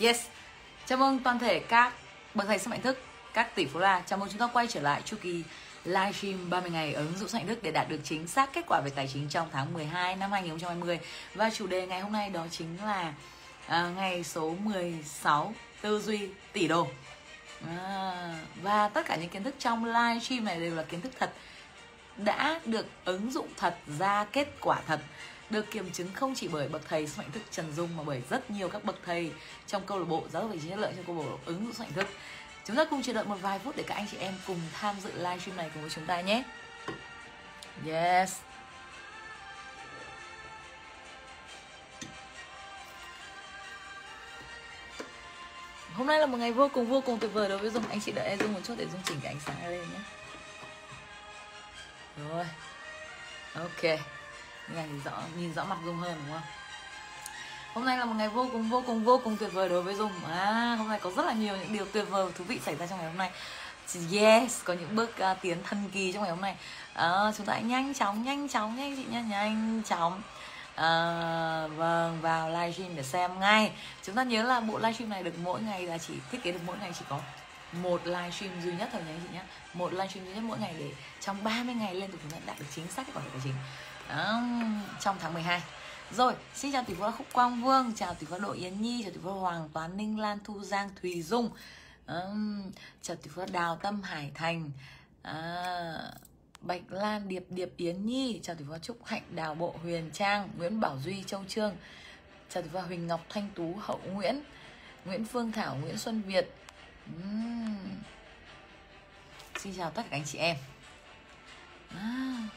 Yes. Chào mừng toàn thể các bậc thầy sức mạnh thức, các tỷ phú la. Chào mừng chúng ta quay trở lại chu kỳ livestream 30 ngày ở ứng dụng sức mạnh thức để đạt được chính xác kết quả về tài chính trong tháng 12 năm 2020. Và chủ đề ngày hôm nay đó chính là à, ngày số 16 tư duy tỷ đô. À, và tất cả những kiến thức trong livestream này đều là kiến thức thật đã được ứng dụng thật ra kết quả thật được kiểm chứng không chỉ bởi bậc thầy soạn thức Trần Dung mà bởi rất nhiều các bậc thầy trong câu lạc bộ giáo dục vị trí chất lượng trong câu lạc bộ ứng dụng soạn thức. Chúng ta cùng chờ đợi một vài phút để các anh chị em cùng tham dự livestream này cùng với chúng ta nhé. Yes. Hôm nay là một ngày vô cùng vô cùng tuyệt vời đối với Dung Anh chị đợi Dung một chút để Dung chỉnh cái ánh sáng lên nhé Rồi Ok này thì rõ, nhìn rõ mặt Dung hơn đúng không? Hôm nay là một ngày vô cùng vô cùng vô cùng tuyệt vời đối với Dung. À, Hôm nay có rất là nhiều những điều tuyệt vời và thú vị xảy ra trong ngày hôm nay. Yes, có những bước uh, tiến thần kỳ trong ngày hôm nay. À, Chúng ta hãy nhanh chóng, nhanh chóng nhanh chị nhé Nhanh chóng. À, Vâng, vào livestream để xem ngay. Chúng ta nhớ là bộ livestream này được mỗi ngày là chỉ thiết kế được mỗi ngày chỉ có một livestream duy nhất thôi nhé chị nhé một livestream duy nhất mỗi ngày để trong 30 ngày lên tục chúng ta đạt được chính xác kết quả tài chính đó, trong tháng 12 rồi, xin chào tỷ phú Khúc Quang Vương, chào tỷ phú Đội Yến Nhi, chào tỷ phú Hoàng Toán Ninh Lan Thu Giang Thùy Dung, um, chào tỷ phú Đào Tâm Hải Thành, à, Bạch Lan Điệp Điệp Yến Nhi, chào tỷ phú Trúc Hạnh Đào Bộ Huyền Trang, Nguyễn Bảo Duy Châu Trương, chào tỷ phú Huỳnh Ngọc Thanh Tú Hậu Nguyễn, Nguyễn Phương Thảo Nguyễn Xuân Việt. Um, xin chào tất cả anh chị em. À.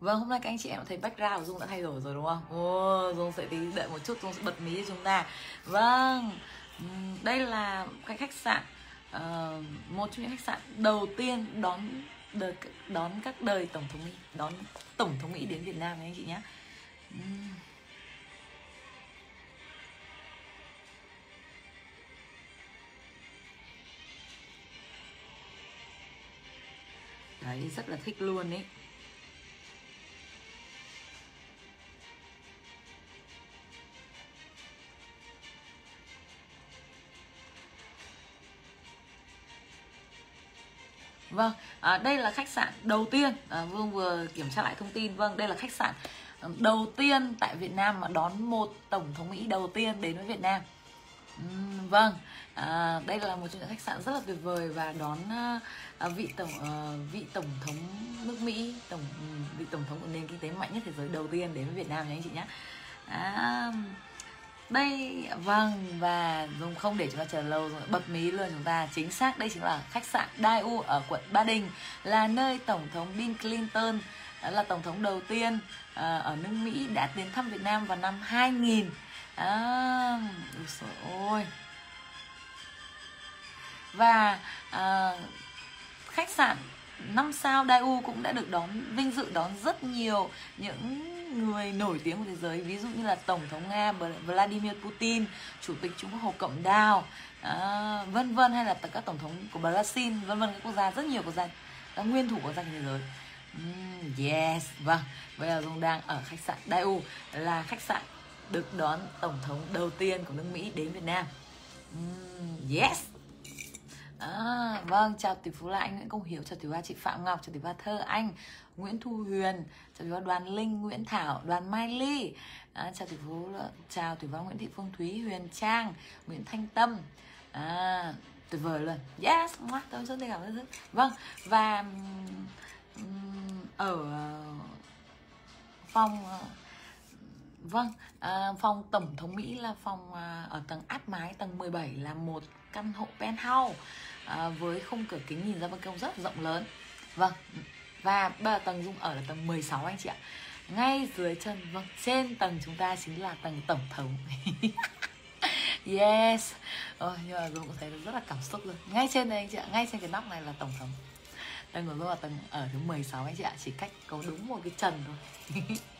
Vâng, hôm nay các anh chị em thấy background của Dung đã thay đổi rồi đúng không? wow Dung sẽ tí đợi một chút, Dung sẽ bật mí cho chúng ta. Vâng, đây là cái khách sạn uh, Một trong những khách sạn đầu tiên đón đời, đón các đời Tổng thống Mỹ Đón Tổng thống Mỹ đến Việt Nam anh chị nhé Đấy, rất là thích luôn ấy. Vâng, à, đây là khách sạn đầu tiên à, Vương vừa kiểm tra lại thông tin. Vâng, đây là khách sạn ừ, đầu tiên tại Việt Nam mà đón một tổng thống Mỹ đầu tiên đến với Việt Nam. Uhm, Vâng, à, đây là một trong những khách sạn rất là tuyệt vời và đón à, à vị tổng à, vị tổng thống nước Mỹ tổng vị tổng thống của nền kinh tế mạnh nhất thế giới đầu tiên đến với Việt Nam nha anh chị nhé. À, đây vâng và dùng không để chúng ta chờ lâu rồi bật mí luôn chúng ta. Chính xác đây chính là khách sạn Daewoo ở quận Ba Đình là nơi tổng thống Bill Clinton là tổng thống đầu tiên ờ, ở nước Mỹ đã đến thăm Việt Nam vào năm 2000 à, ờ, ôi. Và à, khách sạn năm sao Daewoo cũng đã được đón vinh dự đón rất nhiều những người nổi tiếng của thế giới ví dụ như là tổng thống nga Vladimir Putin chủ tịch Trung Quốc Hồ cộng Đào à, vân vân hay là các tổng thống của Brazil vân vân các quốc gia rất nhiều quốc gia các nguyên thủ quốc gia trên thế giới. Mm, yes vâng. Bây giờ dung đang ở khách sạn Daewoo là khách sạn được đón tổng thống đầu tiên của nước Mỹ đến Việt Nam. Mm, yes. À, vâng, chào tỷ phú là anh Nguyễn Công Hiếu, chào tỷ ba chị Phạm Ngọc, chào tỷ ba Thơ Anh, Nguyễn Thu Huyền, chào thủy phú Đoàn Linh, Nguyễn Thảo, Đoàn Mai Ly, à, chào thủy phú chào thủy phú Nguyễn Thị Phương Thúy, Huyền Trang, Nguyễn Thanh Tâm, à, tuyệt vời luôn, yes, tôi rất cảm ơn rất, vâng, và um, ở phòng Vâng, à, phòng tổng thống Mỹ là phòng à, ở tầng áp mái tầng 17 là một căn hộ penthouse à, với khung cửa kính nhìn ra ban công rất rộng lớn. Vâng và bây giờ tầng dung ở là tầng 16 anh chị ạ. Ngay dưới chân vâng trên tầng chúng ta chính là tầng tổng thống. Yes. Oh nhưng mà dung cũng thấy rất là cảm xúc luôn. Ngay trên đây anh chị ạ, ngay trên cái nóc này là tổng thống. Tầng của dung là tầng ở thứ 16 anh chị ạ, chỉ cách có đúng một cái trần thôi.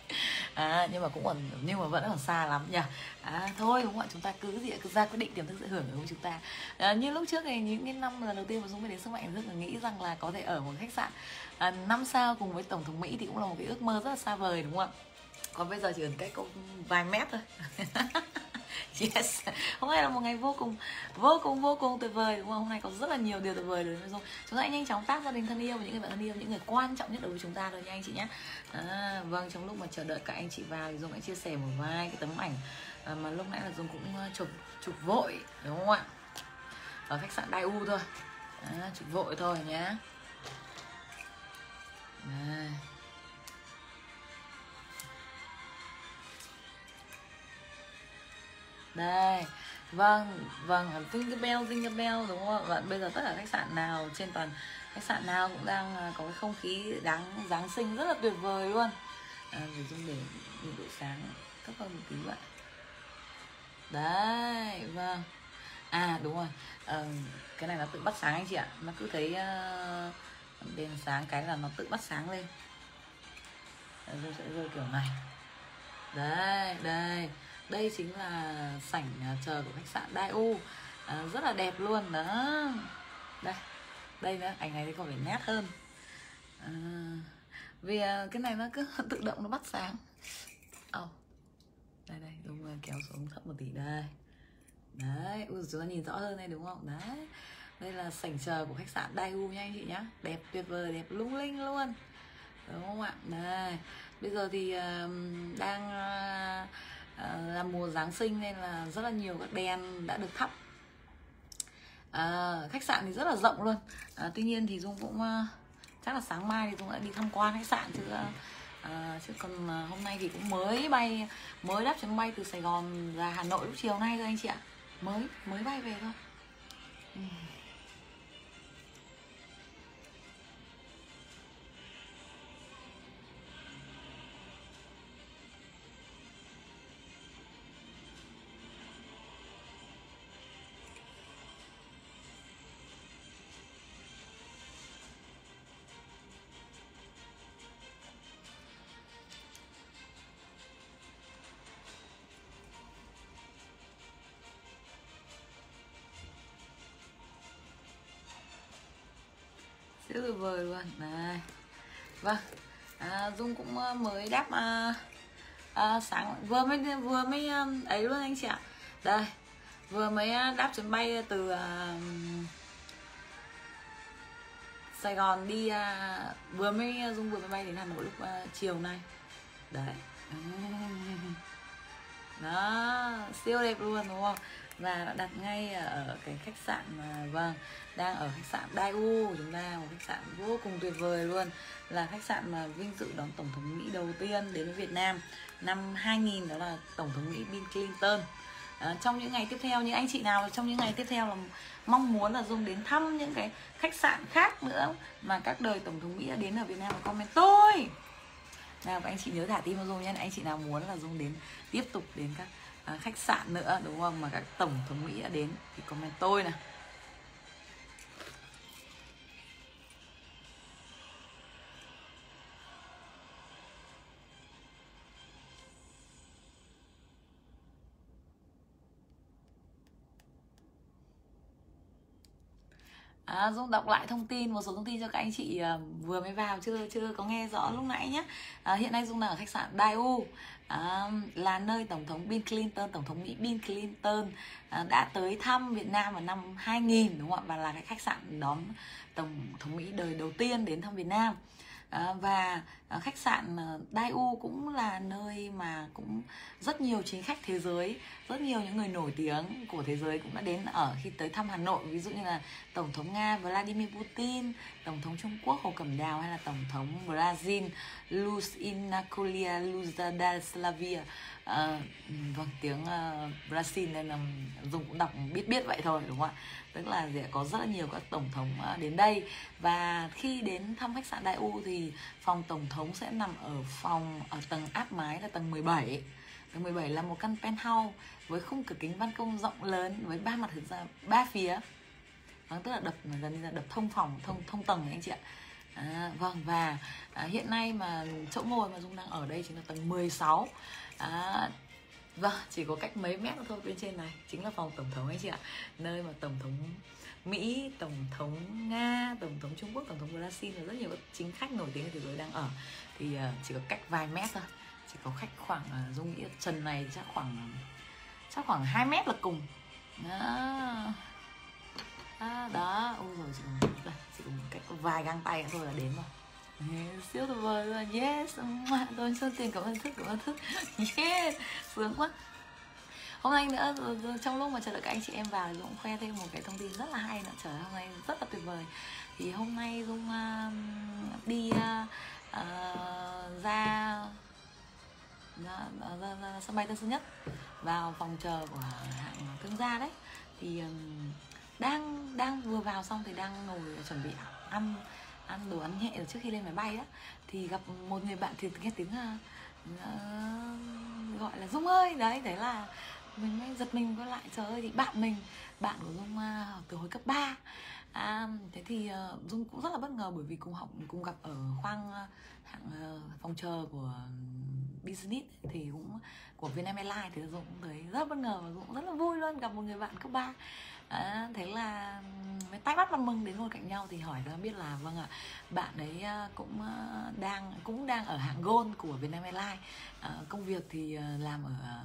à, nhưng mà cũng còn nhưng mà vẫn còn xa lắm nhỉ? À, thôi đúng không ạ? Chúng ta cứ gì cứ ra quyết định tiềm thức sẽ hưởng của chúng ta. À, như lúc trước này những cái năm lần đầu tiên mà dũng mới đến sức mạnh rất là nghĩ rằng là có thể ở một khách sạn à, năm sao cùng với tổng thống mỹ thì cũng là một cái ước mơ rất là xa vời đúng không ạ? Còn bây giờ chỉ cần cách có vài mét thôi. yes. Hôm nay là một ngày vô cùng vô cùng vô cùng tuyệt vời đúng không? Hôm nay có rất là nhiều điều tuyệt vời đối với dung chúng ta hãy nhanh chóng tác gia đình thân yêu và những người bạn thân yêu những người quan trọng nhất đối với chúng ta rồi nha anh chị nhé. À, vâng trong lúc mà chờ đợi các anh chị vào thì dung hãy chia sẻ một vài cái tấm ảnh à, mà lúc nãy là dung cũng à, chụp chụp vội đúng không ạ? Ở khách sạn Đài U thôi. À, chụp vội thôi nhé à. Đây. Vâng vâng Jingle Bell Jingle Bell đúng không và vâng, bây giờ tất cả khách sạn nào trên toàn khách sạn nào cũng đang à, có cái không khí đáng giáng sinh rất là tuyệt vời luôn. À, để dùng để nhiệt độ sáng thấp hơn một tí vậy đấy vâng. À đúng rồi. À, cái này nó tự bắt sáng anh chị ạ. Nó cứ thấy uh, đèn sáng cái là nó tự bắt sáng lên. Rồi sẽ rơi kiểu này. Đây đây đây chính là sảnh à, chờ của khách sạn Dai U. À, rất là đẹp luôn đó. Đây đây nữa ảnh này thì còn vẻ nét hơn. À, vì à, cái này nó cứ tự động nó bắt sáng. Oh. đây đây đúng rồi kéo xuống thấp một tí đây. Đấy ui chúng ta nhìn rõ hơn đây đúng không? Đấy đây là sảnh chờ của khách sạn Daewoo nha anh chị nhá. Đẹp tuyệt vời đẹp lung linh luôn. Đúng không ạ? Đây bây giờ thì uh, đang uh, Ờ, là mùa giáng sinh nên là rất là nhiều các đèn đã được thắp. À, khách sạn thì rất là rộng luôn. À, tuy nhiên thì dung cũng chắc là sáng mai thì dung lại đi tham quan khách sạn chứ À, chứ còn hôm nay thì cũng mới bay mới đáp chuyến bay từ Sài Gòn ra Hà Nội lúc chiều nay thôi anh chị ạ. Mới mới bay về thôi. Ừ. rất tuyệt vời luôn. Này. Vâng. À, dung cũng ờ, mới đáp à, à, sáng vừa mới vừa mới ấy luôn anh chị ạ. Đây. Vừa mới đáp chuyến bay từ à, Sài Gòn đi à, vừa mới dung vừa mới bay đến Hà Nội lúc à, chiều nay. Đấy. Đó siêu đẹp luôn đúng không? Và đặt ngay ở cái khách sạn mà vâng đang ở khách sạn Daewoo chúng ta một khách sạn vô cùng tuyệt vời luôn. Là khách sạn mà vinh dự đón tổng thống Mỹ đầu tiên đến với Việt Nam năm 2000 đó là tổng thống Mỹ Bill Clinton. À, trong những ngày tiếp theo những anh chị nào trong những ngày tiếp theo là mong muốn là dùng đến thăm những cái khách sạn khác nữa mà các đời tổng thống Mỹ đã đến ở Việt Nam comment tôi! Nào các anh chị nhớ thả tim vào Dung nhé. Anh chị nào muốn là Dung đến tiếp tục đến các À, khách sạn nữa, đúng không? Mà các tổng thống Mỹ đã đến, thì comment tôi này À, Dung đọc lại thông tin một số thông tin cho các anh chị uh, vừa mới vào chưa chưa có nghe rõ lúc nãy nhé à, hiện nay Dung đang ở khách sạn Daewoo à, là nơi tổng thống Bill Clinton tổng thống Mỹ Bill Clinton à, đã tới thăm Việt Nam vào năm 2000 đúng không ạ? Và là cái khách sạn đón tổng thống Mỹ đời đầu tiên đến thăm Việt Nam. À, và Ờ, khách sạn à, Daewoo cũng là nơi mà cũng rất nhiều chính khách thế giới rất nhiều những người nổi tiếng của thế giới cũng đã đến ở khi tới thăm Hà Nội. Ví dụ như là tổng thống Nga Vladimir Putin tổng thống Trung Quốc Hồ Cẩm Đào hay là tổng thống Brazil Luiz Inacolia Lula da Slavia à, ờ, vâng tiếng uh, Brazil nên là dùng cũng đọc biết biết vậy thôi đúng không ạ? Tức là sẽ có rất là nhiều các tổng thống uh, đến đây. Và khi đến thăm khách sạn Đại U thì phòng tổng thống sẽ nằm ở phòng ở tầng áp mái là tầng 17 tầng 17 là một căn penthouse với khung cửa kính ban công rộng lớn với ba mặt hướng ra ba phía. Vâng, tức là đập gần như là đập thông phòng thông thông tầng anh chị ạ. À, vâng và à, hiện nay mà chỗ ngồi mà Dung đang ở đây chính là tầng 16 à, Vâng, chỉ có cách mấy mét thôi bên trên này Chính là phòng tổng thống anh chị ạ. Nơi mà tổng thống Mỹ, tổng thống Nga, tổng thống Trung Quốc, tổng thống Brazil và rất nhiều chính khách nổi tiếng ở thế giới đang ở. Thì uh, chỉ có cách vài mét thôi. Chỉ có khách khoảng ờ, dung nghĩ trần này chắc khoảng chắc khoảng 2 mét là cùng. Đó. À, đó. Ôi rồi chỉ còn chỉ còn cách vài găng tay thôi là đến rồi. Yeah, siêu tuyệt vời luôn yes tôi xin tiền cảm ơn thức cảm ơn thức. Yes sướng quá hôm nay nữa ừ, ừ, trong lúc mà chờ đợi các anh chị em vào thì cũng khoe thêm một cái thông tin rất là hay nữa. Trời hôm nay rất là tuyệt vời. Thì hôm nay dung uh, đi uh, uh, ra, ra, ra, ra sân bay tân sơn nhất vào phòng chờ của hãng thương gia đấy. Thì um, đang đang vừa vào xong thì đang ngồi chuẩn bị ăn ăn đồ ăn nhẹ trước khi lên máy bay á. Thì gặp một người bạn thì nghe tiếng uh, ờ, gọi là dung ơi. Đấy đấy là mình mới giật mình quay lại trời ơi thì bạn mình bạn của dung uh, từ hồi cấp 3 à, thế thì uh, dung cũng rất là bất ngờ bởi vì cùng học cùng gặp ở khoang uh, hạng uh, phòng chờ của business thì cũng của Vietnam Airlines thì dung cũng thấy rất bất ngờ và cũng rất là vui luôn gặp một người bạn cấp 3 à, thế là ừ, mới tay bắt mặt mừng đến ngồi cạnh nhau thì hỏi ra biết là vâng ạ bạn ấy cũng đang cũng đang ở hạng gold của Vietnam Airlines. À, công việc thì làm ở ở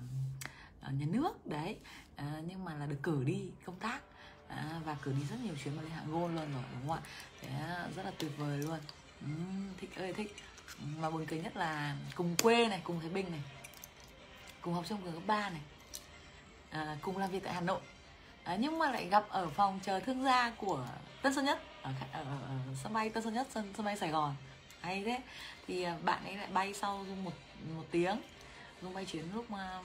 nhà nước đấy. À, nhưng mà là được cử đi công tác. À, và cử đi rất nhiều chuyến mà lên hạng gold luôn rồi đúng không ạ? Thế ờ, rất là tuyệt vời luôn. Uhm, thích ơi thích. Ừ, mà buồn cười nhất là cùng quê này cùng thái bình này cùng học trong trường cấp 3 này à, cùng làm việc tại hà nội. À, nhưng mà lại gặp ở phòng chờ thương gia của tân sơn nhất ở, ở, ở, ở sân bay tân sơn nhất sân, sân bay sài gòn. Hay thế. Thì bạn ấy lại bay sau một một tiếng dung bay chuyến lúc ờ,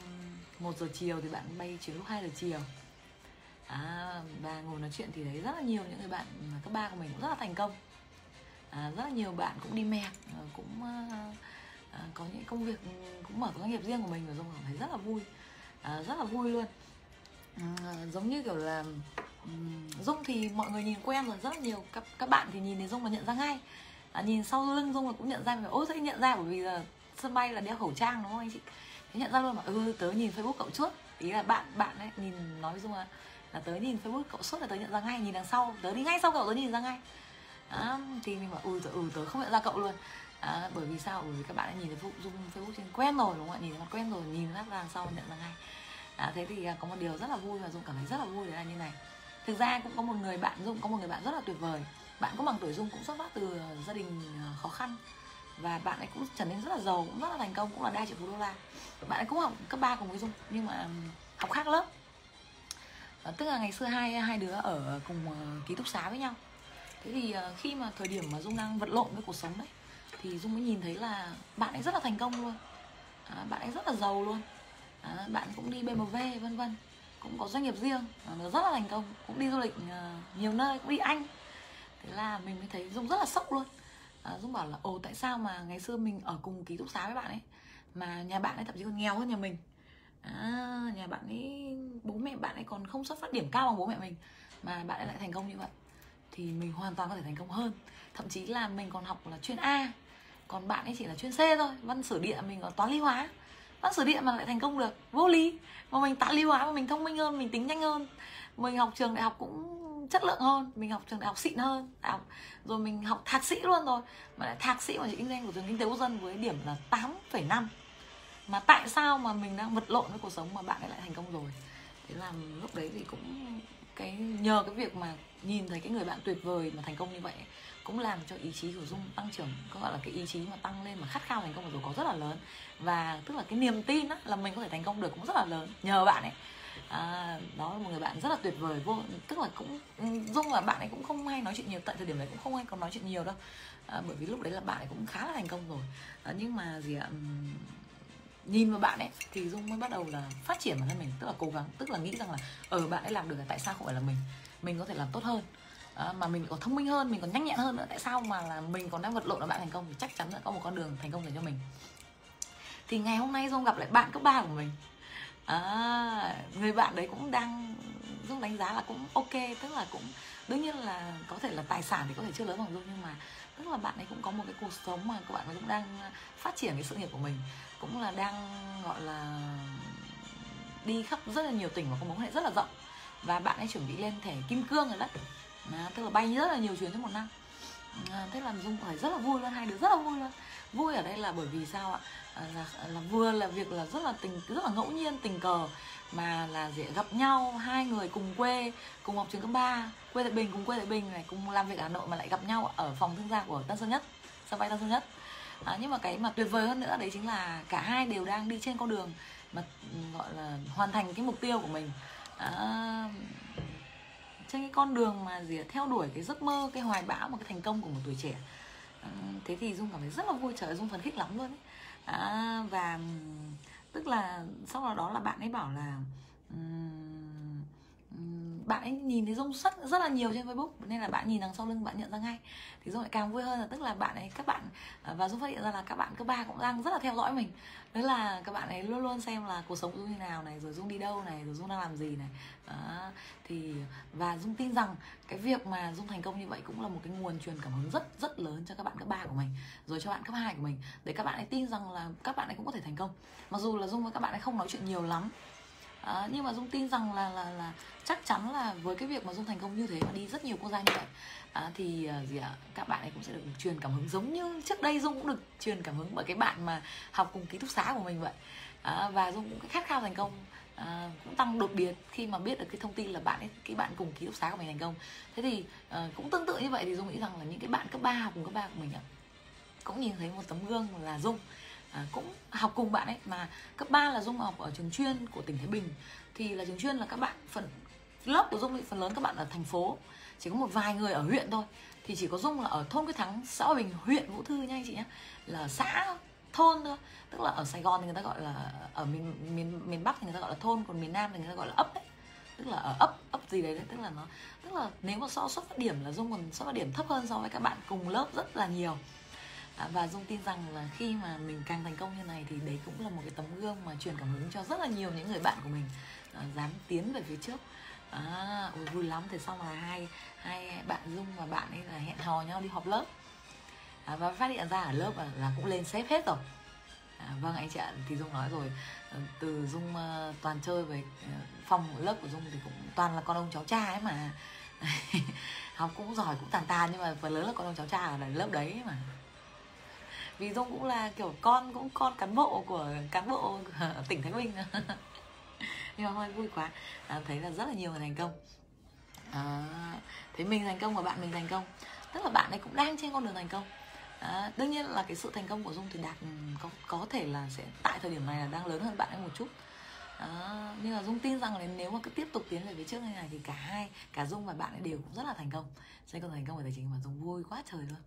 một giờ chiều thì bạn bay chuyến lúc 2 giờ chiều. À, và ngồi nói chuyện thì thấy rất là nhiều những người bạn cấp ba của mình cũng rất là thành công. À, rất là nhiều bạn cũng đi mẹ ờ, cũng à, có những công việc ừ, cũng mở doanh nghiệp riêng của mình và dung cảm thấy rất là vui. À, rất là vui luôn. À, giống như kiểu là ừ, dung thì mọi người nhìn quen rồi rất là nhiều các các bạn thì nhìn thấy dung và nhận ra ngay. À, nhìn sau lưng dung là cũng nhận ra mà ôi sao nhận ra? Bởi vì là sân bay là đeo khẩu trang đúng không anh chị? Thế nhận ra luôn mà. Ừ tớ nhìn facebook cậu trước. Ý là bạn bạn ấy nhìn nói với dung là là tớ nhìn facebook cậu suốt là tớ nhận ra ngay nhìn đằng sau. Tớ đi ngay sau cậu tớ nhìn ra ngay. À, thì mình bảo ừ tớ, ừ tớ không nhận ra cậu luôn. À, bởi vì sao? Bởi vì các bạn đã nhìn thấy facebook dung facebook trên quen rồi đúng không ạ? Nhìn mặt quen rồi nhìn ra đằng sau nhận ra ngay. À, thế thì à, có một điều rất là vui mà dung cảm thấy rất là vui đấy là như này. Thực ra cũng có một người bạn dung có một người bạn rất là tuyệt vời. Bạn cũng bằng tuổi dung cũng xuất phát từ gia đình à, khó khăn và bạn ấy cũng trở nên rất là giàu cũng rất là thành công cũng là đa triệu phú đô la. Bạn ấy cũng học cấp 3 cùng với dung nhưng mà học khác lớp. À, tức là ngày xưa hai hai đứa ở cùng uh, ký túc xá với nhau. Thế thì uh, khi mà thời điểm mà dung đang vật lộn với cuộc sống đấy thì dung mới nhìn thấy là bạn ấy rất là thành công luôn. À, bạn ấy rất là giàu luôn. À, bạn cũng đi bmw vân vân. Cũng có doanh nghiệp riêng à, nó rất là thành công. Cũng đi du lịch uh, nhiều nơi cũng đi anh. Thế là mình mới thấy dung rất là sốc luôn à, dung bảo là ồ tại sao mà ngày xưa mình ở cùng ký túc xá với bạn ấy mà nhà bạn ấy thậm chí còn nghèo hơn nhà mình? À, nhà bạn ấy bố mẹ bạn ấy còn không xuất phát điểm cao bằng bố mẹ mình mà bạn ấy lại thành công như vậy. Thì mình hoàn toàn có thể thành công hơn. Thậm chí là mình còn học là chuyên A còn bạn ấy chỉ là chuyên C thôi văn sử địa mình còn toán lý hóa. Văn sử địa mà lại thành công được vô lý. Mà mình toán lý hóa mà mình thông minh hơn mình tính nhanh hơn. Mình học trường đại học cũng chất lượng hơn mình học trường đại học xịn hơn đại học rồi mình học thạc sĩ luôn rồi. Mà lại thạc sĩ của kinh doanh của trường kinh tế quốc dân với điểm là 8,5 mà tại sao mà mình đang vật lộn với cuộc sống mà bạn ấy lại thành công rồi? Thế là lúc đấy thì cũng cái nhờ cái việc mà nhìn thấy cái người bạn tuyệt vời mà thành công như vậy cũng làm cho ý chí của dung tăng trưởng có gọi là cái ý chí mà tăng lên mà khát khao thành công của dung có rất là lớn. Và tức là cái niềm tin á, là mình có thể thành công được cũng rất là lớn nhờ bạn ấy à, đó là một người bạn rất là tuyệt vời vô tức là cũng ừ, dung là bạn ấy cũng không hay nói chuyện nhiều tại thời điểm đấy cũng không hay có nói chuyện nhiều đâu. À, bởi vì lúc đấy là bạn ấy cũng khá là thành công rồi. À, nhưng mà gì ạ nhìn vào bạn ấy thì dung mới bắt đầu là phát triển bản thân mình tức là cố gắng tức là nghĩ rằng là ở bạn ấy làm được là tại sao không phải là mình? Mình có thể làm tốt hơn. À, mà mình còn thông minh hơn mình còn nhanh nhẹn hơn nữa tại sao mà là mình còn đang vật lộn là bạn thành công? Thì chắc chắn là có một con đường thành công dành cho mình. Thì ngày hôm nay dung gặp lại bạn cấp ba của mình à, người bạn đấy cũng đang dung đánh giá là cũng ok tức là cũng đương nhiên là có thể là tài sản thì có thể chưa lớn bằng dung nhưng mà tức là bạn ấy cũng có một cái cuộc sống mà các bạn ấy cũng đang phát triển cái sự nghiệp của mình. Cũng là đang gọi là đi khắp rất là nhiều tỉnh và có mối quan hệ rất là rộng. Và bạn ấy chuẩn bị lên thẻ kim cương rồi đấy. À, tức là bay rất là nhiều chuyến trong một năm. À, thế là dung phải rất là vui luôn hai đứa rất là vui luôn vui ở đây là bởi vì sao ạ? À, là, là vừa là việc là rất là tình rất là ngẫu nhiên tình cờ mà là dễ gặp nhau hai người cùng quê cùng học trường cấp 3 quê tại bình cùng quê tại bình này cùng làm việc ở hà nội mà lại gặp nhau ở phòng thương gia của tân sơn nhất sân bay tân sơn nhất. À, nhưng mà cái mà tuyệt vời hơn nữa đấy chính là cả hai đều đang đi trên con đường mà ừ, gọi là hoàn thành cái mục tiêu của mình. À, trên cái con đường mà gì theo đuổi cái giấc mơ cái hoài bão một cái thành công của một tuổi trẻ. Ờ, thế thì dung cảm thấy rất là vui trời dung phấn khích lắm luôn ấy. À, và tức là sau đó đó là bạn ấy bảo là um, bạn ấy nhìn thấy dung rất rất là nhiều trên facebook, nên là bạn nhìn đằng sau lưng bạn nhận ra ngay. Thì dung lại càng vui hơn là tức là bạn ấy, các bạn à, và dung phát hiện ra là các bạn cấp ba cũng đang rất là theo dõi mình. Đấy là các bạn ấy luôn luôn xem là cuộc sống của dung như nào này, rồi dung đi đâu này, rồi dung đang làm gì này. Đó. thì, và dung tin rằng cái việc mà dung thành công như vậy cũng là một cái nguồn truyền cảm hứng rất rất lớn cho các bạn cấp ba của mình, rồi cho bạn cấp hai của mình, để các bạn ấy tin rằng là các bạn ấy cũng có thể thành công. Mặc dù là dung với các bạn ấy không nói chuyện nhiều lắm à, nhưng mà dung tin rằng là là là chắc chắn là với cái việc mà dung thành công như thế và đi rất nhiều quốc gia như vậy à, thì à, gì ạ các bạn ấy cũng sẽ được truyền cảm hứng giống như trước đây dung cũng được truyền cảm hứng bởi cái bạn mà học cùng ký túc xá của mình vậy. À, và dung cũng khát khao thành công à, cũng tăng đột biến khi mà biết được cái thông tin là bạn ấy cái bạn cùng ký túc xá của mình thành công. Thế thì à, cũng tương tự như vậy thì dung nghĩ rằng là những cái bạn cấp 3 học cùng cấp ba của mình ạ cũng nhìn thấy một tấm gương là dung à, cũng học cùng bạn ấy mà cấp 3 là dung học ở trường chuyên của tỉnh thái bình. Thì là trường chuyên là các bạn phần lớp của dung thì phần lớn các bạn ở thành phố. Chỉ có một vài người ở huyện thôi. Thì chỉ có dung là ở thôn quyết thắng xã bình huyện vũ thư nha anh chị nhé. Là xã thôn thôi. Tức là ở sài gòn thì người ta gọi là ở miền miền miền bắc thì người ta gọi là thôn còn miền nam thì người ta gọi là ấp đấy tức là ở ấp ấp gì đấy, đấy tức là nó tức là nếu mà so xuất phát điểm là dung còn xuất phát điểm thấp hơn so với các bạn cùng lớp rất là nhiều. Ờ, và dung tin rằng là khi mà mình càng thành công như này thì đấy cũng là một cái tấm gương mà truyền cảm hứng cho rất là nhiều những người bạn của mình à, dám tiến về phía trước. À, ôi, vui lắm. Thì xong là hai hai bạn dung và bạn ấy là hẹn hò nhau đi họp lớp. À, và phát hiện ra ở lớp là, là cũng lên xếp hết rồi. À, vâng anh chị ạ thì dung nói rồi. Từ dung uh, toàn chơi về uh, phòng lớp của dung thì cũng toàn là con ông cháu cha ấy mà. Học cũng giỏi cũng tàn tàn nhưng mà phần lớn là con ông cháu cha ở lớp đấy mà vì dung cũng là kiểu con cũng con cán bộ của cán bộ tỉnh thái bình. Nhưng mà hơi vui quá. À, thấy là rất là nhiều người thành công. À, thấy mình thành công và bạn mình thành công. Tức là bạn ấy cũng đang trên con đường thành công. À, đương nhiên là cái sự thành công của dung thì đạt ừ, có có thể là sẽ tại thời điểm này là đang lớn hơn bạn ấy một chút. À, nhưng mà dung tin rằng là nếu mà cứ tiếp tục tiến về phía trước như này thì cả hai cả dung và bạn ấy đều cũng rất là thành công. Sẽ con thành công về tài chính mà dung vui quá trời luôn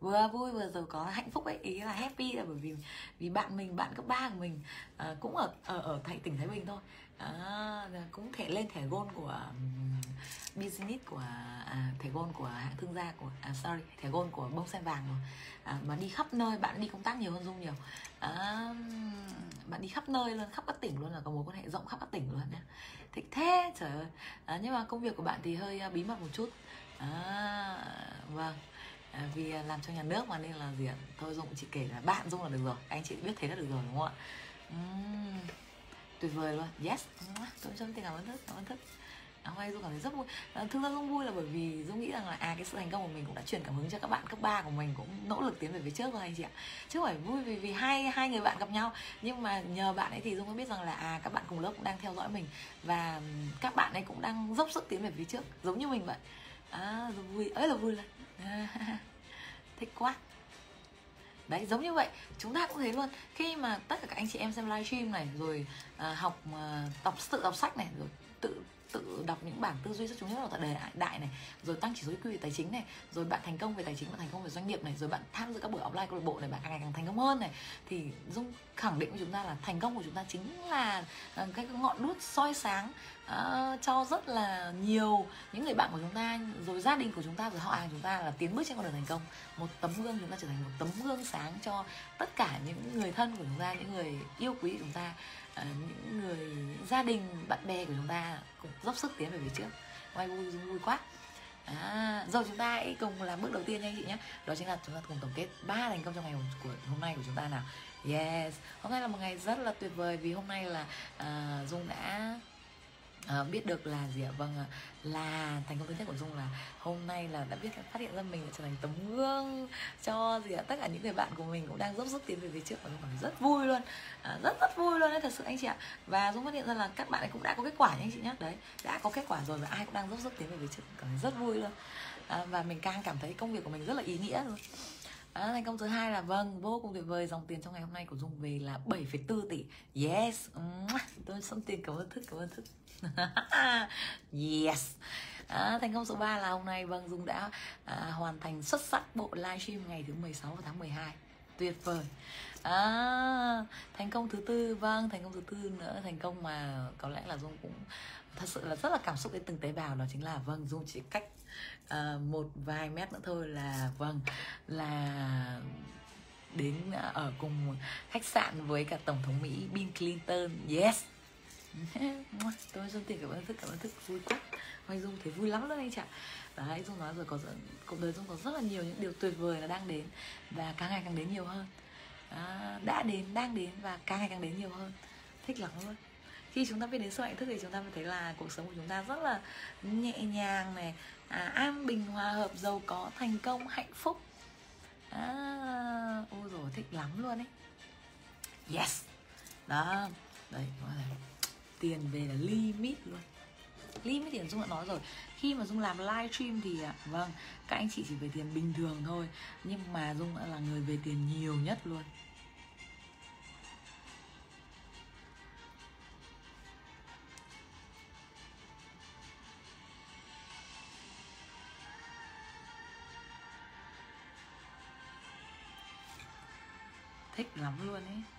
vừa vui vừa giàu có hạnh phúc ấy ý là happy là bởi vì vì bạn mình bạn cấp ba của mình à, cũng ở ở ở thành tỉnh thái bình thôi. À, cũng thể lên thẻ gold của um, business của à, thẻ gold của hãng thương gia của à, sorry thẻ gold của bông sen vàng rồi. À, mà đi khắp nơi bạn đi công tác nhiều hơn dung nhiều. À, bạn đi khắp nơi luôn khắp các tỉnh luôn là có mối quan hệ rộng khắp các tỉnh luôn nhé thích thế trời ơi. À, nhưng mà công việc của bạn thì hơi uh, bí mật một chút. À, vâng à, vì à, làm cho nhà nước mà nên là gì ạ? Thôi dung chỉ kể là bạn dung là được rồi. Anh chị biết thế là được rồi đúng không ạ? Uhm, tuyệt vời luôn. Yes. Tôi cho tình cảm ơn thức cảm ơn thức. Hôm nay dung cảm thấy rất vui. À, thực ra dung vui là bởi vì dung nghĩ rằng là à cái sự thành công của mình cũng đã truyền cảm hứng cho các bạn cấp 3 của mình cũng nỗ lực tiến về phía trước rồi anh chị ạ. Chứ phải vui vì vì hai hai người bạn gặp nhau. Nhưng mà nhờ bạn ấy thì dung mới biết rằng là à các bạn cùng lớp cũng đang theo dõi mình. Và các bạn ấy cũng đang dốc sức tiến về phía trước giống như mình vậy. À vui ấy là vui lên thích quá. Đấy giống như vậy. Chúng ta cũng thế luôn. Khi mà tất cả các anh chị em xem livestream này rồi à, học à, đọc tự đọc sách này rồi tự tự đọc những bảng tư duy rất chúng nhất là đề đại này rồi tăng chỉ số IQ về tài chính này rồi bạn thành công về tài chính và thành công về doanh nghiệp này rồi bạn tham dự các buổi offline câu lạc bộ này bạn càng ngày càng thành công hơn này thì dung khẳng định với chúng ta là thành công của chúng ta chính là à, cái ngọn đuốc soi sáng uh, cho rất là nhiều những người bạn của chúng ta rồi gia đình của chúng ta rồi họ hàng chúng ta là tiến bước trên con đường thành công. Một tấm gương chúng ta trở thành một tấm gương sáng cho tất cả những người thân của chúng ta những người yêu quý của chúng ta uh, những người những gia đình bạn bè của chúng ta cũng dốc sức tiến về phía trước. Quay vui vui quá. À, rồi chúng ta hãy cùng làm bước đầu tiên nha anh chị nhé. Đó chính là chúng ta cùng tổng kết ba thành công trong ngày của hôm nay của chúng ta nào. Yes, hôm nay là một ngày rất là tuyệt vời Vì hôm nay là uh, Dung đã à, biết được là gì ạ? Vâng là thành công thứ nhất của dung là hôm nay là đã biết phát hiện ra mình đã trở thành tấm gương cho gì ạ? Tất cả những người bạn của mình cũng đang dốc sức tiến về phía trước và dung cảm thấy rất vui luôn. À, rất rất vui luôn đấy thật sự anh chị ạ. Và dung phát hiện ra là các bạn ấy cũng đã có kết quả nha anh chị nhé đấy đã có kết quả rồi và ai cũng đang dốc sức tiến về phía trước cảm thấy rất vui luôn. À, và mình càng cảm thấy công việc của mình rất là ý nghĩa luôn À, thành công thứ hai là vâng vô cùng tuyệt vời dòng tiền trong ngày hôm nay của dung về là 7,4 tỷ. Yes! Tôi sẵn tiền cảm ơn thức cảm ơn thức. yes. À, thành công số 3 là hôm nay vâng dung đã à, hoàn thành xuất sắc bộ livestream ngày thứ 16 tháng 12 tuyệt vời. À, thành công thứ tư vâng thành công thứ tư nữa thành công mà có lẽ là dung cũng thật sự là rất là cảm xúc đến từng tế bào đó chính là vâng dung chỉ cách uh, một vài mét nữa thôi là vâng là đến ở cùng khách sạn với cả tổng thống mỹ bill clinton. Yes tôi dung tiền cảm ơn thức cảm ơn thức vui quá. Anh dung thấy vui lắm luôn anh chị đấy dung nói rồi có cuộc đời dung có rất là nhiều những điều tuyệt vời là đang đến và càng ngày càng đến nhiều hơn. À, đã đến đang đến và càng ngày càng đến nhiều hơn. Thích lắm luôn. Khi chúng ta biết đến sự hạnh thức thì chúng ta mới thấy là cuộc sống của chúng ta rất là nhẹ nhàng này à, an bình hòa hợp giàu có thành công hạnh phúc. À, ôi rồi thích lắm luôn ấy. Yes. Đó. Đây tiền về là limit luôn. Limit tiền dung đã nói rồi. Khi mà dung làm live stream thì ạ, vâng các anh chị chỉ về tiền bình thường thôi nhưng mà dung đã là người về tiền nhiều nhất luôn. Thích lắm luôn ấy.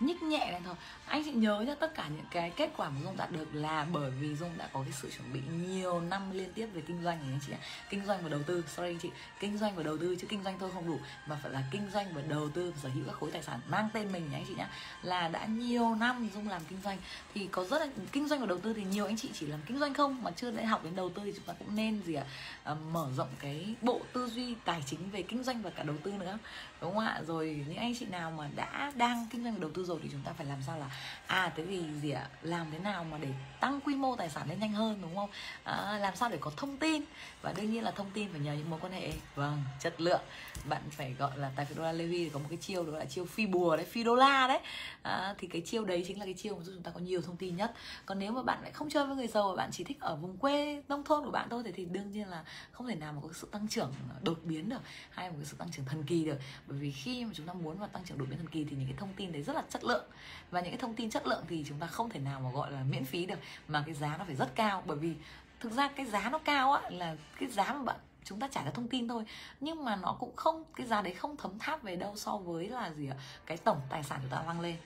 Nhích nhẹ này thôi. Anh chị nhớ nhá tất cả những cái kết quả mà dung đạt được là bởi vì dung đã có cái sự chuẩn bị nhiều năm liên tiếp về kinh doanh này anh chị ạ. Kinh doanh và đầu tư sorry anh chị kinh doanh và đầu tư chứ kinh doanh thôi không đủ mà phải là kinh doanh và đầu tư sở hữu các khối tài sản mang tên mình nhá anh chị nhá. Là đã nhiều năm dung làm kinh doanh thì có rất là kinh doanh và đầu tư thì nhiều anh chị chỉ làm kinh doanh không mà chưa đã học đến đầu tư thì chúng ta cũng nên gì ạ à, mở rộng cái bộ tư duy tài chính về kinh doanh và cả đầu tư nữa đúng không ạ? Rồi những anh chị nào mà đã đang kinh doanh đầu tư rồi thì chúng ta phải làm sao là à thế thì gì ạ? Làm thế nào mà để tăng quy mô tài sản lên nhanh hơn đúng không? À, làm sao để có thông tin? Và đương nhiên là thông tin phải nhờ những mối quan hệ. Vâng chất lượng. Bạn phải gọi là tài phiệt đô la Levi có một cái chiêu đó là chiêu phi bùa đấy phi đô la đấy. À, thì cái chiêu đấy chính là cái chiêu mà giúp chúng ta có nhiều thông tin nhất. Còn nếu mà bạn lại không chơi với người giàu và bạn chỉ thích ở vùng quê nông thôn của bạn thôi thì, thì đương nhiên là không thể nào mà có sự tăng trưởng đột biến được hay một cái sự tăng trưởng thần kỳ được bởi vì khi mà chúng ta muốn vào tăng trưởng đột biến thần kỳ thì những cái thông tin đấy rất là chất lượng. Và những cái thông tin chất lượng thì chúng ta không thể nào mà gọi là miễn phí được mà cái giá nó phải rất cao. Bởi vì thực ra cái giá nó cao á là cái giá mà bạn chúng ta trả ra thông tin thôi. Nhưng mà nó cũng không cái giá đấy không thấm tháp về đâu so với là gì ạ? Cái tổng tài sản chúng ta tăng lên.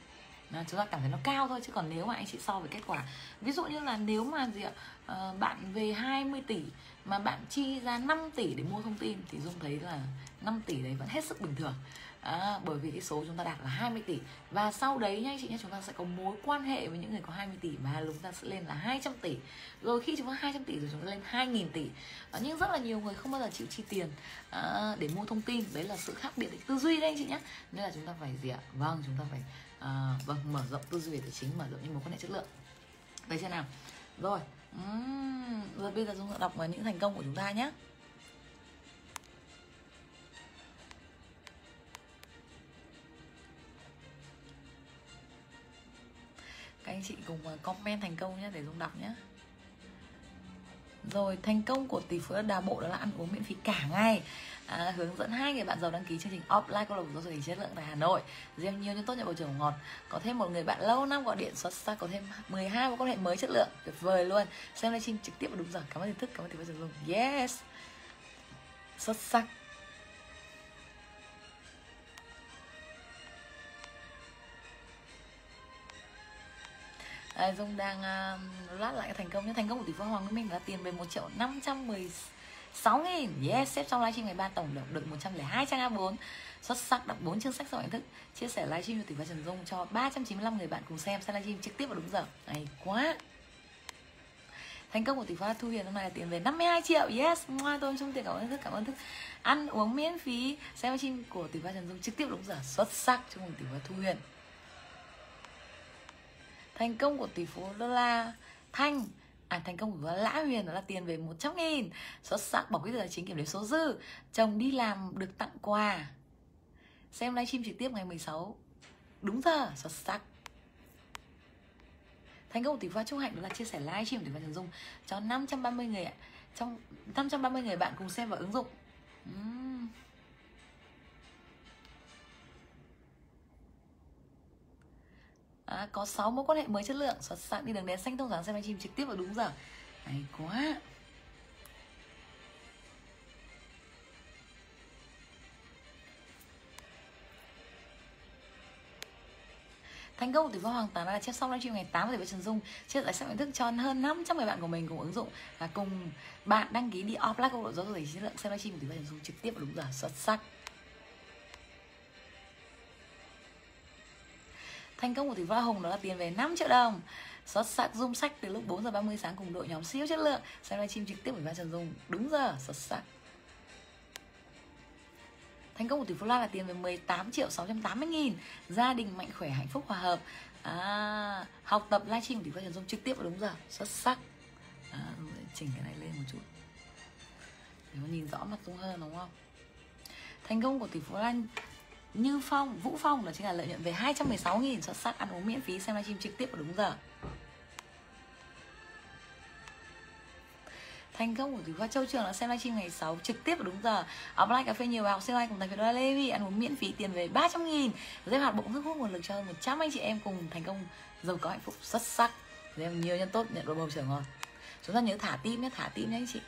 À, chúng ta cảm thấy nó cao thôi chứ còn nếu mà anh chị so với kết quả ví dụ như là nếu mà gì ạ? Ờ, bạn về 20 tỷ mà bạn chi ra 5 tỷ để mua thông tin thì dung thấy là 5 tỷ đấy vẫn hết sức bình thường. À, bởi vì cái số chúng ta đạt là 20 tỷ. Và sau đấy nha anh chị nhé chúng ta sẽ có mối quan hệ với những người có 20 tỷ và chúng ta sẽ lên là 200 tỷ. Rồi khi chúng ta 200 tỷ rồi chúng ta lên 2.000 tỷ. À, nhưng rất là nhiều người không bao giờ chịu chi tiền à, để mua thông tin. Đấy là sự khác biệt tư duy đấy anh chị nhé nên là chúng ta phải gì ạ? Vâng chúng ta phải à, vâng mở rộng tư duy về tài chính mở rộng những mối quan hệ chất lượng. Đấy chưa nào? Rồi uhm, rồi bây giờ chúng ta đọc vào những thành công của chúng ta nhé các anh chị cùng ờ, comment thành công nhé để dung đọc nhé. Rồi thành công của tỷ phú đà bộ đó là ăn uống miễn phí cả ngày. À, hướng dẫn hai người bạn giàu đăng ký chương trình offline câu lạc bộ giáo chất lượng tại Hà Nội. Riêng nhiều những tốt nhận bầu trời ngọt. Có thêm một người bạn lâu năm gọi điện xuất sắc có thêm 12 mối quan hệ mới chất lượng. Tuyệt vời luôn. Xem livestream trực tiếp và đúng giờ. Cảm ơn tin thức cảm ơn tỷ phú dụng yes. Xuất sắc à, Dung đang um, uh, lát lại thành công nhé. Thành công của tỷ phú Hoàng Nguyễn Minh là tiền về 1 triệu 516 nghìn. Yes xếp trong livestream ngày ba tổng được được 102 trang A4 xuất sắc đọc 4 chương sách sau hạnh thức. Chia sẻ livestream của tỷ phú Trần Dung cho 395 người bạn cùng xem. Xem livestream trực tiếp vào đúng giờ. Hay quá. Thành công của tỷ phú Thu Hiền hôm nay là tiền về 52 triệu. Yes moi tôi xong tiền cảm ơn thức cảm ơn thức. Ăn uống miễn phí. Xem livestream của tỷ phú Trần Dung trực tiếp đúng giờ. Xuất sắc trong tỷ phú Thu Hiền thành công của tỷ phú đô la thanh. À thành công của lã huyền đó là tiền về 100 nghìn. Xuất sắc bỏ quyết tài chính kiểm đếm số dư. Chồng đi làm được tặng quà. Xem livestream trực tiếp ngày 16 đúng giờ, xuất sắc. Thành công của tỷ phú Trung Hạnh đó là chia sẻ livestream tỷ phú Trần Dung cho 530 người ạ. Trong 530 người bạn cùng xem và ứng dụng. Uhm. À, có 6 mối quan hệ mới chất lượng. Xuất sắc đi đường đèn xanh thông sáng xem livestream trực tiếp vào đúng giờ. Hay quá. Thành công của tỷ Hoàng Tán là chép xong livestream ngày 8 với Trần Dung. Chia sẻ sách nhận thức cho hơn 500 người bạn của mình cùng ứng dụng và cùng bạn đăng ký đi offline công độ giáo dục chất lượng xem livestream của tỷ phú Trần Dung trực tiếp và đúng giờ. Xuất sắc. Thành công của tỷ phú Hồng đó là tiền về 5 triệu đồng. Xuất sắc zoom sách từ lúc 4 giờ 30 sáng cùng đội nhóm siêu chất lượng. Xem livestream trực tiếp của Trần Dung. Đúng giờ xuất sắc. Thành công của tỷ phú Lan là tiền về 18 triệu 680 nghìn. Gia đình mạnh khỏe hạnh phúc hòa hợp. À, Học tập livestream của tỷ phú Trần Dung trực tiếp vào đúng giờ Xuất sắc. À, Chỉnh cái này lên một chút. Để nó nhìn rõ mặt Dung hơn đúng không? Thành công của tỷ phú Lan như Phong, Vũ Phong là chính là lợi nhuận về 216 nghìn Xuất sắc ăn uống miễn phí xem livestream trực tiếp vào đúng giờ. Thành công của Thủy Khoa Châu Trường là xem livestream ngày 6 trực tiếp vào đúng giờ. Offline cà phê nhiều bài học siêu anh cùng thành phố Đô Lê Vi ăn uống miễn phí tiền về 300 nghìn. Dây hoạt bụng thức hút nguồn lực cho hơn 100 anh chị em cùng thành công giàu có hạnh phúc xuất sắc. Giấy nhiều nhân tốt nhận đồ bầu trời ngon. Chúng ta nhớ thả tim nhé thả tim nhé anh chị.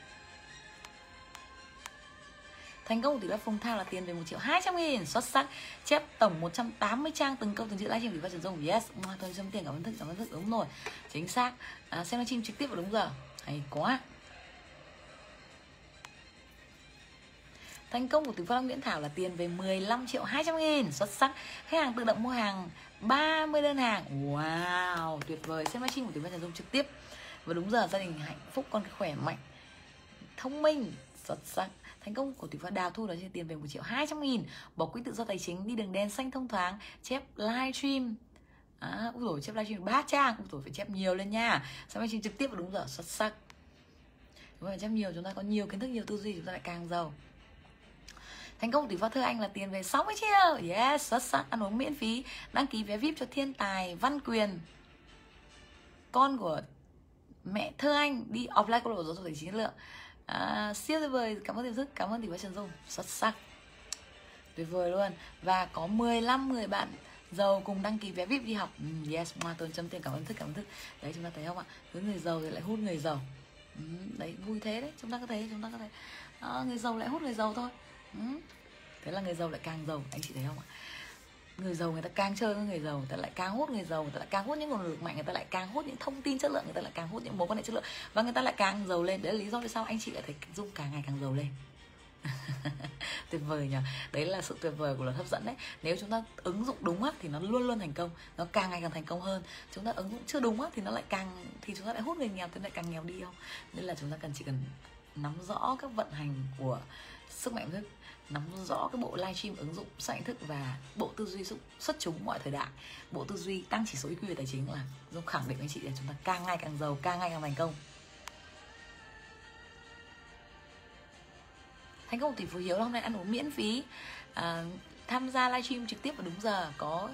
Thành công của tỷ lệ Phùng Thao là tiền về 1 triệu 200 nghìn Xuất sắc Chép tổng 180 trang từng câu từng chữ livestream Tỷ Phát Trần Dung Yes. Tôi xem tiền cảm ơn thức Cảm ơn thức đúng rồi. Chính xác. À, Xem livestream trực tiếp vào đúng giờ. Hay quá. Thành công của Từ Phong Nguyễn Thảo là tiền về 15 triệu 200 nghìn Xuất sắc. Khách hàng tự động mua hàng 30 đơn hàng. Wow Tuyệt vời. Xem livestream của Từ Phong Trần Dung trực tiếp. Và đúng giờ gia đình hạnh phúc con khỏe mạnh Thông minh Xuất sắc. Thành công của Tỷ Phú Đào Thu đó trên tiền về 1 triệu 200 nghìn. Bỏ quỹ tự do tài chính đi đường đen xanh thông thoáng Chép livestream. À, úi dồi, chép livestream ba trang. Úi dồi, phải chép nhiều lên nha. Sao live stream trực tiếp và đúng giờ xuất sắc. Đúng rồi, chép nhiều, chúng ta có nhiều kiến thức, nhiều tư duy Chúng ta lại càng giàu. Thành công tỷ phú thơ anh là tiền về 60 triệu. Yes, xuất sắc, ăn uống miễn phí. Đăng ký vé VIP cho thiên tài Văn Quyền. Con của mẹ thơ anh đi offline câu lạc bộ giáo dục tài chính lượng à, siêu tuyệt vời. Cảm ơn tiểu thức cảm ơn tỷ phú trần dung. Xuất sắc. Tuyệt vời luôn. Và có 15 người bạn giàu cùng đăng ký vé vip đi học. Mm, yes. Hoa tôn chấm tiền. Cảm ơn thức cảm ơn thức. Đấy chúng ta thấy không ạ? Cứ người giàu thì lại hút người giàu. Mm, đấy vui thế đấy. Chúng ta có thấy chúng ta có thấy à, ờ, người giàu lại hút người giàu thôi. Mm. thế là người giàu lại càng giàu. Anh chị thấy không ạ? Người giàu người ta càng chơi với người giàu, người ta lại càng hút người giàu, người ta lại càng hút những nguồn lực mạnh, người ta lại càng hút những thông tin chất lượng, người ta lại càng hút những mối quan hệ chất lượng. Và người ta lại càng giàu lên. Đấy là lý do vì sao anh chị lại thấy dung càng ngày càng giàu lên. Tuyệt vời nhỉ đấy là sự tuyệt vời của luật hấp dẫn đấy. Nếu chúng ta ứng dụng đúng á, thì nó luôn luôn thành công. Nó càng ngày càng thành công hơn. Chúng ta ứng dụng chưa đúng á, thì nó lại càng, thì chúng ta lại hút người nghèo thì lại càng nghèo đi không? Nên là chúng ta cần chỉ cần nắm rõ các vận hành của sức mạnh thức nắm rõ cái bộ livestream ứng dụng sản thức và bộ tư duy xuất chúng mọi thời đại. Bộ tư duy tăng chỉ số IQ về tài chính là dung khẳng định với chị là chúng ta càng ngày càng giàu càng ngày càng thành công. Thành công tỷ phú hiếu hôm nay ăn uống miễn phí. À, tham gia livestream trực tiếp vào đúng giờ có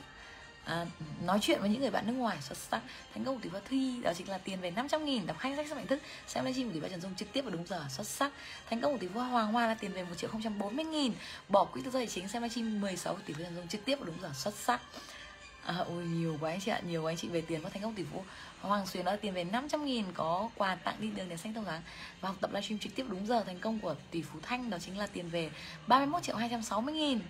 à, nói chuyện với những người bạn nước ngoài xuất sắc. Thành công của tỷ phú thi đó chính là tiền về 500 nghìn đọc hai sách sức mạnh thức. Xem livestream của tỷ phú trần dung trực tiếp vào đúng giờ xuất sắc. Thành công của tỷ phú hoàng hoa là tiền về một triệu không trăm bốn mươi nghìn. Bỏ quỹ tự do tài chính xem livestream 16 của tỷ phú trần dung trực tiếp vào đúng giờ xuất sắc. À, ôi nhiều quá anh chị ạ nhiều quá anh chị về tiền có thành công tỷ phú Hoàng Xuyến đó là tiền về 500 nghìn có quà tặng đi đường đèn xanh thông thoáng và học tập livestream trực tiếp đúng giờ thành công của tỷ phú Thanh đó chính là tiền về 31 triệu 260 nghìn.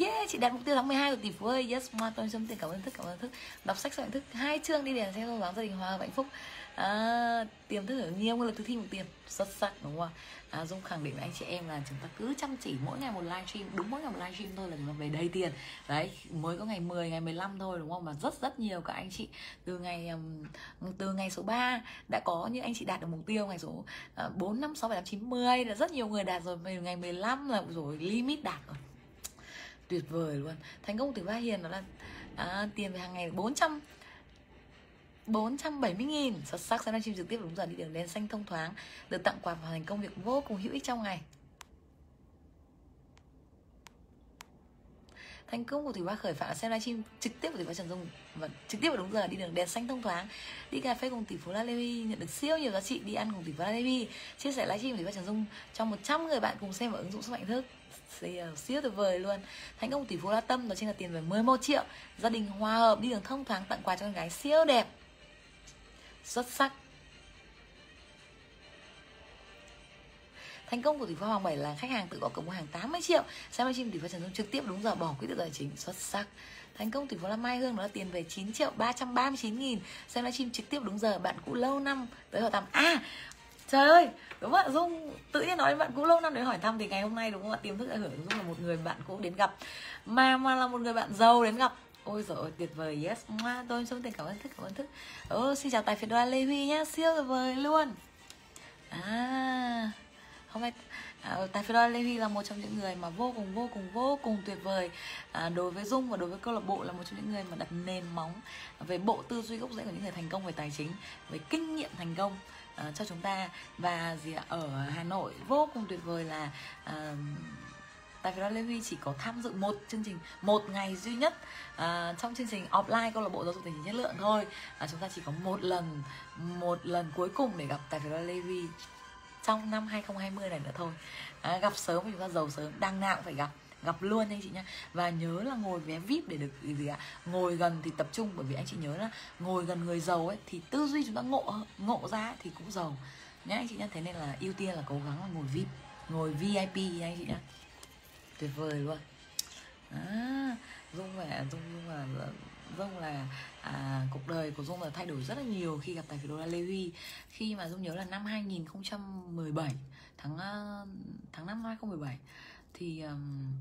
Yeah, chị đạt mục tiêu tháng 12 của tỷ phú ơi. Yes, ma tôi Trâm tiền cảm ơn thức, cảm ơn thức. Đọc sách soạn thức, hai chương đi đèn xe thông sáng gia đình hòa hợp hạnh phúc. À, Tiềm thức ở nhiều nguồn lực thực thi một tiền Xuất sắc đúng không ạ? À, Dung khẳng định với anh chị em là chúng ta cứ chăm chỉ mỗi ngày một livestream Đúng mỗi ngày một livestream thôi là chúng ta về đầy tiền. Đấy, mới có ngày 10, ngày 15 thôi đúng không? Mà rất rất nhiều các anh chị Từ ngày um, từ ngày số 3 Đã có như anh chị đạt được mục tiêu Ngày số 4, 5, 6, 7, 8, 9, 10 là Rất nhiều người đạt rồi Ngày 15 là rồi limit đạt rồi tuyệt vời luôn. Thành công từ ba hiền đó là à, tiền về hàng ngày 400 470 nghìn. Xuất sắc sẽ livestream trực tiếp đúng giờ đi đường đèn xanh thông thoáng Được tặng quà và thành công việc vô cùng hữu ích trong ngày. Thành công của thủy ba khởi phạm xem livestream trực tiếp của thủy ba trần dung và trực tiếp vào đúng giờ đi đường đèn xanh thông thoáng đi cà phê cùng tỷ phú la lê nhận được siêu nhiều giá trị đi ăn cùng tỷ phú la lê chia sẻ livestream của thủy ba trần dung cho 100 người bạn cùng xem và ứng dụng sức mạnh thức siêu, siêu tuyệt vời luôn. Thành công tỷ phú đa tâm đó chính là tiền về 11 triệu. Gia đình hòa hợp đi đường thông thoáng tặng quà cho con gái siêu đẹp. Xuất sắc. Thành công của tỷ phú Hoàng Bảy là khách hàng tự có cổng mua hàng 80 triệu. Xem livestream tỷ phú Trần Dung trực tiếp đúng giờ bỏ quỹ tự tài chính. Xuất sắc. Thành công tỷ phú là Mai Hương đó là tiền về 9 triệu 339 nghìn. Xem livestream trực tiếp đúng giờ bạn cũ lâu năm tới hỏi a À Trời ơi, đúng không ạ? Dung tự nhiên nói bạn cũ lâu năm đến hỏi thăm thì ngày hôm nay đúng không ạ? Tiềm thức đã hưởng Dung là một người bạn cũ đến gặp. Mà mà là một người bạn giàu đến gặp. Ôi rồi ôi, tuyệt vời, yes. Tôi xin cảm ơn thức, cảm ơn thức. Ừ, Xin chào tài phiệt đoan Lê Huy nhá, siêu tuyệt vời luôn. À hôm nay à, tài phiệt Lê Huy là một trong những người mà vô cùng vô cùng vô cùng tuyệt vời. À, đối với Dung và đối với câu lạc bộ là một trong những người mà đặt nền móng về bộ tư duy gốc rễ của những người thành công về tài chính về kinh nghiệm thành công uh, cho chúng ta. Và gì ở Hà Nội vô cùng tuyệt vời là uh, Tại vì đó Lê Huy chỉ có tham dự một chương trình một ngày duy nhất uh, trong chương trình offline câu lạc bộ giáo dục tài chính chất lượng thôi. Uh, chúng ta chỉ có một lần một lần cuối cùng để gặp tại vì đó Lê Huy trong năm 2020 này nữa thôi. À, gặp sớm thì chúng ta giàu sớm đang nào cũng phải gặp gặp luôn anh chị nhá. Và nhớ là ngồi vé vip để được gì ạ? Ngồi gần thì tập trung bởi vì anh chị nhớ là ngồi gần người giàu ấy thì tư duy chúng ta ngộ ngộ ra thì cũng giàu. Nhá anh chị nhá thế nên là ưu tiên là cố gắng là ngồi vip ngồi vip anh chị nhá. Tuyệt vời luôn. À, dung vẻ dung dung là dung là à, cuộc đời của dung là thay đổi rất là nhiều khi gặp tài phiệt đô la lê huy khi mà dung nhớ là năm 2017 tháng à, tháng năm 2017 thì um,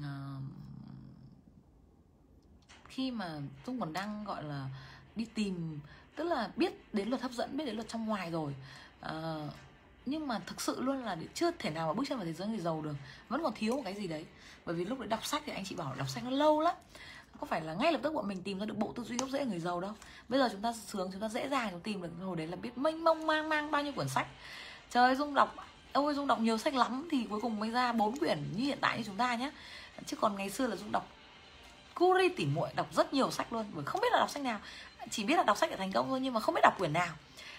uh, khi mà dung còn đang gọi là đi tìm tức là biết đến luật hấp dẫn biết đến luật trong ngoài rồi. Uh, nhưng mà thực sự luôn là chưa thể nào mà bước chân vào thế giới người giàu được. Vẫn còn thiếu một cái gì đấy. Bởi vì lúc đấy đọc sách thì anh chị bảo đọc sách nó lâu lắm. Có phải là ngay lập tức bọn mình tìm ra được bộ tư duy gốc rễ người giàu đâu. Bây giờ chúng ta sướng chúng ta dễ dàng chúng tìm được. Hồi đấy là biết mênh mông mang mang bao nhiêu quyển sách. Trời dung đọc ôi dung đọc nhiều sách lắm thì cuối cùng mới ra bốn quyển như hiện tại như chúng ta nhé. Chứ còn ngày xưa là dung đọc curi tỉ muội, đọc rất nhiều sách luôn, bởi không biết là đọc sách nào. Chỉ biết là đọc sách để thành công thôi, nhưng mà không biết đọc quyển nào.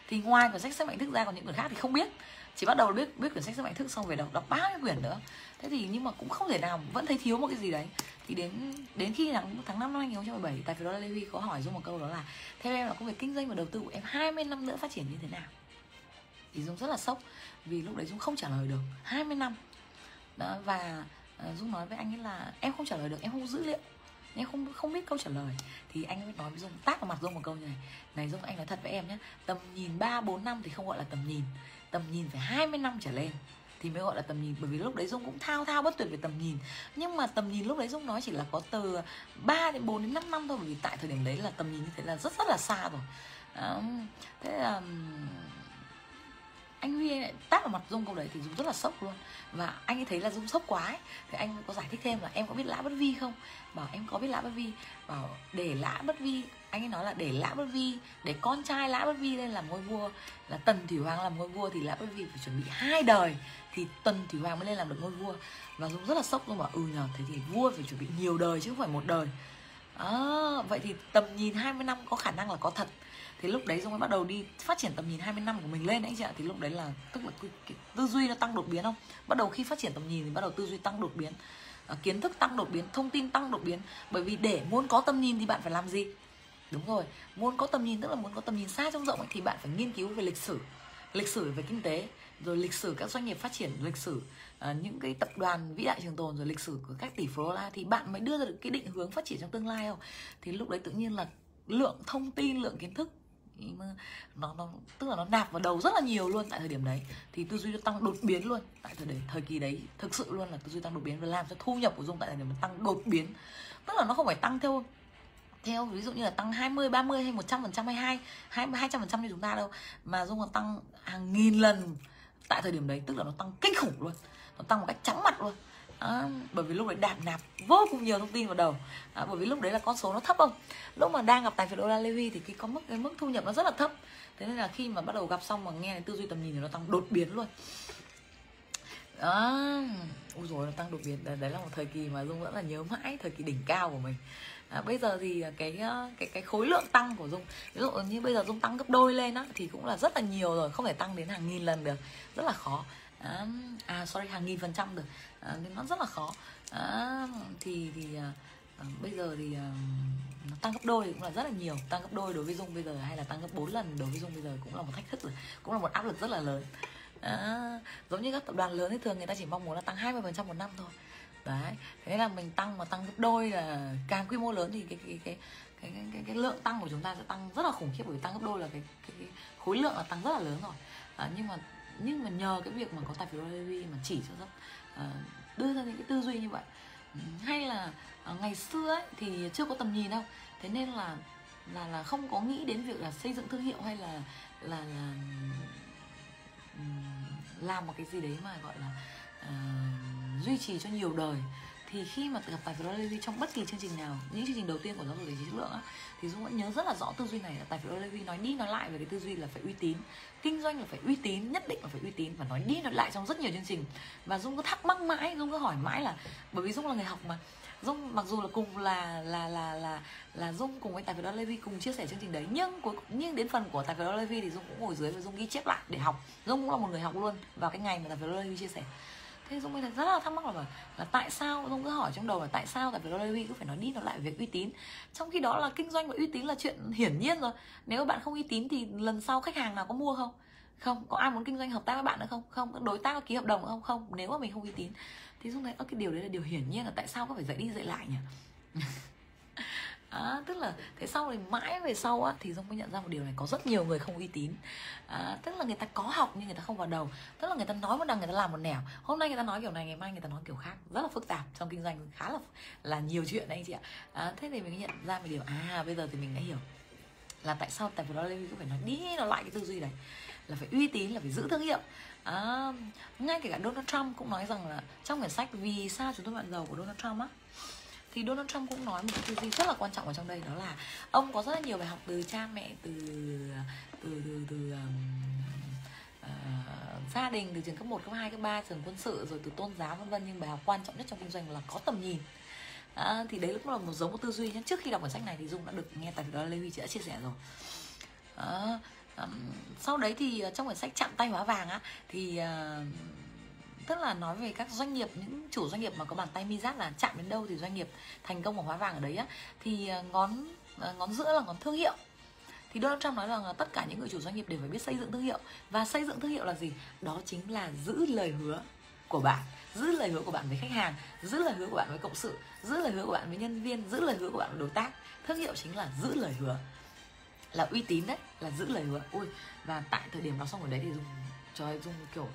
Thì ngoài quyển sách sức mạnh thức ra còn những quyển khác thì không biết. Chỉ bắt đầu biết biết quyển sách sức mạnh thức xong về đọc đọc bao nhiêu quyển nữa. Thế thì nhưng mà cũng không thể nào, vẫn thấy thiếu một cái gì đấy. Thì đến đến khi tháng tháng 5 năm 2017 tại vì đó là Lê Huy có hỏi Dung một câu đó là, theo em là công việc kinh doanh và đầu tư của em 20 năm nữa phát triển như thế nào? Thì Dung rất là sốc vì lúc đấy Dung không trả lời được 20 năm. Đó, và ờ, Dung nói với anh ấy là em không trả lời được em không dữ liệu em không không biết câu trả lời. Thì anh ấy nói với dung tác vào mặt dung một câu như này này dung anh nói thật với em nhé tầm nhìn ba bốn năm thì không gọi là tầm nhìn tầm nhìn phải 20 năm trở lên thì mới gọi là tầm nhìn. Bởi vì lúc đấy dung cũng thao thao bất tuyệt về tầm nhìn. Nhưng mà tầm nhìn lúc đấy dung nói chỉ là có từ 3 đến 4 đến 5 năm thôi bởi vì tại thời điểm đấy là tầm nhìn như thế là rất rất là xa rồi. Đó. thế là anh huy tát vào mặt dung câu đấy thì dung rất là sốc luôn. Và anh ấy thấy là dung sốc quá ấy. thì anh có giải thích thêm là em có biết lã bất vi không? Bảo em có biết lã bất vi. Bảo để lã bất vi anh ấy nói là để lã bất vi để con trai lã bất vi lên làm ngôi vua. Là tần thủy hoàng làm ngôi vua thì lã bất vi phải chuẩn bị hai đời thì tần thủy hoàng mới lên làm được ngôi vua. Và dung rất là sốc dung bảo ừ nhờ thế thì vua phải chuẩn bị nhiều đời chứ không phải một đời. À, vậy thì tầm nhìn 20 năm có khả năng là có thật thì lúc đấy dung mới bắt đầu đi phát triển tầm nhìn 20 năm của mình lên anh chị ạ. Thì lúc đấy là tức là cái, cái, tư duy nó tăng đột biến không? Bắt đầu khi phát triển tầm nhìn thì bắt đầu tư duy tăng đột biến. À, kiến thức tăng đột biến thông tin tăng đột biến. Bởi vì để muốn có tầm nhìn thì bạn phải làm gì? Đúng rồi muốn có tầm nhìn tức là muốn có tầm nhìn xa trong rộng ấy, thì bạn phải nghiên cứu về lịch sử. Lịch sử về kinh tế rồi lịch sử các doanh nghiệp phát triển lịch sử uh, những cái tập đoàn vĩ đại trường tồn rồi lịch sử của các tỷ phú la. Thì bạn mới đưa ra được cái định hướng phát triển trong tương lai không? Thì lúc đấy tự nhiên là lượng thông tin lượng kiến thức nó nó tức là nó nạp vào đầu rất là nhiều luôn tại thời điểm đấy. Thì tư duy nó tăng đột biến luôn tại thời đấy thời kỳ đấy. Thực sự luôn là tư duy tăng đột biến và làm cho thu nhập của dung tại thời điểm tăng đột biến. Tức là nó không phải tăng theo theo ví dụ như là tăng 20, 30 hay 100 phần trăm hay hai hai hai trăm phần trăm như chúng ta đâu. Mà dung còn tăng hàng nghìn lần tại thời điểm đấy tức là nó tăng kinh khủng luôn. Nó tăng một cách chóng mặt luôn à, bởi vì lúc đấy đạp nạp vô cùng nhiều thông tin vào đầu. À, bởi vì lúc đấy là con số nó thấp không? Lúc mà đang gặp tài phiệt đô la Levy thì cái có mức cái mức thu nhập nó rất là thấp. Thế nên là khi mà bắt đầu gặp xong mà nghe tư duy tầm nhìn thì nó tăng đột biến luôn. Đó ui rồi nó tăng đột biến. Đấy, đấy là một thời kỳ mà dung vẫn là nhớ mãi thời kỳ đỉnh cao của mình. À, bây giờ thì cái cái cái khối lượng tăng của dung ví dụ như bây giờ dung tăng gấp đôi lên á thì cũng là rất là nhiều rồi không thể tăng đến hàng nghìn lần được. Rất là khó. À, à sorry hàng nghìn phần trăm được à, nên nó rất là khó. À, thì thì à, à, bây giờ thì à, nó tăng gấp đôi cũng là rất là nhiều. Tăng gấp đôi đối với dung bây giờ hay là tăng gấp 4 lần đối với dung bây giờ cũng là một thách thức rồi cũng là một áp lực rất là lớn. À, giống như các tập đoàn lớn thì thường người ta chỉ mong muốn là tăng 20% một năm thôi. Đấy thế là mình tăng mà tăng gấp đôi là càng quy mô lớn thì cái cái cái cái cái, cái, cái lượng tăng của chúng ta sẽ tăng rất là khủng khiếp bởi vì tăng gấp đôi là cái, cái, cái khối lượng là tăng rất là lớn rồi. À, nhưng mà nhưng mà nhờ cái việc mà có tài phiếu Levy mà chỉ cho rất Ờ, đưa ra những cái tư duy như vậy. Hay là ờ, ngày xưa ấy, thì chưa có tầm nhìn đâu. Thế nên là là là không có nghĩ đến việc là xây dựng thương hiệu hay là là là làm một cái gì đấy mà gọi là uh, duy trì cho nhiều đời thì khi mà gặp tài phiệt Levy trong bất kỳ chương trình nào, những chương trình đầu tiên của giáo dục tài chính chất lượng á, thì dung vẫn nhớ rất là rõ tư duy này là tài phiệt Levy nói đi nói lại về cái tư duy là phải uy tín, kinh doanh là phải uy tín, nhất định là phải uy tín và nói đi nói lại trong rất nhiều chương trình. Và dung cứ thắc mắc mãi dung cứ hỏi mãi là, bởi vì dung là người học mà dung mặc dù là cùng là là là là là dung cùng với tài phiếu Levy cùng chia sẻ chương trình đấy, nhưng cuối nhưng đến phần của tài phiếu Levy thì dung cũng ngồi dưới và dung ghi chép lại để học. Dung cũng là một người học luôn vào cái ngày mà tài phiếu Levy chia sẻ thế dung mới giờ rất là thắc mắc là là tại sao? Dung cứ hỏi trong đầu là tại sao? Tại vì Levy cứ phải nói đi nói lại việc uy tín. Trong khi đó là kinh doanh và uy tín là chuyện hiển nhiên rồi. Nếu bạn không uy tín thì lần sau khách hàng nào có mua không? Không. Có ai muốn kinh doanh hợp tác với bạn nữa không? Không. Đối tác có ký hợp đồng nữa không? Không. Nếu mà mình không uy tín. Thì dung thấy cái điều đấy là điều hiển nhiên là tại sao có phải dạy đi dạy lại nhỉ? à, tức là thế sau thì mãi về sau á thì dung mới nhận ra một điều này có rất nhiều người không uy tín. À, tức là người ta có học nhưng người ta không vào đầu. Tức là người ta nói một đằng người ta làm một nẻo. Hôm nay người ta nói kiểu này ngày mai người ta nói kiểu khác. Rất là phức tạp trong kinh doanh khá là là nhiều chuyện đấy anh chị ạ. À, thế thì mình nhận ra một điều à bây giờ thì mình đã hiểu là tại sao tại vì đó lên cũng phải nói đi nó lại cái tư duy này. Là phải uy tín là phải giữ thương hiệu. À, ngay kể cả Donald Trump cũng nói rằng là trong quyển sách vì sao chúng tôi bạn giàu của Donald Trump á thì Donald Trump cũng nói một cái tư duy rất là quan trọng ở trong đây đó là ông có rất là nhiều bài học từ cha mẹ từ từ từ, từ um, uh, gia đình từ trường cấp 1, cấp 2, cấp 3, trường quân sự rồi từ tôn giáo vân vân. Nhưng bài học quan trọng nhất trong kinh doanh là có tầm nhìn. À, thì đấy cũng là một giống một tư duy nhé trước khi đọc cuốn sách này thì dung đã được nghe tại đó Lê Huy đã chia sẻ rồi. À, um, sau đấy thì trong quyển sách chạm tay hóa vàng á thì uh, tức là nói về các doanh nghiệp, những chủ doanh nghiệp mà có bàn tay mi giác là chạm đến đâu thì doanh nghiệp thành công và hóa vàng ở đấy á. Thì ờ, ngón ờ, ngón giữa là ngón thương hiệu. Thì Donald Trump nói rằng là tất cả những người chủ doanh nghiệp đều phải biết xây dựng thương hiệu. Và xây dựng thương hiệu là gì? Đó chính là giữ lời hứa của bạn. Giữ lời hứa của bạn với khách hàng, giữ lời hứa của bạn với cộng sự, giữ lời hứa của bạn với nhân viên, giữ lời hứa của bạn với đối tác. Thương hiệu chính là giữ lời hứa. Là uy tín đấy, là giữ lời hứa. Ui, và tại thời điểm đó xong rồi đấy thì dùng, trời dùng kiểu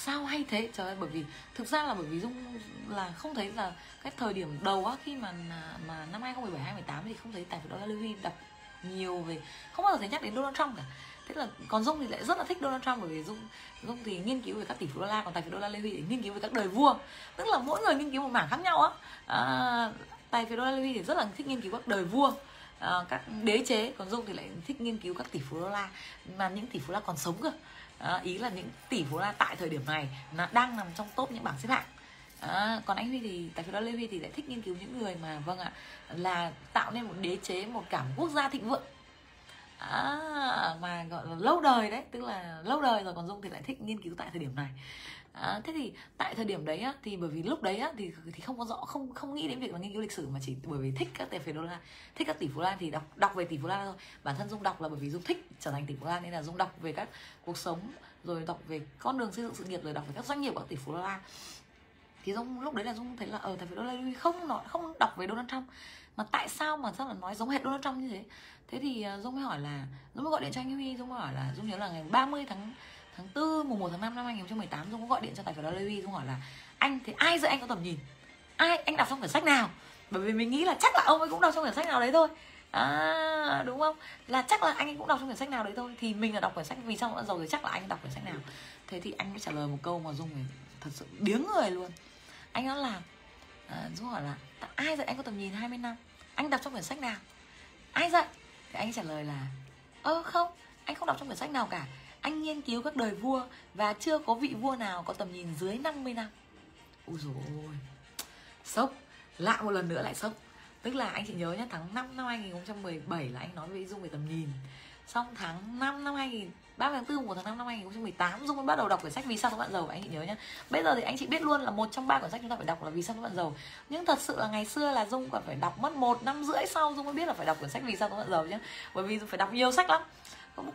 sao hay thế? Trời ơi bởi vì thực ra là bởi vì dung là không thấy là cái thời điểm đầu á khi mà mà năm 2017 2018 thì không thấy tài phiệt đô la Levy đập nhiều về không bao giờ thấy nhắc đến Donald Trump cả. Thế là còn dung thì lại rất là thích Donald Trump bởi vì dung dung thì nghiên cứu về các tỷ phú đô la còn tài phiệt đô la Levy thì nghiên cứu về các đời vua. Tức là mỗi người nghiên cứu một mảng khác nhau á. À, tài phiệt đô la Levy thì rất là thích nghiên cứu các đời vua à, các đế chế còn dung thì lại thích nghiên cứu các tỷ phú đô la mà những tỷ phú đô la còn sống cơ à, ý là những tỷ phú la tại thời điểm này là đang nằm trong top những bảng xếp hạng. À, còn anh Huy thì tại phiếu đó Lê Huy thì lại thích nghiên cứu những người mà vâng ạ là tạo nên một đế chế một cả một quốc gia thịnh vượng. À, mà gọi là lâu đời đấy tức là lâu đời rồi còn dung thì lại thích nghiên cứu tại thời điểm này à, thế thì tại thời điểm đấy á, thì bởi vì lúc đấy á, thì thì không có rõ không không nghĩ đến việc là nghiên cứu lịch sử mà chỉ bởi vì thích các tài phiếu đô la. Thích các tỷ phú lan thì đọc đọc về tỷ phú lan thôi. Bản thân dung đọc là bởi vì dung thích trở thành tỷ phú lan nên là dung đọc về các cuộc sống rồi đọc về con đường xây dựng sự nghiệp rồi đọc về các doanh nghiệp của các tỷ phú đô la. Thì dung lúc đấy là dung thấy là ở tại vì đô la không nói không đọc về Donald Trump. Mà tại sao mà sao là nói giống hệt Donald Trump như thế? Thế thì ờ, dung mới hỏi là dung mới gọi điện cho anh Huy dung mới hỏi là dung nhớ là ngày 30 tháng tháng 4 mùng 1 tháng 5 năm 2018 Dung có gọi điện cho tài khoản Larry Dung hỏi là anh thì ai dạy anh có tầm nhìn? Ai anh đọc trong quyển sách nào? Bởi vì mình nghĩ là chắc là ông ấy cũng đọc trong quyển sách nào đấy thôi. À đúng không? Là chắc là anh ấy cũng đọc trong quyển sách nào đấy thôi. Thì mình là đọc quyển sách vì sao đã giàu rồi chắc là anh đọc quyển sách nào. Thế thì anh mới trả lời một câu mà dung thật sự biếng người luôn. Anh nói là à, dung hỏi là ai dạy anh có tầm nhìn 20 năm? Anh đọc trong quyển sách nào? Ai dạy? Thì anh trả lời là ơ không anh không đọc trong quyển sách nào cả anh nghiên cứu các đời vua và chưa có vị vua nào có tầm nhìn dưới 50 năm. Úi dồi ôi. Sốc. Lại một lần nữa lại sốc. Tức là anh chị nhớ nhé tháng 5 năm 2017 là anh nói với Dung về tầm nhìn. Xong tháng 5 năm 2000 30 tháng 4 của tháng 5 năm 2018 Dung mới bắt đầu đọc quyển sách Vì sao các bạn giàu anh chị nhớ nhá, Bây giờ thì anh chị biết luôn là một trong ba quyển sách chúng ta phải đọc là Vì sao các bạn giàu Nhưng thật sự là ngày xưa là Dung còn phải đọc mất một năm rưỡi sau Dung mới biết là phải đọc quyển sách Vì sao các bạn giàu nhá. Bởi vì dung phải đọc nhiều sách lắm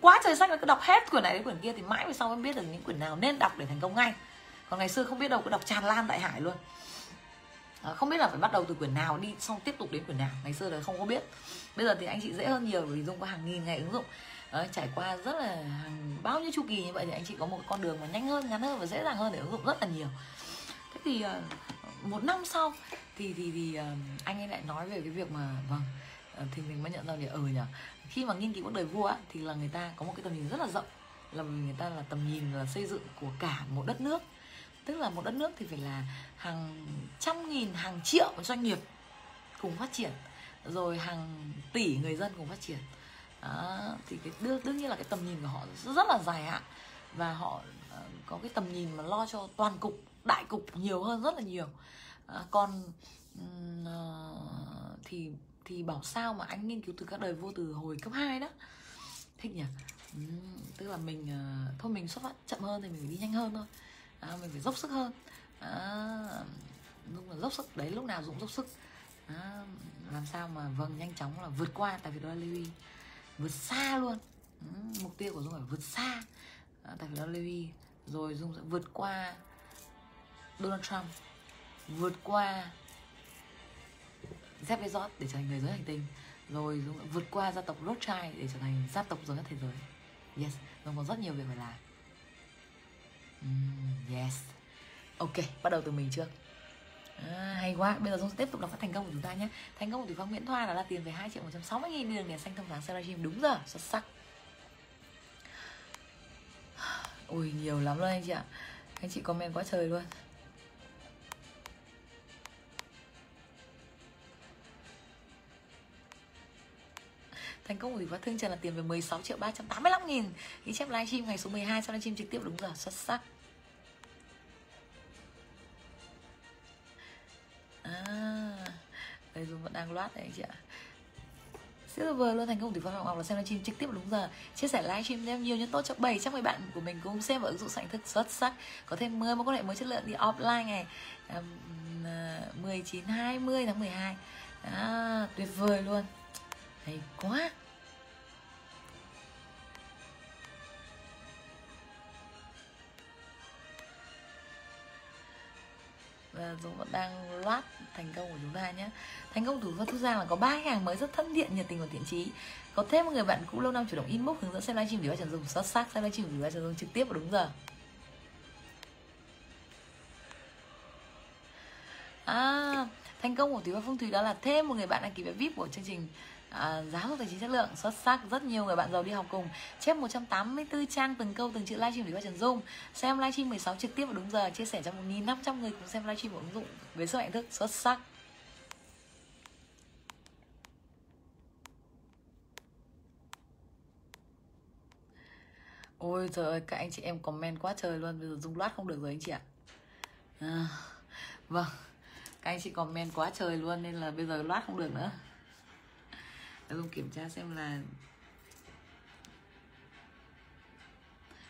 quá trời sách là cứ đọc hết quyển này đến quyển kia thì mãi về sau mới biết được những quyển nào nên đọc để thành công ngay. Còn ngày xưa không biết đâu cứ đọc tràn lan đại hải luôn. À, không biết là phải bắt đầu từ quyển nào đi xong tiếp tục đến quyển nào. Ngày xưa là không có biết. Bây giờ thì anh chị dễ hơn nhiều vì dung có hàng nghìn ngày ứng dụng. Đấy, trải qua rất là hàng bao nhiêu chu kỳ như vậy thì anh chị có một con đường mà nhanh hơn ngắn hơn và dễ dàng hơn để ứng dụng rất là nhiều. Thế thì à, một năm sau thì thì thì à, anh ấy lại nói về cái việc mà vâng Ờ, thì mình mới nhận ra là ừ nhỉ khi mà nghiên cứu cuộc đời vua á, thì là người ta có một cái tầm nhìn rất là rộng. Là vì người ta là tầm nhìn là xây dựng của cả một đất nước. Tức là một đất nước thì phải là hàng trăm nghìn hàng triệu doanh nghiệp cùng phát triển rồi hàng tỷ người dân cùng phát triển. Đó, thì cái đương, đương nhiên là cái tầm nhìn của họ rất là dài hạn. Và họ ờ, có cái tầm nhìn mà lo cho toàn cục đại cục nhiều hơn rất là nhiều. À, còn uh, thì thì bảo sao mà anh nghiên cứu từ các đời vua từ hồi cấp 2 đó. Thích nhỉ? Ừ, tức là mình uh, thôi mình xuất phát chậm hơn thì mình phải đi nhanh hơn thôi. À, mình phải dốc sức hơn. À, lúc là dốc sức đấy lúc nào dũng dốc sức. À, làm sao mà vâng nhanh chóng là vượt qua tại vì đó là Lewy vượt xa luôn. Ừ, mục tiêu của dung phải vượt xa à, tại vì đó là Lewy rồi dung sẽ vượt qua Donald Trump vượt qua Jeff Bezos để trở thành người giới hành tinh. Rồi vượt qua gia tộc Rothschild để trở thành gia tộc giàu nhất thế giới. Yes nó còn rất nhiều việc phải làm. Mm, yes. Ok bắt đầu từ mình trước. À, hay quá bây giờ chúng sẽ tiếp tục đọc các thành công của chúng ta nhé. Thành công của thủy phong nguyễn thoa đó là tiền về 2 triệu 160 nghìn đường đèn xanh thông sáng Seragim đúng giờ xuất sắc. Ui nhiều lắm luôn anh chị ạ. Anh chị comment quá trời luôn. Thành công của Thủy Phát Thương Trần là tiền về 16 triệu 385 nghìn. Ghi chép livestream ngày số 12 sau livestream trực tiếp đúng giờ xuất sắc. À Đây Dung vẫn đang loát đấy chị ạ. Silver luôn thành công Thủy Phát Ngọc là xem livestream trực tiếp đúng giờ. Chia sẻ livestream đem nhiều nhân tốt cho 700 người bạn của mình cùng xem và ứng dụng sảnh thức xuất sắc. Có thêm 10 mối quan hệ mới chất lượng đi offline ngày um, 19 20 tháng 12 à, Tuyệt vời luôn hay quá. Và Dũng vẫn đang loát thành công của chúng ta nhé. Thành công thủ pháp thu giang là có ba khách hàng mới rất thân thiện, nhiệt tình và thiện trí có thêm một người bạn cũ lâu năm chủ động inbox hướng dẫn xem livestream để ba trần dùng xuất sắc xem livestream để ba trần dùng trực tiếp và đúng giờ. À thành công của Thúy và Phương Thúy đó là thêm một người bạn đăng ký vé VIP của chương trình à, giáo dục tài chính chất lượng xuất sắc rất nhiều người bạn giàu đi học cùng. Chép 184 trang từng câu từng chữ livestream Thúy và Trần Dung. Xem livestream 16 trực tiếp vào đúng giờ chia sẻ cho 1.500 người cùng xem livestream của ứng dụng với sức mạnh thức xuất sắc. Ôi trời ơi, các anh chị em comment quá trời luôn Bây giờ Dung loát không được rồi anh chị ạ. À, Vâng các anh chị comment quá trời luôn nên là bây giờ loát không được nữa để Dung kiểm tra xem là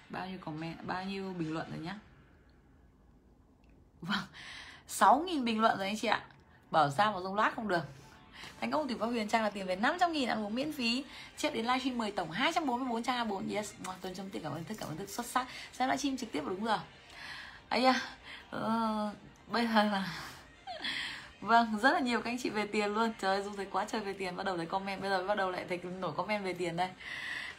bao nhiêu comment bao nhiêu bình luận rồi nhá. Vâng 6.000 bình luận rồi anh chị ạ. Bảo sao mà dùng loát không được. Thành công từ Pháp Huyền Trang là tiền về 500 nghìn ăn uống miễn phí. Chép đến livestream 10 tổng 244 trang A4 Yes, Tuần trong tiền cảm ơn thức cảm ơn thức xuất sắc. Xem livestream trực tiếp đúng giờ. Ấy à, uh, Bây giờ là Vâng, rất là nhiều các anh chị về tiền luôn. Trời ơi, Dung thấy quá trời về tiền Bắt đầu thấy comment, bây giờ bắt đầu lại thấy nổi comment về tiền đây.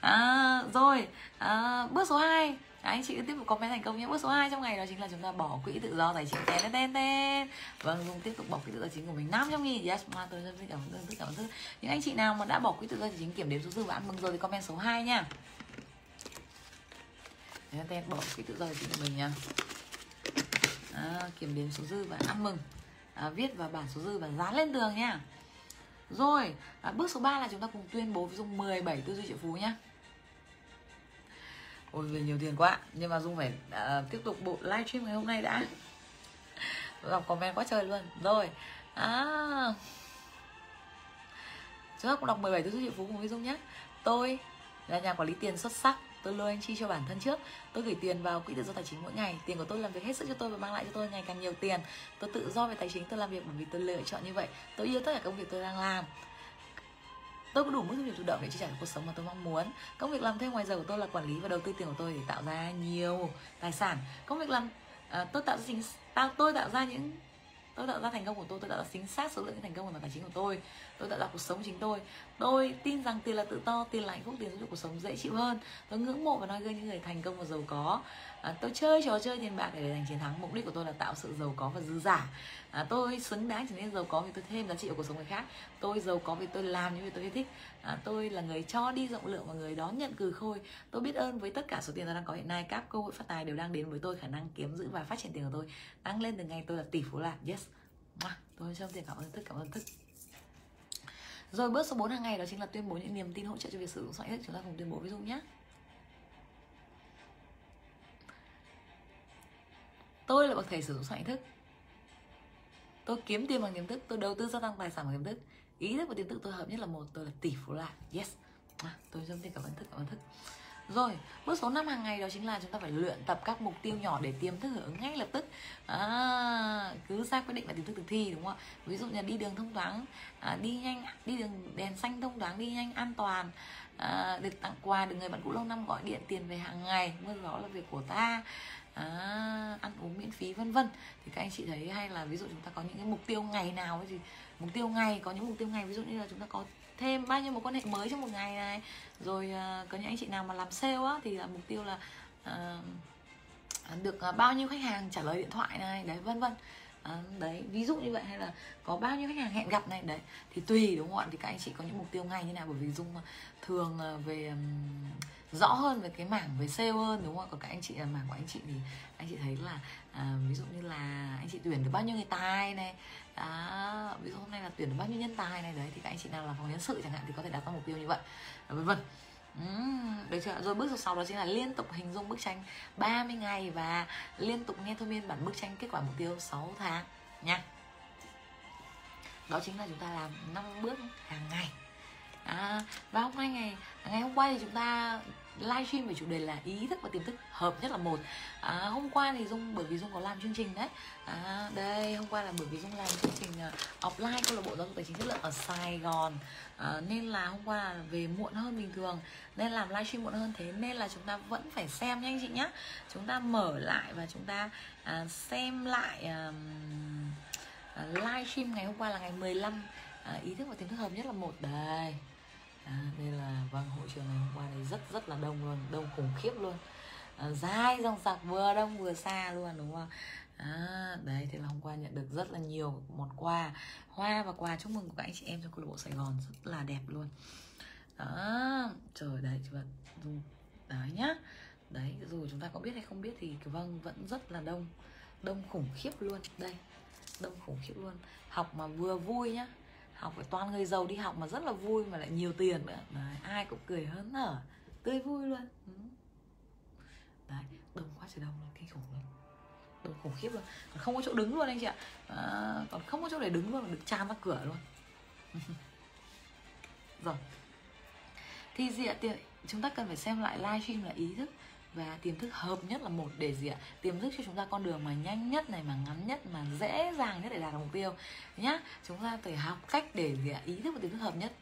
À, Rồi, à, bước số 2 à, anh chị cứ tiếp tục comment thành công nhé. Bước số 2 trong ngày đó chính là chúng ta bỏ quỹ tự do tài chính tên tên tên Vâng, Dung tiếp tục bỏ quỹ tự do tài chính của mình 500 nghìn. Yes, mà tôi rất cảm ơn rất cảm ơn. Những anh chị nào mà đã bỏ quỹ tự do tài chính kiểm đếm số dư và ăn mừng rồi thì comment số 2 nha. Tên bỏ quỹ tự do tài chính của mình nha. À, kiểm đếm số dư và ăn mừng à, viết vào bản số dư và dán lên tường nha. Rồi à, bước số 3 là chúng ta cùng tuyên bố với dung 17 tư duy triệu phú nhá. Ôi về nhiều tiền quá nhưng mà dung phải à, tiếp tục bộ livestream ngày hôm nay đã. Đọc comment quá trời luôn. Rồi à chúng ta cũng đọc 17 tư duy triệu phú cùng với dung nhé tôi là nhà quản lý tiền xuất sắc tôi lôi anh chi cho bản thân trước. Tôi gửi tiền vào quỹ tự do tài chính mỗi ngày. Tiền của tôi làm việc hết sức cho tôi và mang lại cho tôi ngày càng nhiều tiền. Tôi tự do về tài chính tôi làm việc bởi vì tôi lựa chọn như vậy. Tôi yêu tất cả công việc tôi đang làm. Tôi có đủ mức thu nhập chủ động để chi trả cuộc sống mà tôi mong muốn. Công việc làm thêm ngoài giờ của tôi là quản lý và đầu tư tiền của tôi để tạo ra nhiều tài sản. Công việc làm à, tôi tạo ra chính tôi tạo ra những tôi tạo ra thành công của tôi tôi tạo ra chính xác số lượng thành công của tài chính của tôi. Tôi tạo ra cuộc sống chính tôi. Tôi tin rằng tiền là tự do, tiền là hạnh phúc, tiền giúp cuộc sống dễ chịu hơn. Tôi ngưỡng mộ và nói gương những người thành công và giàu có à, tôi chơi trò chơi tiền bạc để giành chiến thắng. Mục đích của tôi là tạo sự giàu có và dư giả. À, tôi xứng đáng trở nên giàu có vì tôi thêm giá trị vào cuộc sống người khác. Tôi giàu có vì tôi làm những việc tôi yêu thích. À, tôi là người cho đi rộng lượng và người đón nhận cừ khôi. Tôi biết ơn với tất cả số tiền tôi đang có hiện nay. Các cơ hội phát tài đều đang đến với tôi. Khả năng kiếm giữ và phát triển tiền của tôi tăng lên từng ngày tôi là tỷ phú lạc yes. Tôi trong tiền cảm ơn thức cảm ơn thức rồi bước số 4 hàng ngày đó chính là tuyên bố những niềm tin hỗ trợ cho việc sử dụng soạn thức. Chúng ta cùng tuyên bố ví dụ nhé. Tôi là bậc thầy sử dụng soạn thức. Tôi kiếm tiền bằng tiềm thức tôi đầu tư gia tăng tài sản bằng tiềm thức. Ý thức và tiềm thức tôi hợp nhất là một tôi là tỷ phú lạc yes. À, tôi trong tiền cảm ơn thức cảm ơn thức. Rồi, bước số 5 hàng ngày đó chính là chúng ta phải luyện tập các mục tiêu nhỏ để tiềm thức hưởng ngay lập tức. À, cứ ra quyết định và tiềm thức thực thi đúng không? Ví dụ như là đi đường thông thoáng, à, đi nhanh, đi đường đèn xanh thông thoáng, đi nhanh an toàn, à, được tặng quà, được người bạn cũ lâu năm gọi điện tiền về hàng ngày, mưa gió là việc của ta. À, ăn uống miễn phí vân vân. Thì các anh chị thấy hay là ví dụ chúng ta có những cái mục tiêu ngày nào cái gì mục tiêu ngày có những mục tiêu ngày ví dụ như là chúng ta có thêm bao nhiêu một quan hệ mới trong một ngày này. Rồi à, có những anh chị nào mà làm sale á thì là mục tiêu là uh, được bao nhiêu khách hàng trả lời điện thoại này đấy vân vân. À, đấy ví dụ như vậy hay là có bao nhiêu khách hàng hẹn gặp này đấy. Thì tùy đúng không ạ? Thì các anh chị có những mục tiêu ngay như nào? Bởi vì dung thường về um, rõ hơn về cái mảng về sale hơn đúng không còn các anh chị là mảng của anh chị thì anh chị thấy là à, ví dụ như là anh chị tuyển được bao nhiêu người tài này đó ví dụ hôm nay là tuyển được bao nhiêu nhân tài này đấy thì các anh chị nào là phòng nhân sự chẳng hạn thì có thể đặt ra mục tiêu như vậy vân vân Uhm, được chưa? Rồi bước số 6 đó chính là liên tục hình dung bức tranh 30 ngày và liên tục nghe thôi miên bản bức tranh kết quả mục tiêu 6 tháng nha. Đó chính là chúng ta làm 5 bước hàng ngày. À, và hôm nay ngày ngày hôm qua thì chúng ta livestream về chủ đề là ý thức và tiềm thức hợp nhất là một. À, hôm qua thì dung bởi vì dung có làm chương trình đấy. À, đây hôm qua là bởi vì dung làm chương trình uh, offline câu lạc bộ giáo dục tài chính chất lượng ở sài gòn. À, nên là hôm qua là về muộn hơn bình thường nên làm livestream muộn hơn thế nên là chúng ta vẫn phải xem nha anh chị nhé chúng ta mở lại và chúng ta uh, xem lại uh, uh, livestream ngày hôm qua là ngày 15 uh, ý thức và tiềm thức hợp nhất là một. Đây à, đây là vâng hội trường ngày hôm qua này rất rất là đông luôn đông khủng khiếp luôn. À, dài dòng sạc vừa đông vừa xa luôn đúng không? À, đấy thì là hôm qua nhận được rất là nhiều món quà hoa và quà chúc mừng của các anh chị em trong câu lạc bộ sài gòn rất là đẹp luôn. Đó trời đấy chị đấy nhá. Đấy dù chúng ta có biết hay không biết thì vâng vẫn rất là đông đông khủng khiếp luôn đây đông khủng khiếp luôn. Học mà vừa vui nhá học phải toàn người giàu đi học mà rất là vui mà lại nhiều tiền nữa. Đấy, ai cũng cười hớn hở tươi vui luôn. Ừ. đấy đông quá trời đông luôn kinh khủng luôn. Đông khủng khiếp luôn. Còn không có chỗ đứng luôn anh chị ạ. À, còn không có chỗ để đứng luôn được tràn ra cửa luôn. Rồi. Thì diện thì chúng ta cần phải xem lại livestream là ý thức và tiềm thức hợp nhất là một để gì ạ? Tiềm thức cho chúng ta con đường mà nhanh nhất này mà ngắn nhất mà dễ dàng nhất để đạt được mục tiêu nhá. Chúng ta phải học cách để gì ạ? Ý thức và tiềm thức hợp nhất.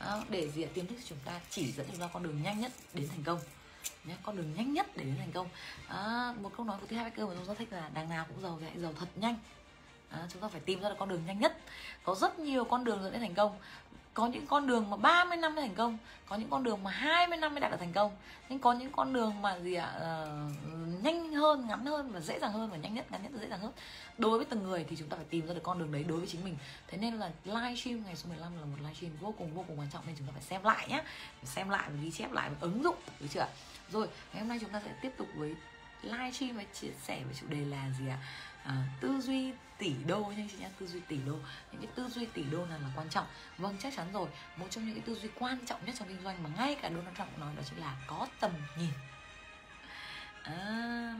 Đó, để gì ạ? Tiềm thức chúng ta chỉ dẫn chúng ta con đường nhanh nhất đến thành công nhé con đường nhanh nhất để đến thành công. À, một câu nói của thứ hai cơ mà chúng ta thích là đằng nào cũng giàu thì hãy giàu thật nhanh. À, chúng ta phải tìm ra được con đường nhanh nhất. Có rất nhiều con đường dẫn đến thành công có những con đường mà 30 năm mới thành công có những con đường mà 20 năm mới đạt được thành công. Nhưng có những con đường mà gì ạ uh, nhanh hơn ngắn hơn và dễ dàng hơn và nhanh nhất ngắn nhất và dễ dàng hơn. Đối với từng người thì chúng ta phải tìm ra được con đường đấy đối với chính mình. Thế nên là livestream ngày số 15 là một livestream vô cùng vô cùng quan trọng nên chúng ta phải xem lại nhé xem lại và ghi chép lại và ứng dụng được chưa rồi ngày hôm nay chúng ta sẽ tiếp tục với livestream và chia sẻ về chủ đề là gì ạ? À, tư duy tỷ đô nha chị nhá tư duy tỷ đô. Những cái tư duy tỷ đô nào là quan trọng. Vâng chắc chắn rồi. Một trong những cái tư duy quan trọng nhất trong kinh doanh mà ngay cả Donald Trump cũng nói đó chính là có tầm nhìn. À...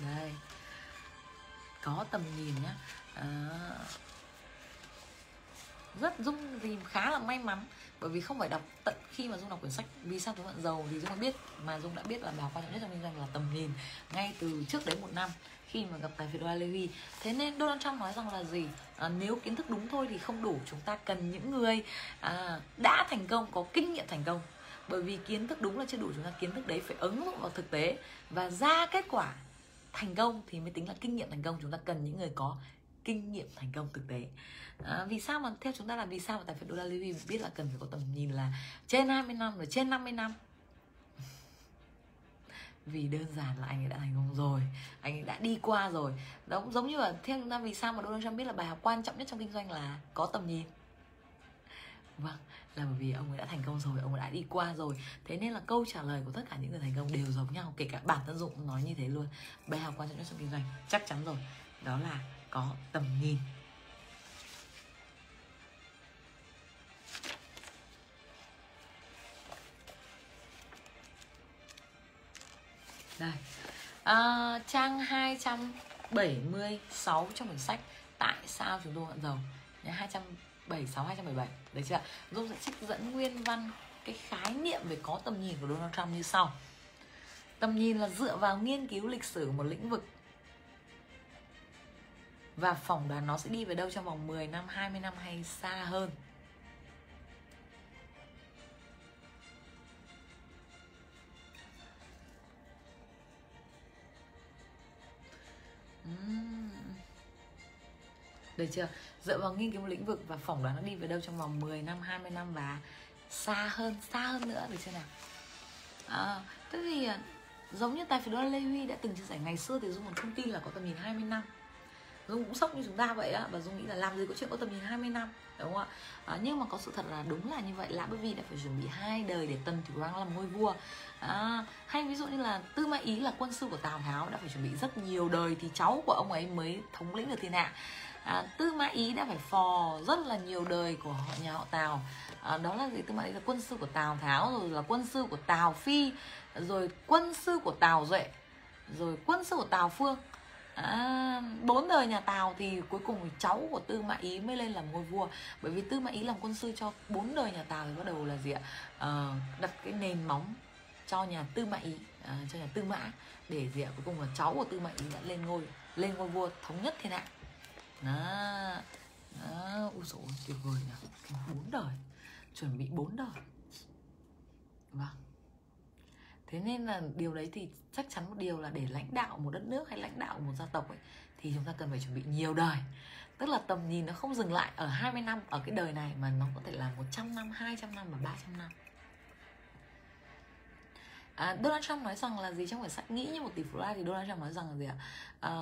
đây. Có tầm nhìn nhá. À rất dung thì khá là may mắn. Bởi vì không phải đọc tận khi mà dung đọc quyển sách vì sao tôi bạn giàu thì dung đã biết. Mà dung đã biết là bài quan trọng nhất trong kinh doanh là tầm nhìn. Ngay từ trước đấy một năm khi mà gặp tài phiệt doanh Lê Huy. Thế nên Donald Trump nói rằng là gì? À, nếu kiến thức đúng thôi thì không đủ. Chúng ta cần những người à, đã thành công có kinh nghiệm thành công. Bởi vì kiến thức đúng là chưa đủ chúng ta kiến thức đấy phải ứng dụng vào thực tế. Và ra kết quả thành công thì mới tính là kinh nghiệm thành công. Chúng ta cần những người có kinh nghiệm thành công thực tế. À, vì sao mà theo chúng ta là vì sao mà tài phiệt đô la Levy biết là cần phải có tầm nhìn là trên 20 năm rồi trên 50 năm? Vì đơn giản là anh ấy đã thành công rồi anh ấy đã đi qua rồi. Đó cũng giống như là theo chúng ta vì sao mà Donald Trump biết là bài học quan trọng nhất trong kinh doanh là có tầm nhìn. Vâng là bởi vì ông ấy đã thành công rồi ông ấy đã đi qua rồi. Thế nên là câu trả lời của tất cả những người thành công đều giống nhau kể cả bản thân dụng nói như thế luôn. Bài học quan trọng nhất trong kinh doanh chắc chắn rồi. Đó là có tầm nhìn. Đây. À, trang 276 trong quyển sách tại sao chúng tôi vẫn giàu? 276 277 đấy chưa Dung sẽ trích dẫn nguyên văn cái khái niệm về có tầm nhìn của Donald Trump như sau. Tầm nhìn là dựa vào nghiên cứu lịch sử một lĩnh vực và phỏng đoán nó sẽ đi về đâu trong vòng 10 năm, 20 năm hay xa hơn. Được chưa? Dựa vào nghiên cứu một lĩnh vực và phỏng đoán nó đi về đâu trong vòng 10 năm, 20 năm và xa hơn, xa hơn nữa được chưa nào? À, thế thì ờ, giống như tài phiệt đô la Lê Huy đã từng chia sẻ ngày xưa thì Dung còn không tin là có tầm nhìn 20 năm Dung cũng sốc như chúng ta vậy á và Dung nghĩ là làm gì có chuyện có tầm nhìn 20 năm đúng không ạ? À, nhưng mà có sự thật là đúng là như vậy lã bởi vì đã phải chuẩn bị hai đời để tần thủy hoàng làm ngôi vua. À, hay ví dụ như là tư mã ý là quân sư của tào tháo đã phải chuẩn bị rất nhiều đời thì cháu của ông ấy mới thống lĩnh được thiên hạ. À, tư mã ý đã phải phò rất là nhiều đời của họ nhà họ tào. À, đó là gì? Tư mã ý là quân sư của tào tháo rồi là quân sư của tào phi rồi quân sư của tào duệ rồi quân sư của tào phương à, bốn đời nhà tào thì cuối cùng cháu của tư mã ý mới lên làm ngôi vua. Bởi vì tư mã ý làm quân sư cho bốn đời nhà tào thì bắt đầu là gì ạ? À, đặt cái nền móng cho nhà tư mã ý à, cho nhà tư mã để gì ạ? Cuối cùng là cháu của tư mã ý đã lên ngôi lên ngôi vua thống nhất thiên hạ. Đó đó ui dồi tuyệt vời nhỉ. Bốn đời chuẩn bị bốn đời. Vâng thế nên là điều đấy thì chắc chắn một điều là để lãnh đạo một đất nước hay lãnh đạo một gia tộc ấy thì chúng ta cần phải chuẩn bị nhiều đời. Tức là tầm nhìn nó không dừng lại ở 20 năm ở cái đời này mà nó có thể là 100 năm, 200 năm và 300 năm. À, Donald Trump nói rằng là gì? Trong quyển sách nghĩ như một tỷ phú thì Donald Trump nói rằng là gì ạ? À,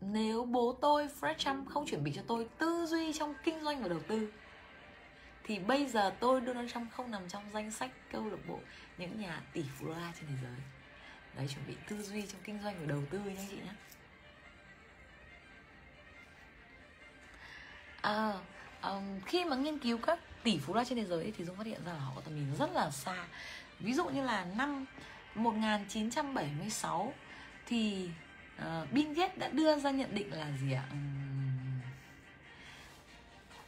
nếu bố tôi Fred Trump không chuẩn bị cho tôi tư duy trong kinh doanh và đầu tư thì bây giờ tôi Donald Trump không nằm trong danh sách câu lạc bộ những nhà tỷ phú đô la trên thế giới. Đấy chuẩn bị tư duy trong kinh doanh và đầu tư nha chị nhé à, um, khi mà nghiên cứu các tỷ phú đô la trên thế giới thì Dung phát hiện ra là họ có tầm nhìn rất là xa. Ví dụ như là năm 1976 thì uh, Bill Gates đã đưa ra nhận định là gì ạ? Um,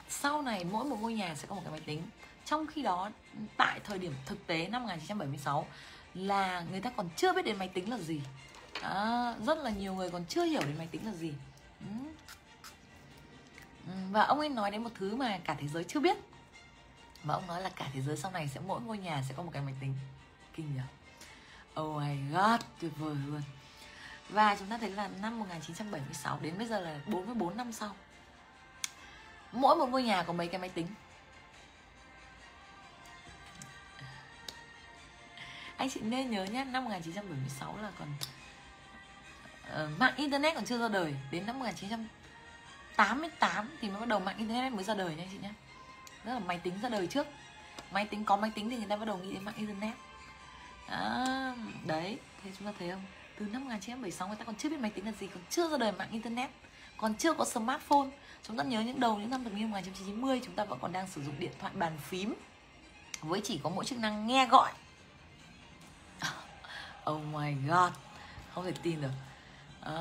sau này mỗi một ngôi nhà sẽ có một cái máy tính. Trong khi đó tại thời điểm thực tế năm 1976 là người ta còn chưa biết đến máy tính là gì. À, rất là nhiều người còn chưa hiểu đến máy tính là gì. Và ông ấy nói đến một thứ mà cả thế giới chưa biết. Và ông nói là cả thế giới sau này sẽ mỗi ngôi nhà sẽ có một cái máy tính. Kinh nhỉ? Oh my god tuyệt vời luôn. Và chúng ta thấy là năm 1976 đến bây giờ là 44 năm sau mỗi một ngôi nhà có mấy cái máy tính. Anh chị nên nhớ nhé năm 1976 là còn uh, mạng internet còn chưa ra đời. Đến năm 1988 thì mới bắt đầu mạng internet mới ra đời nha anh chị nhé rất là máy tính ra đời trước. Máy tính có máy tính thì người ta bắt đầu nghĩ đến mạng internet. À, đấy thế chúng ta thấy không? Từ năm 1976 người ta còn chưa biết máy tính là gì còn chưa ra đời mạng internet. Còn chưa có smartphone chúng ta nhớ những đầu những năm thập niên 1990 chúng ta vẫn còn đang sử dụng điện thoại bàn phím với chỉ có mỗi chức năng nghe gọi. Oh my god không thể tin được. À,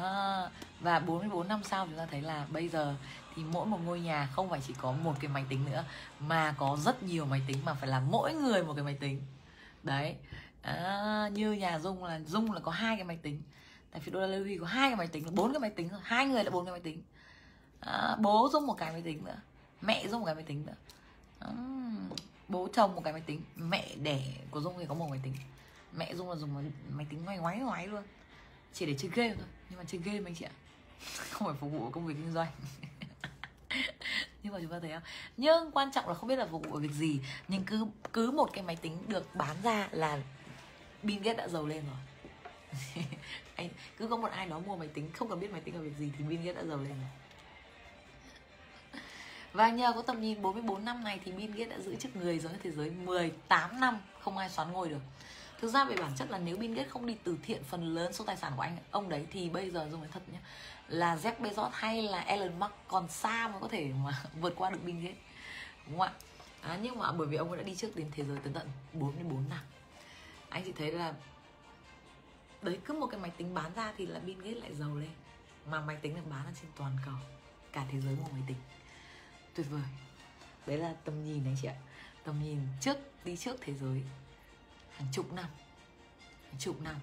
và 44 năm sau chúng ta thấy là bây giờ thì mỗi một ngôi nhà không phải chỉ có một cái máy tính nữa mà có rất nhiều máy tính mà phải là mỗi người một cái máy tính. Đấy à, như nhà dung là dung là có hai cái máy tính. Tại vì đô la Lưu có hai cái máy tính bốn cái máy tính hai người là bốn cái máy tính à, bố dùng một cái máy tính nữa. Mẹ dùng một cái máy tính nữa. À, bố chồng một cái máy tính. Mẹ đẻ của dung thì có một máy tính. Mẹ dung là dùng máy tính ngoái ngoái ngoái luôn. Chỉ để chơi game thôi. Nhưng mà chơi game anh chị ạ. Không phải phục vụ công việc kinh doanh. Nhưng mà chúng ta thấy không? Nhưng quan trọng là không biết là phục vụ việc gì. Nhưng cứ cứ một cái máy tính được bán ra là Bill Gates đã giàu lên rồi. Anh cứ có một ai đó mua máy tính không cần biết máy tính là việc gì thì Bill Gates đã giàu lên rồi và nhờ có tầm nhìn 44 năm này thì Bill Gates đã giữ chức người giàu nhất thế giới 18 năm không ai xoán ngôi được. Thực ra về bản chất là nếu Bill Gates không đi từ thiện phần lớn số tài sản của anh ông đấy thì bây giờ dùng nói thật nhé là Jeff Bezos hay là Elon Musk còn xa mới có thể mà vượt qua được Bill Gates đúng không ạ? À, nhưng mà bởi vì ông đã đi trước đến thế giới tới tận 44 năm. Anh chị thấy là đấy cứ một cái máy tính bán ra thì là Bill Gates lại giàu lên mà máy tính được bán ở trên toàn cầu cả thế giới một máy tính tuyệt vời. Đấy là tầm nhìn anh chị ạ. Tầm nhìn trước đi trước thế giới. Hàng chục năm. Hàng chục năm.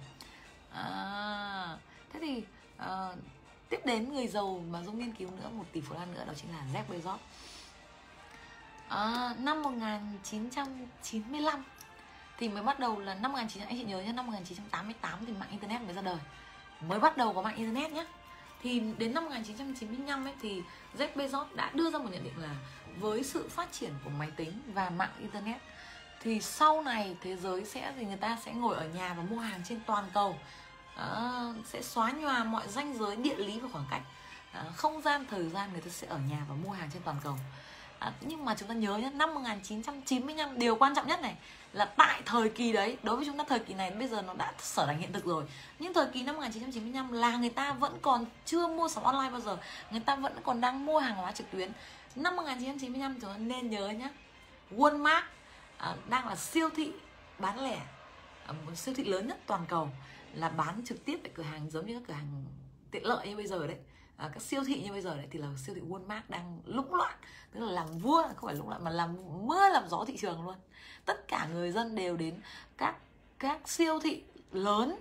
À, thế thì à, tiếp đến người giàu mà dung nghiên cứu nữa một tỷ phú lan nữa đó chính là Jeff Bezos. À, năm 1995 thì mới bắt đầu là năm 1900 anh chị nhớ nhé năm 1988 thì mạng internet mới ra đời. Mới bắt đầu có mạng internet nhé thì đến năm 1995 ấy thì Jeff Bezos đã đưa ra một nhận định là với sự phát triển của máy tính và mạng internet thì sau này thế giới sẽ thì người ta sẽ ngồi ở nhà và mua hàng trên toàn cầu. À, sẽ xóa nhòa mọi ranh giới địa lý và khoảng cách. À, không gian thời gian người ta sẽ ở nhà và mua hàng trên toàn cầu. À, nhưng mà chúng ta nhớ nhé năm 1995 điều quan trọng nhất này là tại thời kỳ đấy. Đối với chúng ta thời kỳ này bây giờ nó đã sở thành hiện thực rồi. Nhưng thời kỳ năm 1995 là người ta vẫn còn chưa mua sắm online bao giờ. Người ta vẫn còn đang mua hàng hóa trực tuyến. Năm 1995 chúng ta nên nhớ nhé Walmart à, đang là siêu thị bán lẻ à, một siêu thị lớn nhất toàn cầu là bán trực tiếp tại cửa hàng giống như các cửa hàng tiện lợi như bây giờ đấy à, các siêu thị như bây giờ đấy thì là siêu thị Walmart đang lũng loạn. Tức là làm vua không phải lũng loạn mà làm mưa làm gió thị trường luôn. Tất cả người dân đều đến các các siêu thị lớn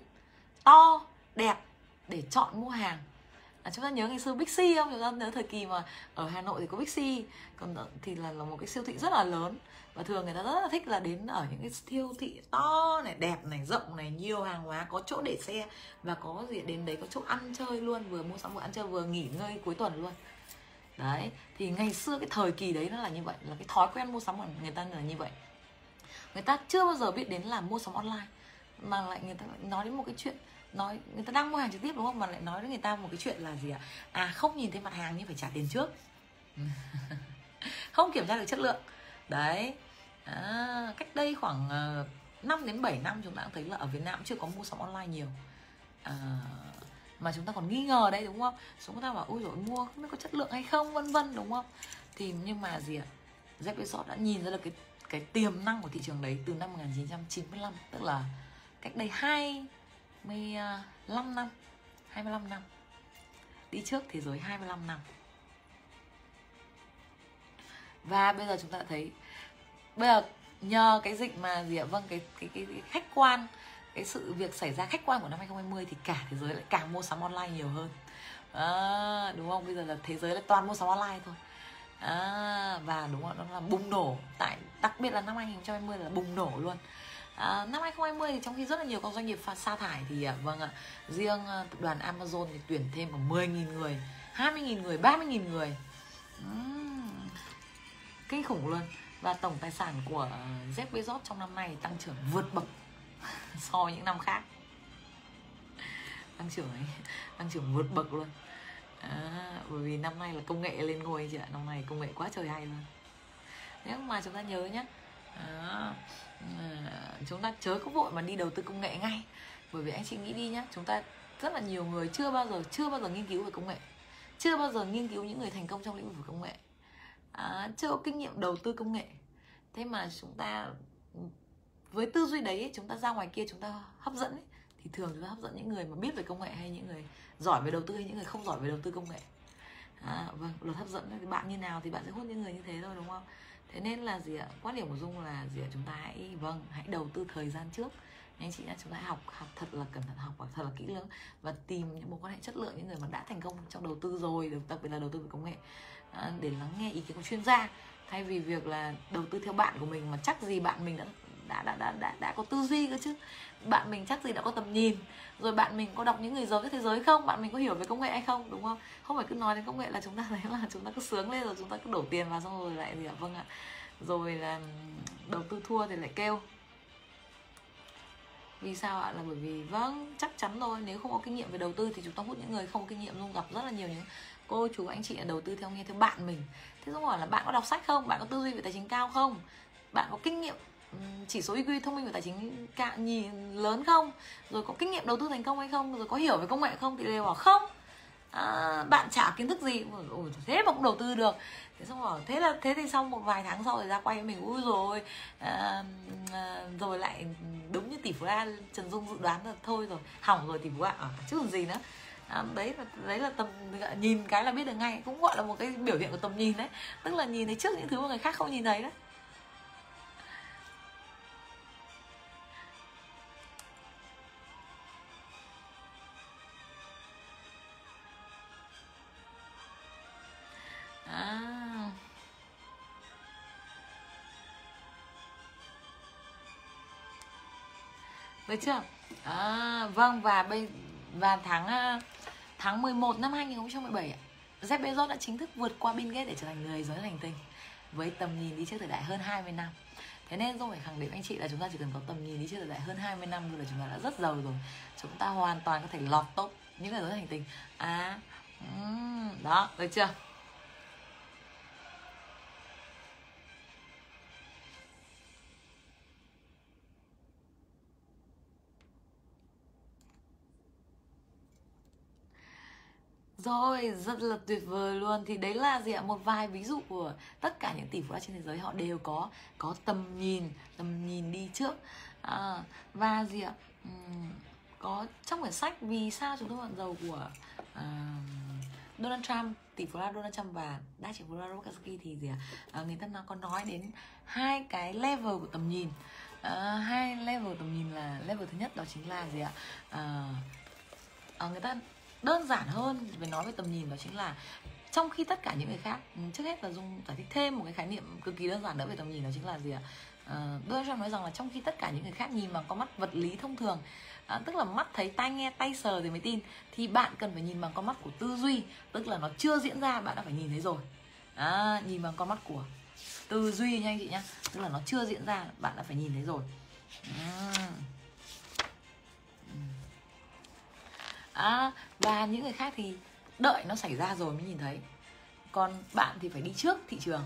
to đẹp để chọn mua hàng. À, chúng ta nhớ ngày xưa Bixi không? Chúng ta nhớ thời kỳ mà ở Hà Nội thì có Bixi còn thì là, là một cái siêu thị rất là lớn và thường người ta rất là thích là đến ở những cái siêu thị to này, đẹp này, rộng này, nhiều hàng hóa, có chỗ để xe và có gì, đến đấy có chỗ ăn chơi luôn, vừa mua sắm vừa ăn chơi, vừa nghỉ ngơi cuối tuần luôn. Đấy, thì ngày xưa cái thời kỳ đấy nó là như vậy, là cái thói quen mua sắm của người ta là như vậy. Người ta chưa bao giờ biết đến là mua sắm online, mà lại người ta nói đến một cái chuyện, nói, người ta đang mua hàng trực tiếp đúng không? Mà lại nói với người ta một cái chuyện là gì ạ? À? à không nhìn thấy mặt hàng nhưng phải trả tiền trước. Không kiểm tra được chất lượng. Đấy à, cách đây khoảng ờ, uh, 5 đến 7 năm chúng ta cũng thấy là ở Việt Nam chưa có mua sắm online nhiều. À, mà chúng ta còn nghi ngờ đấy đúng không? Chúng ta bảo ôi rồi mua không biết có chất lượng hay không? vân vân đúng không? Thì nhưng mà gì ạ? Jeff Bezos đã nhìn ra được cái cái tiềm năng của thị trường đấy từ năm 1995 tức là cách đây 25 năm 25 năm. Đi trước thế giới 25 năm. Và bây giờ chúng ta thấy bây giờ nhờ cái dịch mà gì ạ? Vâng cái cái, cái cái khách quan cái sự việc xảy ra khách quan của năm 2020 thì cả thế giới lại càng mua sắm online nhiều hơn. À, đúng không? Bây giờ là thế giới là toàn mua sắm online thôi. À, và đúng không? Nó là bùng nổ tại đặc biệt là năm 2020 là bùng nổ luôn. À, năm 2020 thì trong khi rất là nhiều các doanh nghiệp sa thải thì à, vâng ạ riêng à, tập đoàn Amazon thì tuyển thêm khoảng 10.000 người 20.000 người 30.000 người. Uhm, kinh khủng luôn và tổng tài sản của Jeff Bezos trong năm nay tăng trưởng vượt bậc so với những năm khác. Tăng trưởng ấy tăng trưởng vượt bậc luôn. À, bởi vì năm nay là công nghệ lên ngôi chị ạ. Năm nay công nghệ quá trời hay luôn. Nếu mà chúng ta nhớ nhé À, ờ, chúng ta chớ có vội mà đi đầu tư công nghệ ngay. Bởi vì anh chị nghĩ đi nhá chúng ta rất là nhiều người chưa bao giờ chưa bao giờ nghiên cứu về công nghệ. Chưa bao giờ nghiên cứu những người thành công trong lĩnh vực công nghệ à, chưa có kinh nghiệm đầu tư công nghệ. Thế mà chúng ta với tư duy đấy chúng ta ra ngoài kia chúng ta hấp dẫn ấy, thì thường chúng ta hấp dẫn những người mà biết về công nghệ hay những người giỏi về đầu tư hay những người không giỏi về đầu tư công nghệ. À, vâng luật hấp dẫn. Thì bạn như nào thì bạn sẽ hút những người như thế thôi đúng không? Thế nên là gì ạ? Quan điểm của dung là gì ạ? Chúng ta hãy vâng hãy đầu tư thời gian trước. Anh chị nhé chúng ta hãy học học thật là cẩn thận học và thật là kỹ lưỡng và tìm những mối quan hệ chất lượng những người mà đã thành công trong đầu tư rồi đặc biệt là đầu tư về công nghệ. À, để lắng nghe ý kiến của chuyên gia thay vì việc là đầu tư theo bạn của mình mà chắc gì bạn mình đã đã đã đã đã, đã có tư duy cơ chứ? Bạn mình chắc gì đã có tầm nhìn? Rồi bạn mình có đọc những người giàu cái thế giới không? Bạn mình có hiểu về công nghệ hay không? Đúng không? Không phải cứ nói đến công nghệ là chúng ta thấy là chúng ta cứ sướng lên rồi chúng ta cứ đổ tiền vào xong rồi lại gì ạ? Vâng ạ. Rồi là đầu tư thua thì lại kêu. Vì sao ạ? Là bởi vì vâng chắc chắn rồi. Nếu không có kinh nghiệm về đầu tư thì chúng ta hút những người không có kinh nghiệm luôn gặp rất là nhiều những cô chú anh chị là đầu tư theo nghe theo bạn mình. Thế xong hỏi là bạn có đọc sách không? Bạn có tư duy về tài chính cao không? Bạn có kinh nghiệm chỉ số IQ thông minh về tài chính cả nhìn lớn không? Rồi có kinh nghiệm đầu tư thành công hay không? Rồi có hiểu về công nghệ không? Thì đều bảo không. À, bạn chả kiến thức gì. Ôi thế mà cũng đầu tư được. Thế xong rồi thế là thế thì sau một vài tháng sau rồi ra quay với mình ui rồi à, à, rồi lại đúng như tỷ phú a trần dung dự đoán là thôi rồi hỏng rồi tỷ phú ạ à, ờ, chứ còn gì nữa à, đấy là đấy là tầm nhìn cái là biết được ngay cũng gọi là một cái biểu hiện của tầm nhìn đấy. Tức là nhìn thấy trước những thứ mà người khác không nhìn thấy đấy. À. Được chưa? À, vâng và bây và tháng à, tháng 11 năm 2017 ạ. Jeff Bezos đã chính thức vượt qua Bill Gates để trở thành người giới hành tinh với tầm nhìn đi trước thời đại hơn 20 năm. Thế nên tôi phải khẳng định anh chị là chúng ta chỉ cần có tầm nhìn đi trước thời đại hơn 20 năm thôi là chúng ta đã rất giàu rồi. Chúng ta hoàn toàn có thể lọt top những người giới hành tinh. À đó, được chưa? Rồi, rất là tuyệt vời luôn Thì đấy là gì ạ? Một vài ví dụ của tất cả những tỷ phú trên thế giới Họ đều có có tầm nhìn, tầm nhìn đi trước à, Và gì ạ? Uhm, có trong quyển sách Vì sao chúng tôi bạn giàu của uh, Donald Trump tỷ phú Donald Trump và đa triệu phú Robert thì gì ạ? À, người ta nó có nói đến hai cái level của tầm nhìn à, hai level tầm nhìn là level thứ nhất đó chính là gì ạ à, à, người ta đơn giản hơn về nói về tầm nhìn đó chính là trong khi tất cả những người khác ừ, trước hết là dung giải thích thêm một cái khái niệm cực kỳ đơn giản nữa về tầm nhìn đó chính là gì ạ? À, Donald Trump nói rằng là trong khi tất cả những người khác nhìn bằng con mắt vật lý thông thường à, tức là mắt thấy tai nghe tay sờ thì mới tin thì bạn cần phải nhìn bằng con mắt của tư duy tức là nó chưa diễn ra bạn đã phải nhìn thấy rồi. À, nhìn bằng con mắt của tư duy nha anh chị nhá tức là nó chưa diễn ra bạn đã phải nhìn thấy rồi. À à, và những người khác thì đợi nó xảy ra rồi mới nhìn thấy. Còn bạn thì phải đi trước thị trường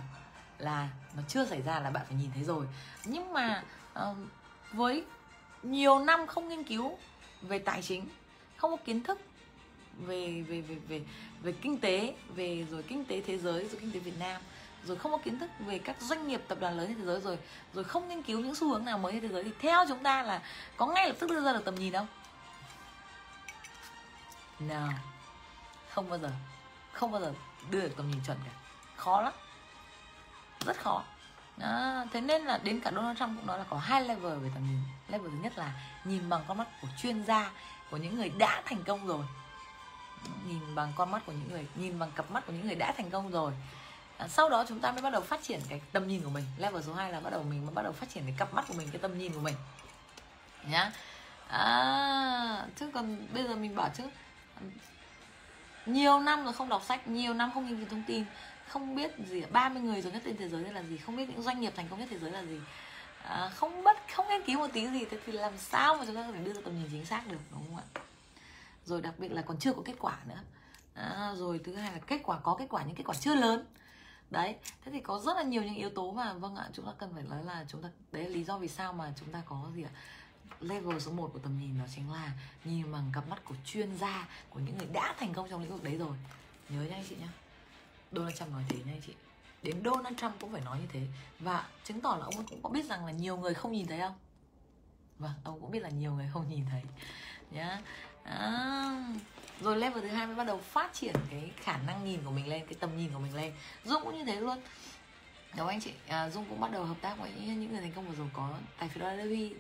là nó chưa xảy ra là bạn phải nhìn thấy rồi. Nhưng mà uh, với nhiều năm không nghiên cứu về tài chính không có kiến thức về về về về về kinh tế về rồi kinh tế thế giới rồi kinh tế Việt Nam rồi không có kiến thức về các doanh nghiệp tập đoàn lớn trên thế giới rồi rồi không nghiên cứu những xu hướng nào mới trên thế giới thì theo chúng ta là có ngay lập tức đưa ra được tầm nhìn không? No. Không bao giờ. Không bao giờ đưa được tầm nhìn chuẩn cả. Khó lắm. Rất khó. Đó. thế nên là đến cả Donald Trump cũng nói là có hai level về tầm nhìn. Level thứ nhất là nhìn bằng con mắt của chuyên gia của những người đã thành công rồi. Nhìn bằng con mắt của những người nhìn bằng cặp mắt của những người đã thành công rồi. À, sau đó chúng ta mới bắt đầu phát triển cái tầm nhìn của mình. Level số 2 là bắt đầu mình mới bắt đầu phát triển cái cặp mắt của mình cái tầm nhìn của mình. Nhá. À, chứ còn bây giờ mình bảo chứ nhiều năm rồi không đọc sách nhiều năm không nghiên cứu thông tin. Không biết gì 30 người giàu nhất trên thế giới là gì? Không biết những doanh nghiệp thành công nhất thế giới là gì? À, không bất không nghiên cứu một tí gì thế thì làm sao mà chúng ta có thể đưa ra tầm nhìn chính xác được đúng không ạ? Rồi đặc biệt là còn chưa có kết quả nữa. À, rồi thứ hai là kết quả có kết quả nhưng kết quả chưa lớn. Đấy thế thì có rất là nhiều những yếu tố mà vâng ạ chúng ta cần phải nói là chúng ta đấy là lý do vì sao mà chúng ta có gì ạ? Level số 1 của tầm nhìn đó chính là nhìn bằng cặp mắt của chuyên gia của những người đã thành công trong lĩnh vực đấy rồi. Nhớ nha anh chị nhá. Donald Trump nói thế nha anh chị. Đến Donald Trump cũng phải nói như thế. Và chứng tỏ là ông cũng có biết rằng là nhiều người không nhìn thấy không? Vâng ông cũng biết là nhiều người không nhìn thấy. Nhá. À, rồi level thứ hai mới bắt đầu phát triển cái khả năng nhìn của mình lên cái tầm nhìn của mình lên. Dung cũng như thế luôn. Đúng anh chị, à, Dung cũng bắt đầu hợp tác với những người thành công vừa rồi có tài phiệt Levi.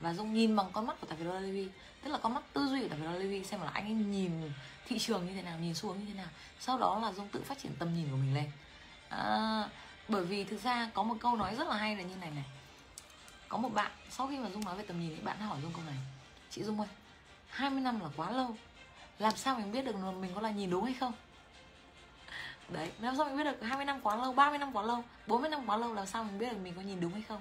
Và Dung nhìn bằng con mắt của tài phiệt Levi Tức là con mắt tư duy của tài phiệt Levi Xem là anh ấy nhìn thị trường như thế nào, nhìn xu hướng như thế nào. Sau đó là Dung tự phát triển tầm nhìn của mình lên. À, Bởi vì thực ra có một câu nói rất là hay là như này này. Có một bạn, sau khi mà Dung nói về tầm nhìn thì bạn hỏi Dung câu này Chị Dung ơi, 20 năm là quá lâu. Làm sao mình biết được mình có là nhìn đúng hay không? Đấy làm sao mình biết được 20 năm quá lâu 30 năm quá lâu 40 năm quá lâu làm sao mình biết được mình có nhìn đúng hay không?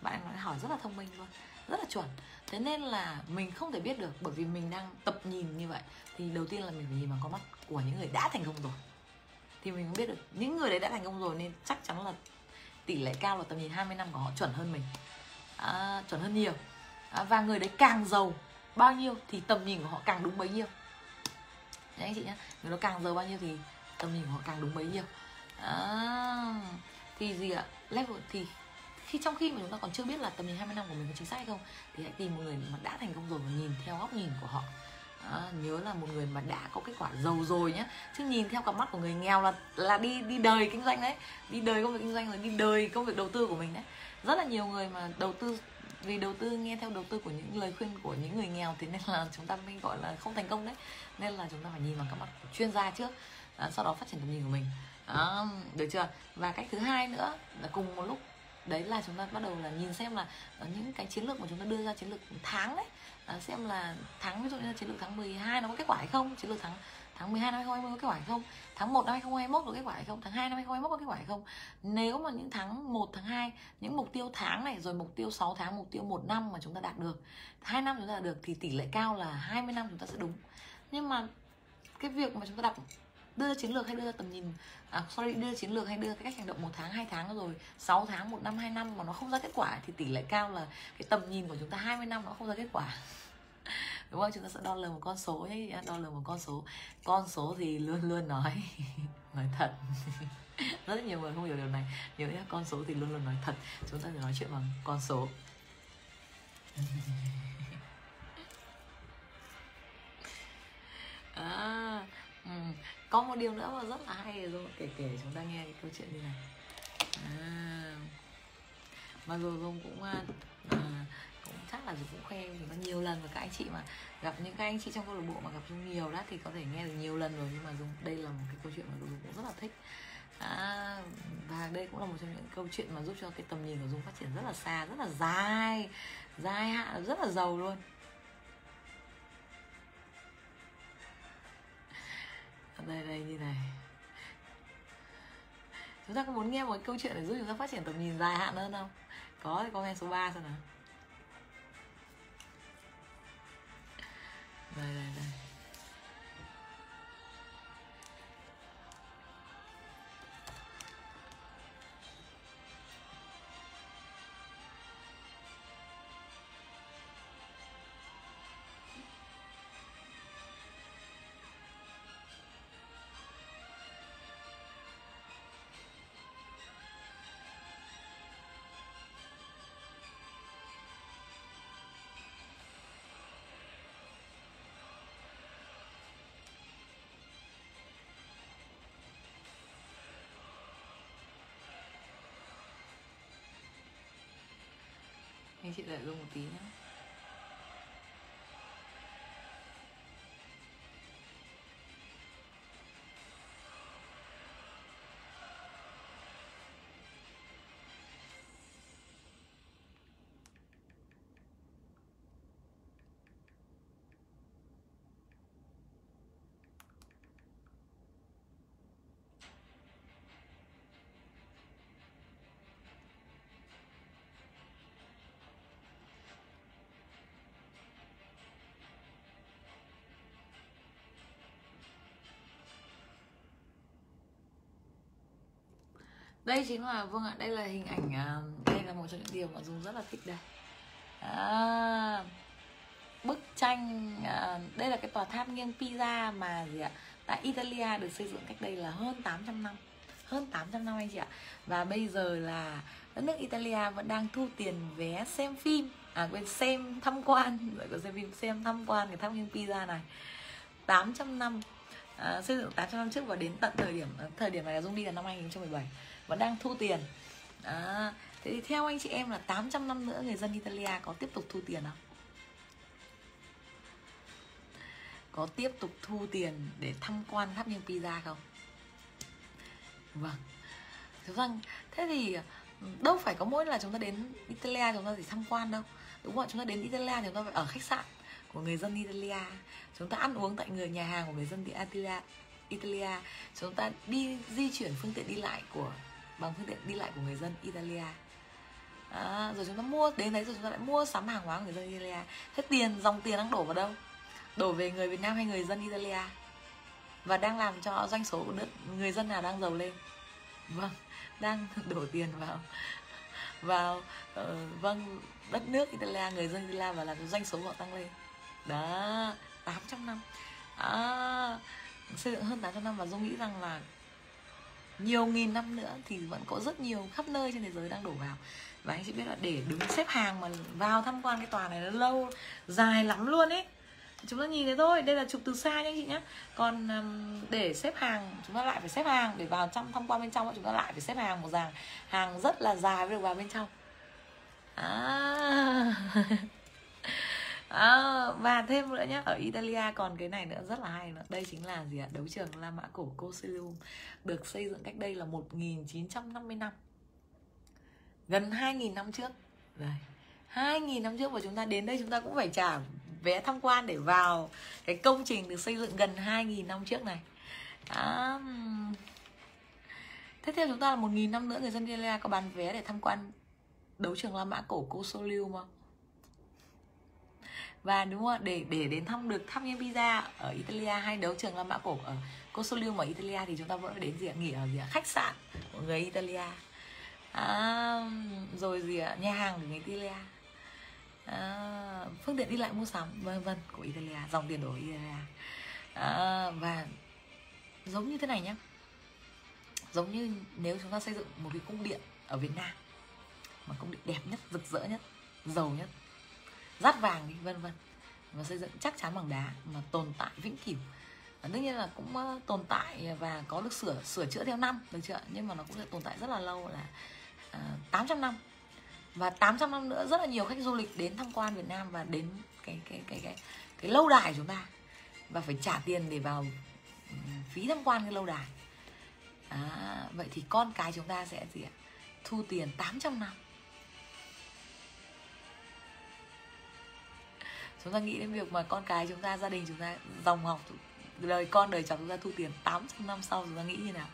Bạn nói hỏi rất là thông minh luôn rất là chuẩn. Thế nên là mình không thể biết được bởi vì mình đang tập nhìn như vậy. Thì đầu tiên là mình phải nhìn bằng con mắt của những người đã thành công rồi. Thì mình mới biết được những người đấy đã thành công rồi nên chắc chắn là tỷ lệ cao là tầm nhìn 20 năm của họ chuẩn hơn mình. À, chuẩn hơn nhiều. À, và người đấy càng giàu bao nhiêu thì tầm nhìn của họ càng đúng bấy nhiêu. Đấy anh chị nhá người đó càng giàu bao nhiêu thì tầm nhìn họ càng đúng bấy nhiêu. À, thì gì ạ? Level thì khi trong khi mà chúng ta còn chưa biết là tầm nhìn 20 năm của mình có chính xác hay không thì hãy tìm một người mà đã thành công rồi và nhìn theo góc nhìn của họ. À, nhớ là một người mà đã có kết quả giàu rồi nhé chứ nhìn theo cặp mắt của người nghèo là là đi đi đời kinh doanh đấy. Đi đời công việc kinh doanh rồi đi đời công việc đầu tư của mình đấy. Rất là nhiều người mà đầu tư vì đầu tư nghe theo đầu tư của những lời khuyên của những người nghèo thì nên là chúng ta mới gọi là không thành công đấy. Nên là chúng ta phải nhìn vào các mắt của chuyên gia trước à, sau đó phát triển tầm nhìn của mình. À, được chưa? Và cách thứ hai nữa là cùng một lúc đấy là chúng ta bắt đầu là nhìn xem là ờ, những cái chiến lược mà chúng ta đưa ra chiến lược tháng đấy à, ờ, xem là tháng ví dụ như là chiến lược tháng 12 nó có kết quả hay không? Chiến lược tháng tháng 12 năm 2020 có kết quả hay không? Tháng 1 năm 2021 có kết quả hay không? Tháng 2 năm 2021 có kết quả hay không? Nếu mà những tháng 1 tháng 2 những mục tiêu tháng này rồi mục tiêu 6 tháng mục tiêu một năm mà chúng ta đạt được hai năm chúng ta đạt được thì tỷ lệ cao là 20 năm chúng ta sẽ đúng. Nhưng mà cái việc mà chúng ta đặt đưa ra chiến lược hay đưa ra tầm nhìn à, sorry đưa ra chiến lược hay đưa cái cách hành động một tháng hai tháng rồi 6 tháng một năm hai năm mà nó không ra kết quả thì tỷ lệ cao là cái tầm nhìn của chúng ta 20 năm nó không ra kết quả. Đúng không? Chúng ta sẽ đo lường một con số nhé. Đo lường một con số. Con số thì luôn luôn nói nói thật. Rất nhiều người không hiểu điều này. Nhớ nhé con số thì luôn luôn nói thật. Chúng ta phải nói chuyện bằng con số. À, ừ có một điều nữa mà rất là hay rồi kể kể chúng ta nghe cái câu chuyện như này. À, mà rồi dung cũng à, à, cũng chắc là cũng khoe thì có nhiều lần và các anh chị mà gặp những các anh chị trong câu lạc bộ mà gặp dung nhiều đó thì có thể nghe được nhiều lần rồi nhưng mà dung đây là một cái câu chuyện mà dung cũng rất là thích. À, và đây cũng là một trong những câu chuyện mà giúp cho cái tầm nhìn của dung phát triển rất là xa rất là dài dài hạn rất là giàu luôn. Đây đây, như này. Chúng ta có muốn nghe một cái câu chuyện để giúp chúng ta phát triển tầm nhìn dài hạn hơn không? Có thì comment số 3 xem nào. Đây đây đây. Anh chị đợi luôn một tí nhé đây chính là vâng ạ đây là hình ảnh à, đây là một trong những điều mà dung rất là thích đây. À, bức tranh à, đây là cái tòa tháp nghiêng pizza mà gì ạ tại Italia được xây dựng cách đây là hơn 800 năm hơn 800 năm anh chị ạ. Và bây giờ là đất nước Italia vẫn đang thu tiền vé xem phim à quên xem tham quan gọi là xem phim xem tham quan cái tháp nghiêng pizza này. 800 năm à, xây dựng 800 năm trước và đến tận thời điểm thời điểm này là Dung đi là năm 2017 vẫn đang thu tiền. À, thế thì theo anh chị em là 800 năm nữa người dân Italia có tiếp tục thu tiền không? Có tiếp tục thu tiền để tham quan tháp nghiêng Pisa không? Vâng. Thế rằng, thế thì đâu phải có mỗi là chúng ta đến Italia chúng ta chỉ tham quan đâu. Đúng không chúng ta đến Italia chúng ta phải ở khách sạn của người dân Italia. Chúng ta ăn uống tại người nhà hàng của người dân Italia. Italia. Chúng ta đi di chuyển phương tiện đi lại của bằng phương tiện đi lại của người dân Italia. À, rồi chúng ta mua đến đấy rồi chúng ta lại mua sắm hàng hóa của người dân Italia. Thế tiền dòng tiền đang đổ vào đâu? Đổ về người Việt Nam hay người dân Italia? Và đang làm cho doanh số của đất người dân nào đang giàu lên. Vâng đang đổ tiền vào. Vào uh, vâng đất nước Italia người dân Italia và làm cho doanh số họ tăng lên. Đó 800 năm. À, xây dựng hơn 800 năm và Dung nghĩ rằng là nhiều nghìn năm nữa thì vẫn có rất nhiều khắp nơi trên thế giới đang đổ vào. Và anh chị biết là để đứng xếp hàng mà vào tham quan cái tòa này nó lâu, dài lắm luôn ấy. Chúng ta nhìn thấy thôi, đây là chụp từ xa nha anh chị nhé còn để xếp hàng, chúng ta lại phải xếp hàng. Để vào trong, tham quan bên trong chúng ta lại phải xếp hàng một dàn hàng rất là dài mới được vào bên trong. À. à, và thêm nữa nhé ở Italia còn cái này nữa rất là hay nữa. Đây chính là gì ạ? Đấu trường La Mã cổ Colosseum được xây dựng cách đây là 1950 năm gần 2.000 năm trước. Đây 2.000 năm trước và chúng ta đến đây chúng ta cũng phải trả vé tham quan để vào cái công trình được xây dựng gần 2.000 năm trước này. À, Thế theo chúng ta là 1.000 năm nữa người dân Italia có bán vé để tham quan đấu trường La Mã cổ Colosseum không? Và đúng không Để để đến thăm được thăm Nghiên pizza ở Italia hay đấu trường La Mã cổ ở Cosolium ở Italia thì chúng ta vẫn phải đến gì ạ? Nghỉ ở gì ạ? Khách sạn của người Italia. À, rồi gì ạ? Nhà hàng của người Italia à, phương tiện đi lại mua sắm vân vân của Italia dòng tiền đổ Italia à, và giống như thế này nhé giống như nếu chúng ta xây dựng một cái cung điện ở Việt Nam mà cung điện đẹp nhất rực rỡ nhất giàu nhất rát vàng đi vân vân. Và xây dựng chắc chắn bằng đá mà tồn tại vĩnh cửu. Và đương nhiên là cũng tồn tại và có được sửa sửa chữa theo năm được chưa nhưng mà nó cũng sẽ tồn tại rất là lâu là ờ, uh, 800 năm. Và 800 năm nữa rất là nhiều khách du lịch đến tham quan Việt Nam và đến cái cái cái cái cái lâu đài chúng ta. Và phải trả tiền để vào phí tham quan cái lâu đài. À, vậy thì con cái chúng ta sẽ gì ạ? Thu tiền 800 năm. Chúng ta nghĩ đến việc mà con cái chúng ta gia đình chúng ta dòng học đời con đời cháu chúng ta thu tiền 800 năm sau chúng ta nghĩ như nào?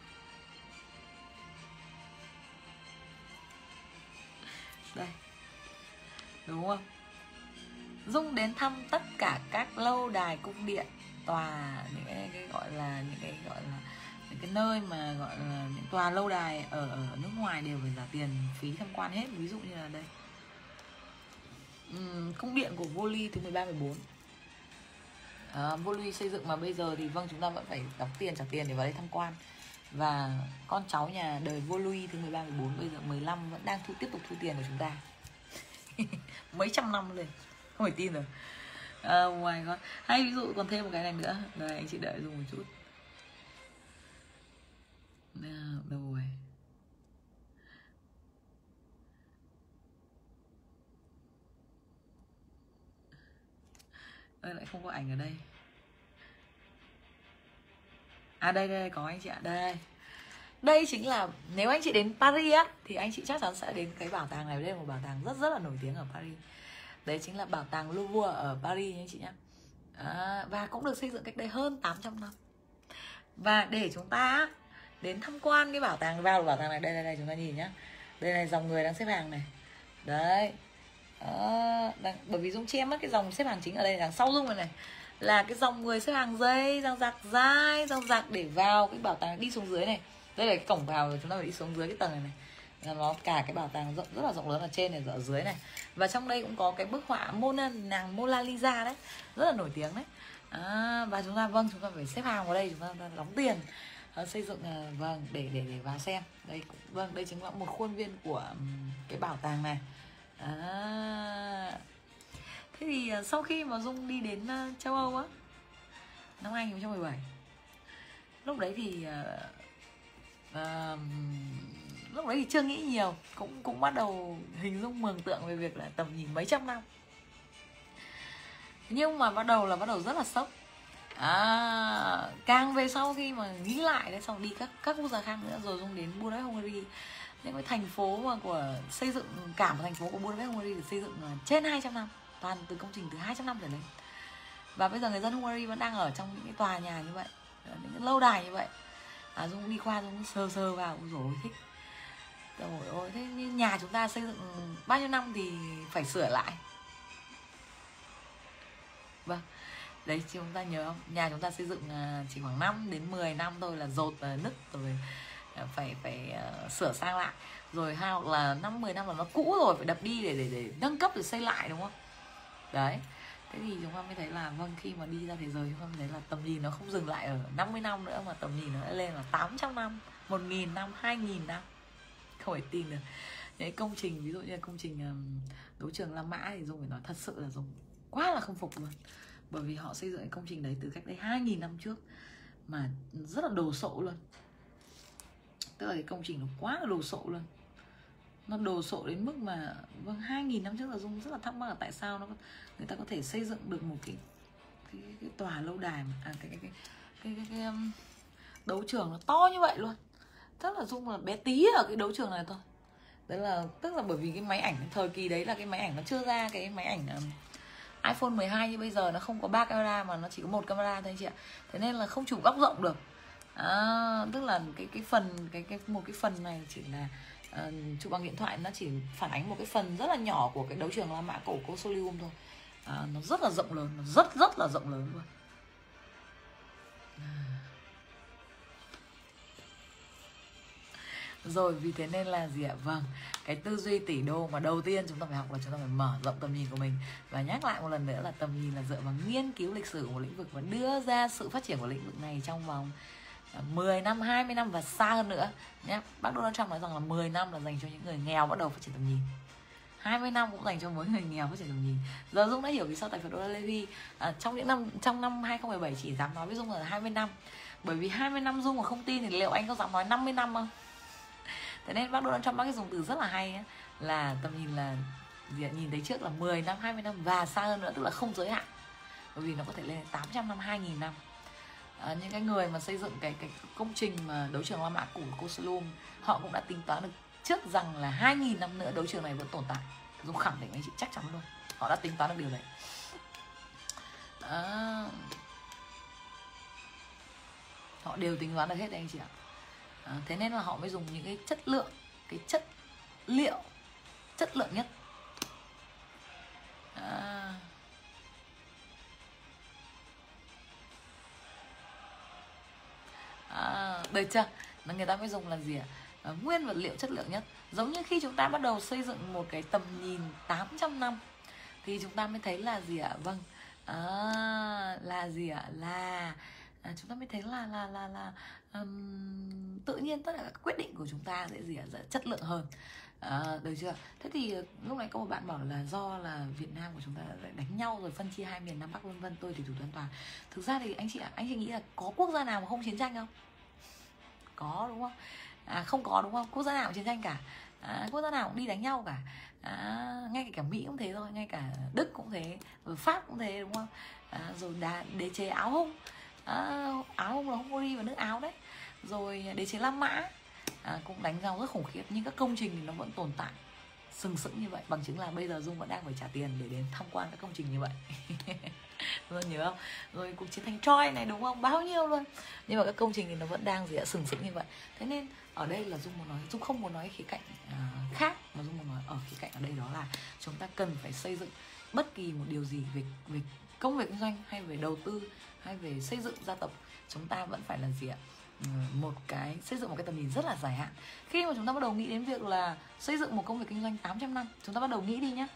Đây. Đúng không? Dung đến thăm tất cả các lâu đài cung điện tòa những cái, cái gọi là những cái gọi là những cái nơi mà gọi là những tòa lâu đài ở ở nước ngoài đều phải trả tiền phí tham quan hết. Ví dụ như là đây um, cung điện của vua ly thứ 13 14 à, vua ly xây dựng mà bây giờ thì vâng chúng ta vẫn phải đóng tiền trả tiền để vào đây tham quan. Và con cháu nhà đời vua Louis thứ 13 14 bây giờ 15 vẫn đang thu tiếp tục thu tiền của chúng ta. Mấy trăm năm rồi không phải tin rồi. Ờ, oh my god. Hay ví dụ còn thêm một cái này nữa. Đây anh chị đợi dùng một chút. Nào đâu rồi? Ơi lại không có ảnh ở đây. À đây đây có anh chị ạ. Đây. Đây chính là nếu anh chị đến Paris á thì anh chị chắc chắn sẽ đến cái bảo tàng này. Đây là một bảo tàng rất rất là nổi tiếng ở Paris. Đấy chính là bảo tàng Louvre ở Paris nha anh chị nhé à, và cũng được xây dựng cách đây hơn 800 năm. Và để chúng ta đến tham quan cái bảo tàng vào bảo tàng này. Đây đây đây chúng ta nhìn nhá. Đây này dòng người đang xếp hàng này. Đấy đó, đang, bởi vì dung che mất cái dòng xếp hàng chính ở đây đằng sau dung này này. Là cái dòng người xếp hàng dây dòng dạc dai dòng dạc để vào cái bảo tàng đi xuống dưới này. Đây là cái cổng vào chúng ta phải đi xuống dưới cái tầng này này. Là nó cả cái bảo tàng rộng rất là rộng lớn ở trên này ở dưới này. Và trong đây cũng có cái bức họa Mona nàng Mona Lisa đấy. Rất là nổi tiếng đấy. À, và chúng ta vâng chúng ta phải xếp hàng vào đây chúng ta đóng tiền ờ, xây dựng vâng để để để vào xem. Đây cũng vâng đây chính là một khuôn viên của cái bảo tàng này à, thế thì à, sau khi mà dung đi đến à, châu âu á năm 2017 lúc đấy thì uh, uh, lúc đấy thì chưa nghĩ nhiều cũng cũng bắt đầu hình dung mường tượng về việc là tầm nhìn mấy trăm năm. Nhưng mà bắt đầu là bắt đầu rất là sốc. À, càng về sau khi mà nghĩ lại đấy xong đi các các quốc gia khác nữa rồi dung đến Budapest Hungary những cái thành phố mà của xây dựng cả một thành phố của Budapest Hungary được xây dựng à, trên 200 năm toàn từ công trình từ 200 năm trở lên. Và bây giờ người dân Hungary vẫn đang ở trong những cái tòa nhà như vậy những cái lâu đài như vậy. À, dung đi qua dung sơ sơ vào rồi thích. Rồi ôi thế như nhà chúng ta xây dựng bao nhiêu năm thì phải sửa lại. Vâng đấy chúng ta nhớ không? Nhà chúng ta xây dựng à, chỉ khoảng 5 đến 10 năm thôi là dột và nứt rồi phải phải uh, sửa sang lại. Rồi hai hoặc là năm 10 năm là nó cũ rồi phải đập đi để để để nâng cấp để xây lại đúng không? Đấy. Thế thì chúng ta mới thấy là vâng khi mà đi ra thế giới chúng ta mới thấy là tầm nhìn nó không dừng lại ở 50 năm nữa mà tầm nhìn nó đã lên là 800 năm 1.000 năm 2.000 năm. Không phải tin được. Những công trình ví dụ như là công trình um, đấu trường La Mã thì dùng phải nói thật sự là dùng quá là không phục luôn. Bởi vì họ xây dựng cái công trình đấy từ cách đây 2.000 năm trước mà rất là đồ sộ luôn tức là cái công trình nó quá là đồ sộ luôn. Nó đồ sộ đến mức mà vâng 2.000 năm trước là dung rất là thắc mắc là tại sao nó người ta có thể xây dựng được một cái cái, cái tòa lâu đài mà à, cái cái cái cái, cái, cái cái đấu trường nó to như vậy luôn. Rất là dung là bé tí ở cái đấu trường này thôi. Đấy là tức là bởi vì cái máy ảnh thời kỳ đấy là cái máy ảnh nó chưa ra cái máy ảnh um, iPhone 12 như bây giờ nó không có ba camera mà nó chỉ có một camera thôi anh chị ạ. Thế nên là không chụp góc rộng được à, tức là cái cái phần cái cái một cái phần này chỉ là ờ, uh, chụp bằng điện thoại nó chỉ phản ánh một cái phần rất là nhỏ của cái đấu trường La Mã cổ Colosseum thôi. À, nó rất là rộng lớn nó rất rất là rộng lớn luôn. À. rồi vì thế nên là gì ạ? Vâng cái tư duy tỷ đô mà đầu tiên chúng ta phải học là chúng ta phải mở rộng tầm nhìn của mình. Và nhắc lại một lần nữa là tầm nhìn là dựa vào nghiên cứu lịch sử của một lĩnh vực và đưa ra sự phát triển của lĩnh vực này trong vòng 10 năm, 20 năm và xa hơn nữa nhé. Bác Donald Trump nói rằng là 10 năm là dành cho những người nghèo bắt đầu phát triển tầm nhìn. 20 năm cũng dành cho mỗi người nghèo phát triển tầm nhìn. Giờ Dung đã hiểu vì sao tài phiệt đô la Levy à, trong những năm trong năm 2017 chỉ dám nói với Dung là 20 năm. Bởi vì 20 năm Dung mà không tin thì liệu anh có dám nói 50 năm không? Thế nên bác Donald Trump bác ấy dùng từ rất là hay ấy, là tầm nhìn là dạ, nhìn thấy trước là 10 năm 20 năm và xa hơn nữa tức là không giới hạn. Bởi vì nó có thể lên 800 năm 2000 năm à, những cái người mà xây dựng cái cái công trình mà đấu trường La Mã của Colosseum họ cũng đã tính toán được trước rằng là 2000 năm nữa đấu trường này vẫn tồn tại. Dùng khẳng định anh chị chắc chắn luôn họ đã tính toán được điều đấy. À, họ đều tính toán được hết đấy anh chị ạ. À, thế nên là họ mới dùng những cái chất lượng cái chất liệu chất lượng nhất. À. À, được chưa? Mà người ta mới dùng là gì ạ? À, nguyên vật liệu chất lượng nhất. Giống như khi chúng ta bắt đầu xây dựng một cái tầm nhìn 800 năm thì chúng ta mới thấy là gì ạ? Vâng. À, là gì ạ? Là à, chúng ta mới thấy là là là là um, tự nhiên tất cả các quyết định của chúng ta sẽ gì ạ? Sẽ chất lượng hơn. À, được chưa? Thế thì lúc nãy có một bạn bảo là do là việt nam của chúng ta lại đánh nhau rồi phân chia hai miền nam bắc vân vân tôi thì thủ toàn toàn. Thực ra thì anh chị ạ anh chị nghĩ là có quốc gia nào mà không chiến tranh không? Có đúng không? À, không có đúng không? Quốc gia nào cũng chiến tranh cả. À, quốc gia nào cũng đi đánh nhau cả. À, ngay cả mỹ cũng thế thôi ngay cả đức cũng thế rồi pháp cũng thế đúng không? À, rồi đá, đế chế áo hung. À, áo hung là hungary và nước áo đấy. Rồi đế chế la mã à, cũng đánh nhau rất khủng khiếp nhưng các công trình thì nó vẫn tồn tại sừng sững như vậy bằng chứng là bây giờ dung vẫn đang phải trả tiền để đến tham quan các công trình như vậy. rồi nhớ không? Rồi cuộc chiến thành Troy này đúng không? Bao nhiêu luôn. Nhưng mà các công trình thì nó vẫn đang gì ạ? Sừng sững như vậy. Thế nên ở đây là dung muốn nói dung không muốn nói khía cạnh uh, khác mà dung muốn nói ở khía cạnh ở đây đó là chúng ta cần phải xây dựng bất kỳ một điều gì về về công việc kinh doanh hay về đầu tư hay về xây dựng gia tộc. Chúng ta vẫn phải là gì ạ? Ừ, một cái xây dựng một cái tầm nhìn rất là dài hạn. Khi mà chúng ta bắt đầu nghĩ đến việc là xây dựng một công việc kinh doanh 800 năm chúng ta bắt đầu nghĩ đi nhé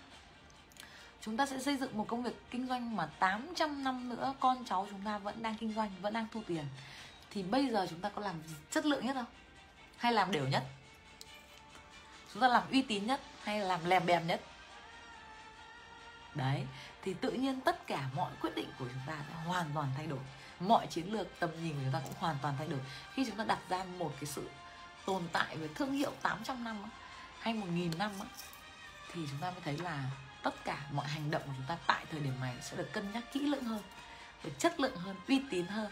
chúng ta sẽ xây dựng một công việc kinh doanh mà 800 năm nữa con cháu chúng ta vẫn đang kinh doanh, vẫn đang thu tiền. Thì bây giờ chúng ta có làm chất lượng nhất không? Hay làm đều nhất? Chúng ta làm uy tín nhất hay làm lèm bèm nhất? Đấy, thì tự nhiên tất cả mọi quyết định của chúng ta sẽ hoàn toàn thay đổi. Mọi chiến lược, tầm nhìn của chúng ta cũng hoàn toàn thay đổi. Khi chúng ta đặt ra một cái sự tồn tại với thương hiệu 800 năm hay 1.000 năm thì chúng ta mới thấy là tất cả mọi hành động của chúng ta tại thời điểm này sẽ được cân nhắc kỹ lưỡng hơn được chất lượng hơn uy tín hơn.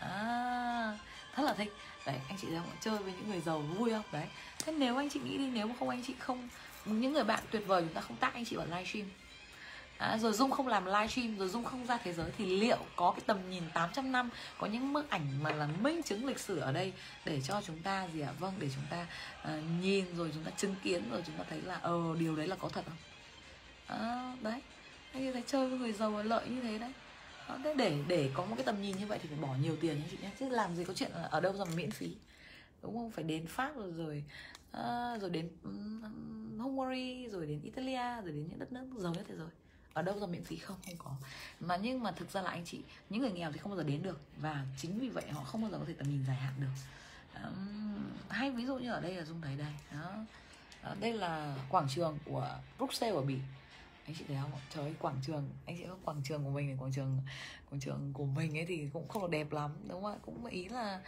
À, rất là thích. Đấy anh chị đang chơi với những người giàu vui không? Đấy. Thế nếu anh chị nghĩ đi nếu mà không anh chị không những người bạn tuyệt vời chúng ta không tác anh chị vào livestream À, rồi Dung không làm livestream rồi Dung không ra thế giới thì liệu có cái tầm nhìn 800 năm có những bức ảnh mà là minh chứng lịch sử ở đây để cho chúng ta gì ạ? À? vâng để chúng ta uh, nhìn rồi chúng ta chứng kiến rồi chúng ta thấy là ờ điều đấy là có thật không? À, đấy. Anh thấy chơi với người giàu lợi như thế đấy. Đó, thế để để có một cái tầm nhìn như vậy thì phải bỏ nhiều tiền nhé chị nhé. Chứ làm gì có chuyện ở đâu ra mà miễn phí. Đúng không? Phải đến pháp rồi rồi uh, rồi đến um, Hungary rồi đến Italia rồi đến những đất nước giàu nhất thế giới. Ở đâu ra miễn phí không? Không có. Mà nhưng mà thực ra là anh chị những người nghèo thì không bao giờ đến được. Và chính vì vậy họ không bao giờ có thể tầm nhìn dài hạn được. Um, hay ví dụ như ở đây là dung thấy đây. Đó. Đó, đây là quảng trường của Bruxelles ở bỉ anh chị thấy không trời ơi quảng trường anh chị có quảng trường của mình này quảng trường quảng trường của mình ấy thì cũng không được đẹp lắm đúng không ạ? Cũng ý là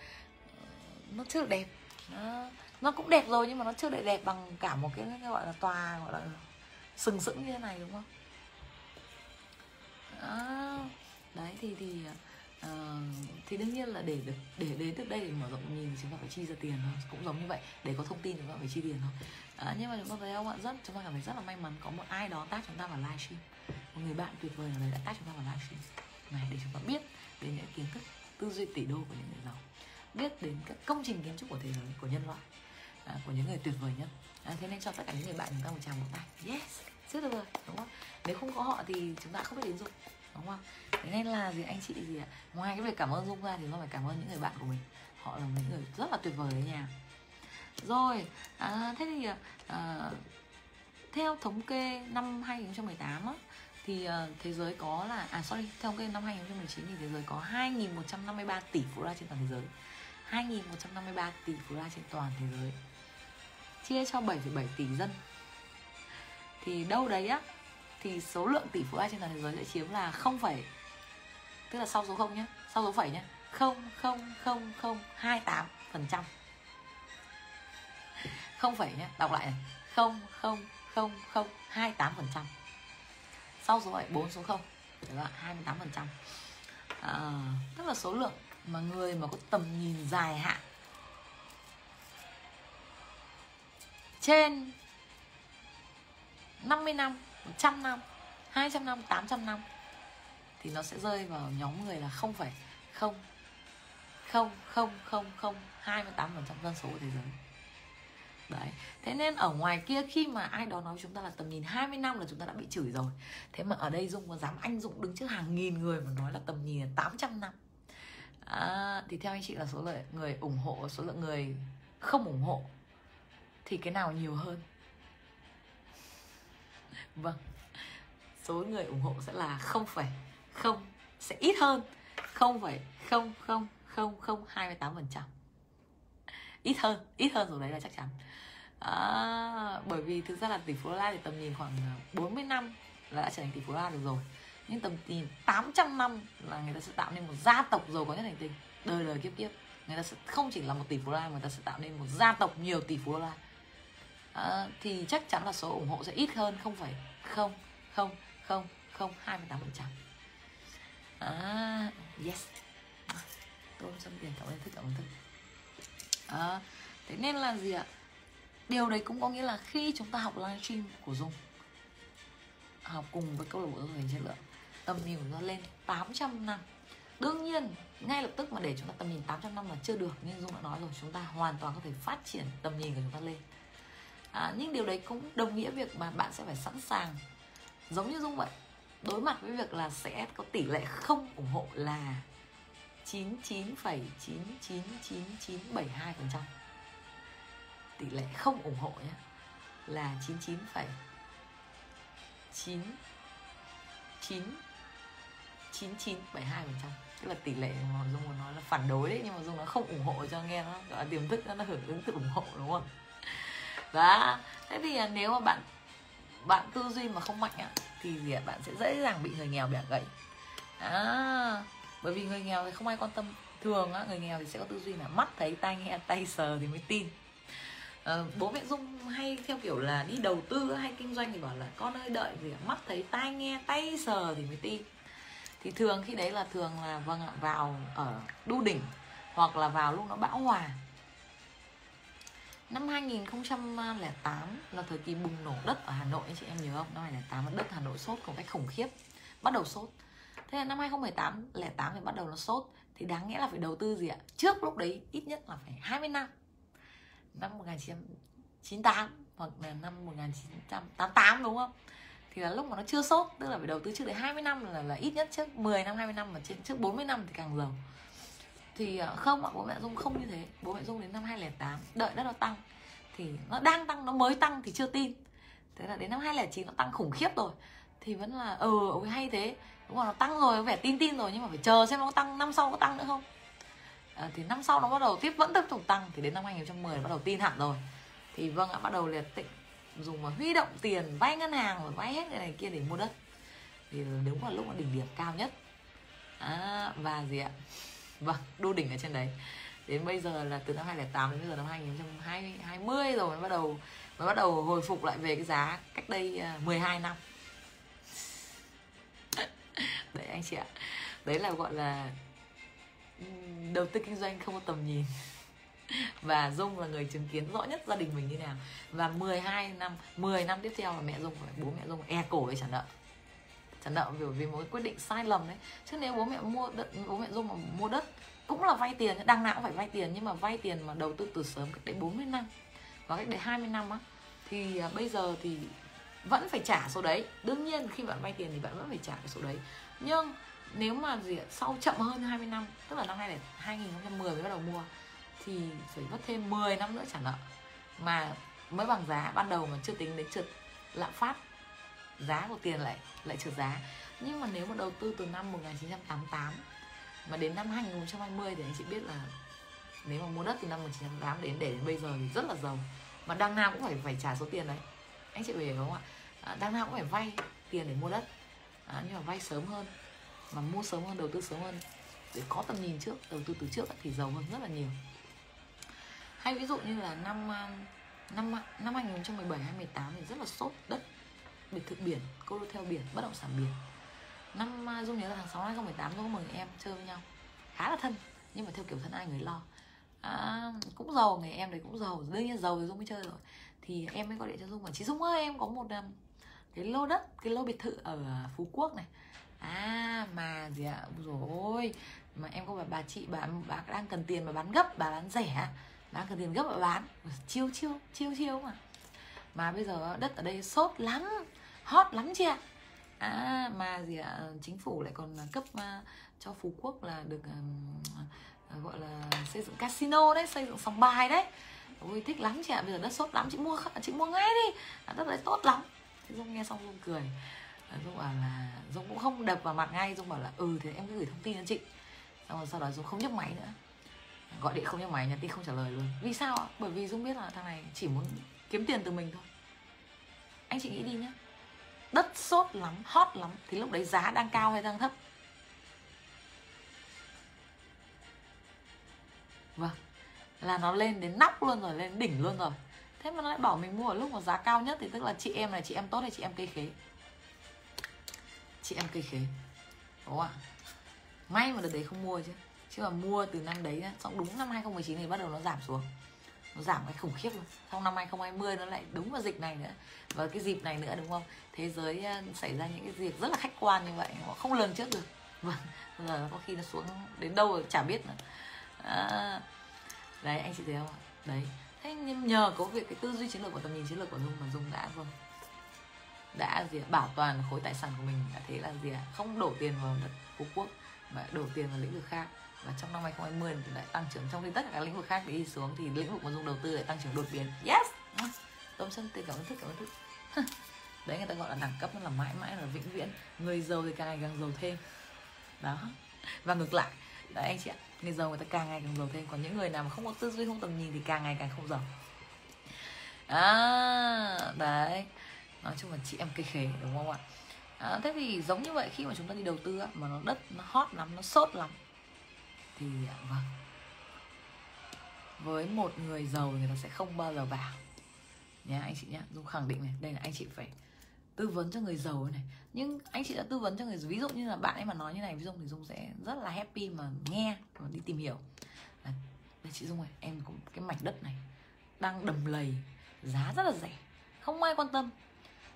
ờ, nó chưa được đẹp. Nó, nó cũng đẹp rồi nhưng mà nó chưa được đẹp bằng cả một cái, cái gọi là tòa gọi là sừng sững như thế này đúng không? Đó. đấy thì thì uh, thì đương nhiên là để được để đến được đây để mở rộng nhìn thì chúng ta phải chi ra tiền thôi. Cũng giống như vậy để có thông tin chúng ta phải chi tiền thôi à, nhưng mà chúng ta thấy không ạ? Rất chúng ta cảm thấy rất là may mắn có một ai đó tác chúng ta vào livestream một người bạn tuyệt vời nào đấy đã tác chúng ta vào livestream này để chúng ta biết đến những kiến thức tư duy tỷ đô của những người giàu. Biết đến các công trình kiến trúc của thế giới của nhân loại à, của những người tuyệt vời nhất. À, thế nên cho tất cả những người bạn chúng ta một tràng một tay. Yes rất tuyệt vời đúng không? Nếu không có họ thì chúng ta không biết đến dung đúng không? Thế nên là gì anh chị gì ạ? Ngoài cái việc cảm ơn dung ra thì nó phải cảm ơn những người bạn của mình. Họ là những người rất là tuyệt vời đấy nha rồi à, thế thì à, à theo thống kê năm 2018 á, thì uh, thế giới có là à sorry theo thống kê năm 2019 thì thế giới có 2.153 tỷ phú ra trên toàn thế giới. 2.153 tỷ phú ra trên toàn thế giới. Chia cho 7,7 tỷ dân. Thì đâu đấy á thì số lượng tỷ phú ra trên toàn thế giới sẽ chiếm là 0, tức là sau số 0 nhé sau số phẩy nhé không không không không hai tám phần trăm không phẩy nhé đọc lại này. Không không không không hai tám phần trăm. Sau số bảy bốn số không. Tức là hai mươi tám phần trăm. À, tức là số lượng mà người mà có tầm nhìn dài hạn trên 50 năm 100 năm 200 năm 800 năm thì nó sẽ rơi vào nhóm người là không phải không không không không không 28 phần trăm dân số của thế giới đấy. Thế nên ở ngoài kia khi mà ai đó nói chúng ta là tầm nhìn 20 năm là chúng ta đã bị chửi rồi. Thế mà ở đây dung có dám anh dũng đứng trước hàng nghìn người mà nói là tầm nhìn là 800 năm. À, thì theo anh chị là số lượng người ủng hộ số lượng người không ủng hộ thì cái nào nhiều hơn? Vâng. Số người ủng hộ sẽ là không phải không sẽ ít hơn. Không phải không không không không hai mươi tám phần trăm ít hơn ít hơn rồi đấy là chắc chắn. À, bởi vì thực ra là tỷ phú đô la thì tầm nhìn khoảng à, 40 năm là đã trở thành tỷ phú đô la được rồi. Nhưng tầm nhìn 800 năm là người ta sẽ tạo nên một gia tộc giàu có nhất hành tinh. Đời đời kiếp kiếp người ta sẽ không chỉ là một tỷ phú đô la người ta sẽ tạo nên một gia tộc nhiều tỷ phú đô la à, thì chắc chắn là số ủng hộ sẽ ít hơn không phải không không không không hai mươi tám phần trăm. À, yes. Tôi xong tiền cảm ơn thức cảm ơn thức à, thế nên là gì ạ? Điều đấy cũng có nghĩa là khi chúng ta học livestream của dung học cùng với câu lạc bộ người dục chất lượng tầm nhìn của nó lên 800 năm. Đương nhiên ngay lập tức mà để chúng ta tầm nhìn 800 năm là chưa được nhưng dung đã nói rồi chúng ta hoàn toàn có thể phát triển tầm nhìn của chúng ta lên. À, nhưng điều đấy cũng đồng nghĩa việc mà bạn sẽ phải sẵn sàng giống như dung vậy đối mặt với việc là sẽ có tỷ lệ không ủng hộ là 99,99972% tỷ lệ không ủng hộ nhé là 99, 9 9 9972 phần trăm. Tức là tỷ lệ mà dung muốn nói là phản đối đấy nhưng mà dung nó không ủng hộ cho nghe nó gọi là tiềm thức nó hưởng ứng tự ủng hộ đúng không? Đó thế thì nếu mà bạn bạn tư duy mà không mạnh á thì gì bạn sẽ dễ dàng bị người nghèo bẻ gãy à, bởi vì người nghèo thì không ai quan tâm. Thường á người nghèo thì sẽ có tư duy là mắt thấy tai nghe tay sờ thì mới tin. À, bố mẹ dung hay theo kiểu là đi đầu tư hay kinh doanh thì bảo là con ơi đợi gì mắt thấy tai nghe tay sờ thì mới tin. Thì thường khi đấy là thường là vâng ạ vào ở đu đỉnh hoặc là vào lúc nó bão hòa. Năm 2008 là thời kỳ bùng nổ đất ở Hà Nội anh chị em nhớ không? Năm 2008 đất Hà Nội sốt một cách khủng khiếp. Bắt đầu sốt. Thế là năm 2018, 08 thì bắt đầu nó sốt. Thì đáng nghĩa là phải đầu tư gì ạ? Trước lúc đấy ít nhất là phải 20 năm. Năm 1998 hoặc là năm 1988 đúng không? Thì là lúc mà nó chưa sốt Tức là phải đầu tư trước đấy 20 năm là, là ít nhất trước 10 năm, 20 năm Mà trên trước 40 năm thì càng giàu thì à, không ạ bố mẹ dung không như thế. Bố mẹ dung đến năm 2008 đợi đất nó tăng. Thì nó đang tăng nó mới tăng thì chưa tin. Thế là đến năm 2009 nó tăng khủng khiếp rồi. Thì vẫn là ờ ừ ôi hay thế đúng là nó tăng rồi có vẻ tin tin rồi nhưng mà phải chờ xem nó tăng năm sau có tăng nữa không. À, thì năm sau nó bắt đầu tiếp vẫn tiếp tục tăng thì đến năm 2010 bắt đầu tin hẳn rồi. Thì vâng ạ bắt đầu liệt tịnh dùng mà huy động tiền vay ngân hàng và vay hết cái này kia để mua đất. Thì đúng vào lúc mà đỉnh điểm cao nhất à, và gì ạ? Vâng đu đỉnh ở trên đấy. Đến bây giờ là từ năm 2008 đến bây giờ năm 2020 rồi mới bắt đầu mới bắt đầu hồi phục lại về cái giá cách đây à, 12 năm đấy, anh chị ạ. Đấy là, gọi là đầu tư kinh doanh không có tầm nhìn. Và Dung là người chứng kiến rõ nhất gia đình mình như nào. Và 12 năm 10 năm tiếp theo là mẹ Dung, bố mẹ Dung e cổ để trả nợ. Trả nợ vì vì một cái quyết định sai lầm đấy. Chứ nếu bố mẹ mua đất, bố mẹ dung mà mua đất cũng là vay tiền, đằng nào cũng phải vay tiền, nhưng mà vay tiền mà đầu tư từ sớm cách đấy 40 năm và cách đấy 20 năm á, thì à, bây giờ thì vẫn phải trả số đấy. Đương nhiên khi bạn vay tiền thì bạn vẫn phải trả cái số đấy. Nhưng nếu mà gì sau chậm hơn 20 năm, tức là năm nay là 2010 mới bắt đầu mua, thì phải mất thêm 10 năm nữa trả nợ. Mà mới bằng giá, ban đầu mà chưa tính đến trượt lạm phát, giá của tiền lại lại trượt giá. Nhưng mà nếu mà đầu tư từ năm 1988 mà đến năm 2020 thì anh chị biết là nếu mà mua đất từ năm 1988 đến để đến bây giờ thì rất là giàu. Mà đằng nào cũng phải phải trả số tiền đấy anh chị hiểu không ạ? À, đang nào cũng phải vay tiền để mua đất. À, nhưng mà vay sớm hơn. Mà mua sớm hơn đầu tư sớm hơn. Để có tầm nhìn trước đầu tư từ trước thì giàu hơn rất là nhiều. Hay ví dụ như là năm à, năm à, năm 2017 2018 thì rất là sốt đất biệt thự biển cô đô theo biển bất động sản biển. Năm à, dung nhớ là tháng 6 năm 2018 dung mừng em chơi với nhau. Khá là thân nhưng mà theo kiểu thân ai người lo. À, cũng giàu người em đấy cũng giàu. Đương nhiên giàu thì dung mới chơi rồi thì em mới gọi điện cho dung mà chị dung ơi em có một um, cái lô đất cái lô biệt thự ở phú quốc này. À mà gì ạ? Rồi mà em có bà bà chị bà bà đang cần tiền mà bán gấp bà bán rẻ đang cần tiền gấp mà bán. Chiêu chiêu chiêu chiêu mà. Mà bây giờ đất ở đây sốt lắm hot lắm chị ạ. À, mà gì ạ? Chính phủ lại còn cấp uh, cho phú quốc là được uh, gọi là xây dựng casino đấy xây dựng sòng bài đấy ôi, thích lắm chị ạ, bây giờ đất sốt lắm, chị mua chị mua ngay đi. À, đất đấy tốt lắm. Thế dung nghe xong dung cười. Ờ, dung bảo là, dung cũng không đập vào mặt ngay, dung bảo là ừ thì em cứ gửi thông tin cho chị. Xong rồi sau đó dung không nhấc máy nữa. Gọi điện không nhấc máy nhắn tin không trả lời luôn. Vì sao ạ? Bởi vì dung biết là thằng này chỉ muốn kiếm tiền từ mình thôi. Anh chị nghĩ đi nhá. Đất sốt lắm, hot lắm. Thì lúc đấy giá đang cao hay đang thấp? Vâng là nó lên đến nóc luôn rồi lên đỉnh luôn rồi. Thế mà nó lại bảo mình mua ở lúc mà giá cao nhất thì tức là chị em này chị em tốt hay chị em cây khế? Chị em cây khế. Đúng không ạ? May mà đợt đấy không mua chứ. Chứ mà mua từ năm đấy xong đúng năm 2019 thì bắt đầu nó giảm xuống. Nó giảm cái khủng khiếp luôn. Xong năm 2020 nó lại đúng vào dịch này nữa. Và cái dịp này nữa đúng không? Thế giới ờ, xảy ra những cái việc rất là khách quan như vậy họ không lường trước được. Vâng giờ có khi nó xuống đến đâu rồi chả biết nữa. À, đấy, anh chị thấy không đấy. Thế nhưng nhờ có việc cái tư duy chiến lược và tầm nhìn chiến lược của dung mà dung đã vâng đã gì bảo toàn khối tài sản của mình, đã thế là gì ạ? Không đổ tiền vào đất phú quốc, mà đổ tiền vào lĩnh vực khác. Và trong năm 2020 thì lại tăng trưởng, trong khi tất cả các lĩnh vực khác đi xuống thì lĩnh vực mà dung đầu tư lại tăng trưởng đột biến. Yes! Tôm sân tiền cảm ơn thức, cảm ơn thức. Đấy, người ta gọi là đẳng cấp, nó là mãi mãi, là vĩnh viễn. Người giàu thì càng ngày càng giàu thêm. Đó. Và ngược lại. Đấy, anh chị ạ người giàu người ta càng ngày càng giàu thêm. Còn những người nào mà không có tư duy không tầm nhìn thì càng ngày càng không giàu. À đấy. Nói chung là chị em cây khế đúng không ạ? À, thế thì giống như vậy khi mà chúng ta đi đầu tư á, mà nó đất nó hot lắm nó sốt lắm thì à, vâng. Với một người giàu người ta sẽ không bao giờ vào nhá anh chị nhá dung khẳng định này đây là anh chị phải tư vấn cho người giàu này. Nhưng anh chị đã tư vấn cho người ví dụ như là bạn ấy mà nói như này ví dụ thì dung sẽ rất là happy mà nghe và đi tìm hiểu. Là, đây chị dung ơi em cũng cái mảnh đất này đang đầm lầy giá rất là rẻ không ai quan tâm.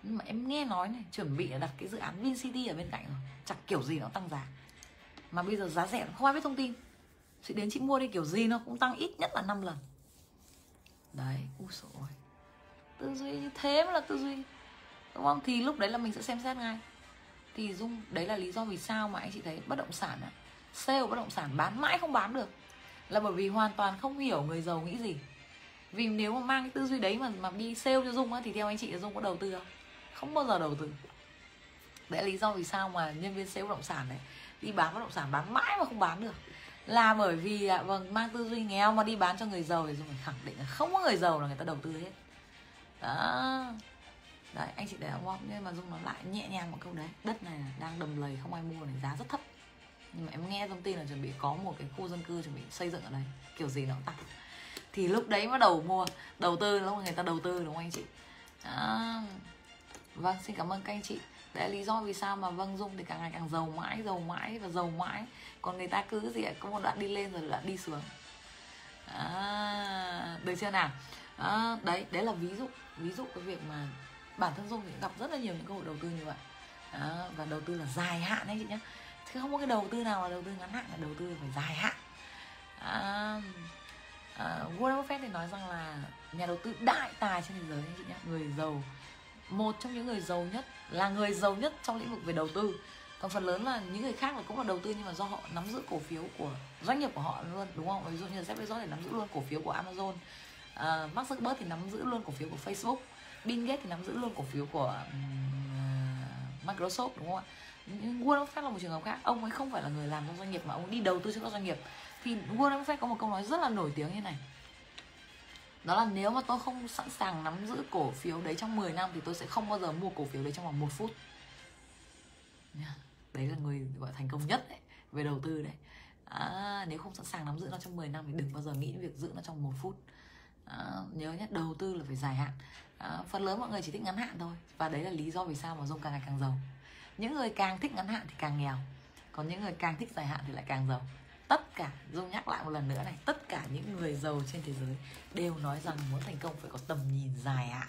Nhưng mà em nghe nói này chuẩn bị đặt cái dự án VinCity ở bên cạnh rồi chẳng kiểu gì nó tăng giá. Mà bây giờ giá rẻ không ai biết thông tin. Chị đến chị mua đi kiểu gì nó cũng tăng ít nhất là 5 lần. Đấy ui ôi tư duy như thế mới là tư duy đúng không thì lúc đấy là mình sẽ xem xét ngay. Thì dung đấy là lý do vì sao mà anh chị thấy bất động sản á sale bất động sản bán mãi không bán được. Là bởi vì hoàn toàn không hiểu người giàu nghĩ gì. Vì nếu mà mang cái tư duy đấy mà mà đi sale cho dung á thì theo anh chị là dung có đầu tư không? Không bao giờ đầu tư. Đấy là lý do vì sao mà nhân viên sale bất động sản này đi bán bất động sản bán mãi mà không bán được. Là bởi vì à, vâng mang tư duy nghèo mà đi bán cho người giàu thì dung phải khẳng định là không có người giàu là người ta đầu tư hết. Đó đấy anh chị để là warm nhưng mà dung nó lại nhẹ nhàng một câu đấy. Đất này đang đầm lầy không ai mua này giá rất thấp. Nhưng mà em nghe thông tin là chuẩn bị có một cái khu dân cư chuẩn bị xây dựng ở đây kiểu gì nó cũng tăng thì lúc đấy bắt đầu mua đầu tư lúc người ta đầu tư đúng không anh chị? À, vâng xin cảm ơn các anh chị. Đấy là lý do vì sao mà vâng dung thì càng ngày càng giàu mãi giàu mãi và giàu mãi. Còn người ta cứ gì ạ có một đoạn đi lên rồi đoạn đi xuống. À, được chưa nào? À, đấy đấy là ví dụ ví dụ cái việc mà bản thân dung thì gặp rất là nhiều những cơ hội đầu tư như vậy. Đó, và đầu tư là dài hạn đấy chị nhé chứ không có cái đầu tư nào là đầu tư ngắn hạn là đầu tư phải dài hạn. À, uh, Warren Buffett thì nói rằng là nhà đầu tư đại tài trên thế giới anh chị nhé người giàu một trong những người giàu nhất là người giàu nhất trong lĩnh vực về đầu tư. Còn phần lớn là những người khác là cũng là đầu tư nhưng mà do họ nắm giữ cổ phiếu của doanh nghiệp của họ luôn đúng không? Ví dụ như Jeff Bezos thì nắm giữ luôn cổ phiếu của Amazon. Uh, Mark Zuckerberg thì nắm giữ luôn cổ phiếu của Facebook. Bill Gates thì nắm giữ luôn cổ phiếu của um, Microsoft đúng không ạ? Nhưng Warren Buffett là một trường hợp khác. Ông ấy không phải là người làm trong doanh nghiệp mà ông ấy đi đầu tư cho các doanh nghiệp. Thì Warren Buffett có một câu nói rất là nổi tiếng như này. Đó là nếu mà tôi không sẵn sàng nắm giữ cổ phiếu đấy trong 10 năm thì tôi sẽ không bao giờ mua cổ phiếu đấy trong vòng một phút. Đấy là người gọi thành công nhất đấy về đầu tư đấy. À, nếu không sẵn sàng nắm giữ nó trong 10 năm thì đừng bao giờ nghĩ việc giữ nó trong một phút. À, nhớ nhé đầu tư là phải dài hạn à, phần lớn mọi người chỉ thích ngắn hạn thôi. Và đấy là lý do vì sao mà dung càng ngày càng giàu. Những người càng thích ngắn hạn thì càng nghèo. Còn những người càng thích dài hạn thì lại càng giàu. Tất cả dung nhắc lại một lần nữa này tất cả những người giàu trên thế giới đều nói rằng muốn thành công phải có tầm nhìn dài hạn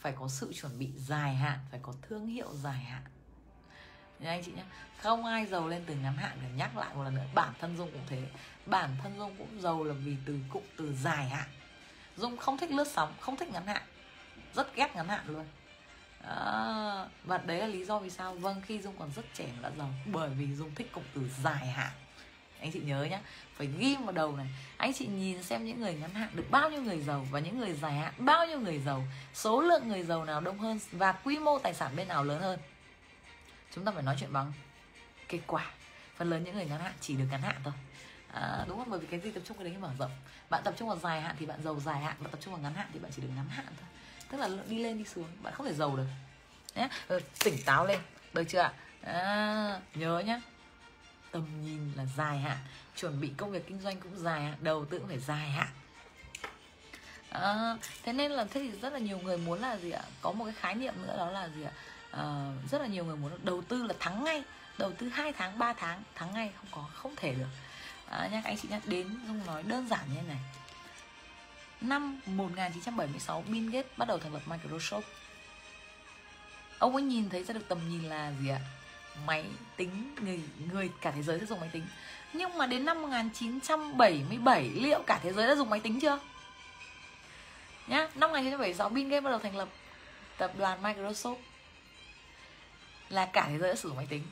phải có sự chuẩn bị dài hạn phải có thương hiệu dài hạn. Nha anh chị nhé Không ai giàu lên từ ngắn hạn để nhắc lại một lần nữa Bản thân Dung cũng thế. Bản thân Dung cũng giàu là vì từ cụm từ dài hạn. Dung không thích lướt sóng Không thích ngắn hạn. Rất ghét ngắn hạn luôn. À, Và đấy là lý do vì sao Vâng khi Dung còn rất trẻ đã giàu Bởi vì Dung thích cụm từ dài hạn. Anh chị nhớ nhá phải ghi vào đầu này. Anh chị nhìn xem những người ngắn hạn được bao nhiêu người giàu và những người dài hạn bao nhiêu người giàu. Số lượng người giàu nào đông hơn và quy mô tài sản bên nào lớn hơn? Chúng ta phải nói chuyện bằng kết quả. Phần lớn những người ngắn hạn chỉ được ngắn hạn thôi. À, đúng không? Bởi vì cái gì tập trung cái đấy mở rộng. Bạn tập trung vào dài hạn thì bạn giàu dài hạn bạn tập trung vào ngắn hạn thì bạn chỉ được ngắn hạn thôi tức là đi lên đi xuống bạn không thể giàu được. Nhé ờ, tỉnh táo lên được chưa ạ? À, nhớ nhá. Tầm nhìn là dài hạn chuẩn bị công việc kinh doanh cũng dài hạn đầu tư cũng phải dài hạn. À, thế nên là thế thì rất là nhiều người muốn là gì ạ? Có một cái khái niệm nữa đó là gì ạ? À, rất là nhiều người muốn đầu tư là thắng ngay đầu tư 2 tháng 3 tháng thắng ngay không có không thể được. À, nha các anh chị nhắc đến dung nói đơn giản như thế này năm 1976 Bill Gates bắt đầu thành lập Microsoft. Ông ấy nhìn thấy ra được tầm nhìn là gì ạ? Máy tính, người người cả thế giới sẽ dùng máy tính. Nhưng mà đến năm 1977 liệu cả thế giới đã dùng máy tính chưa? Nhá, năm 1976 Bill Gates bắt đầu thành lập tập đoàn Microsoft. Là cả thế giới đã sử dụng máy tính.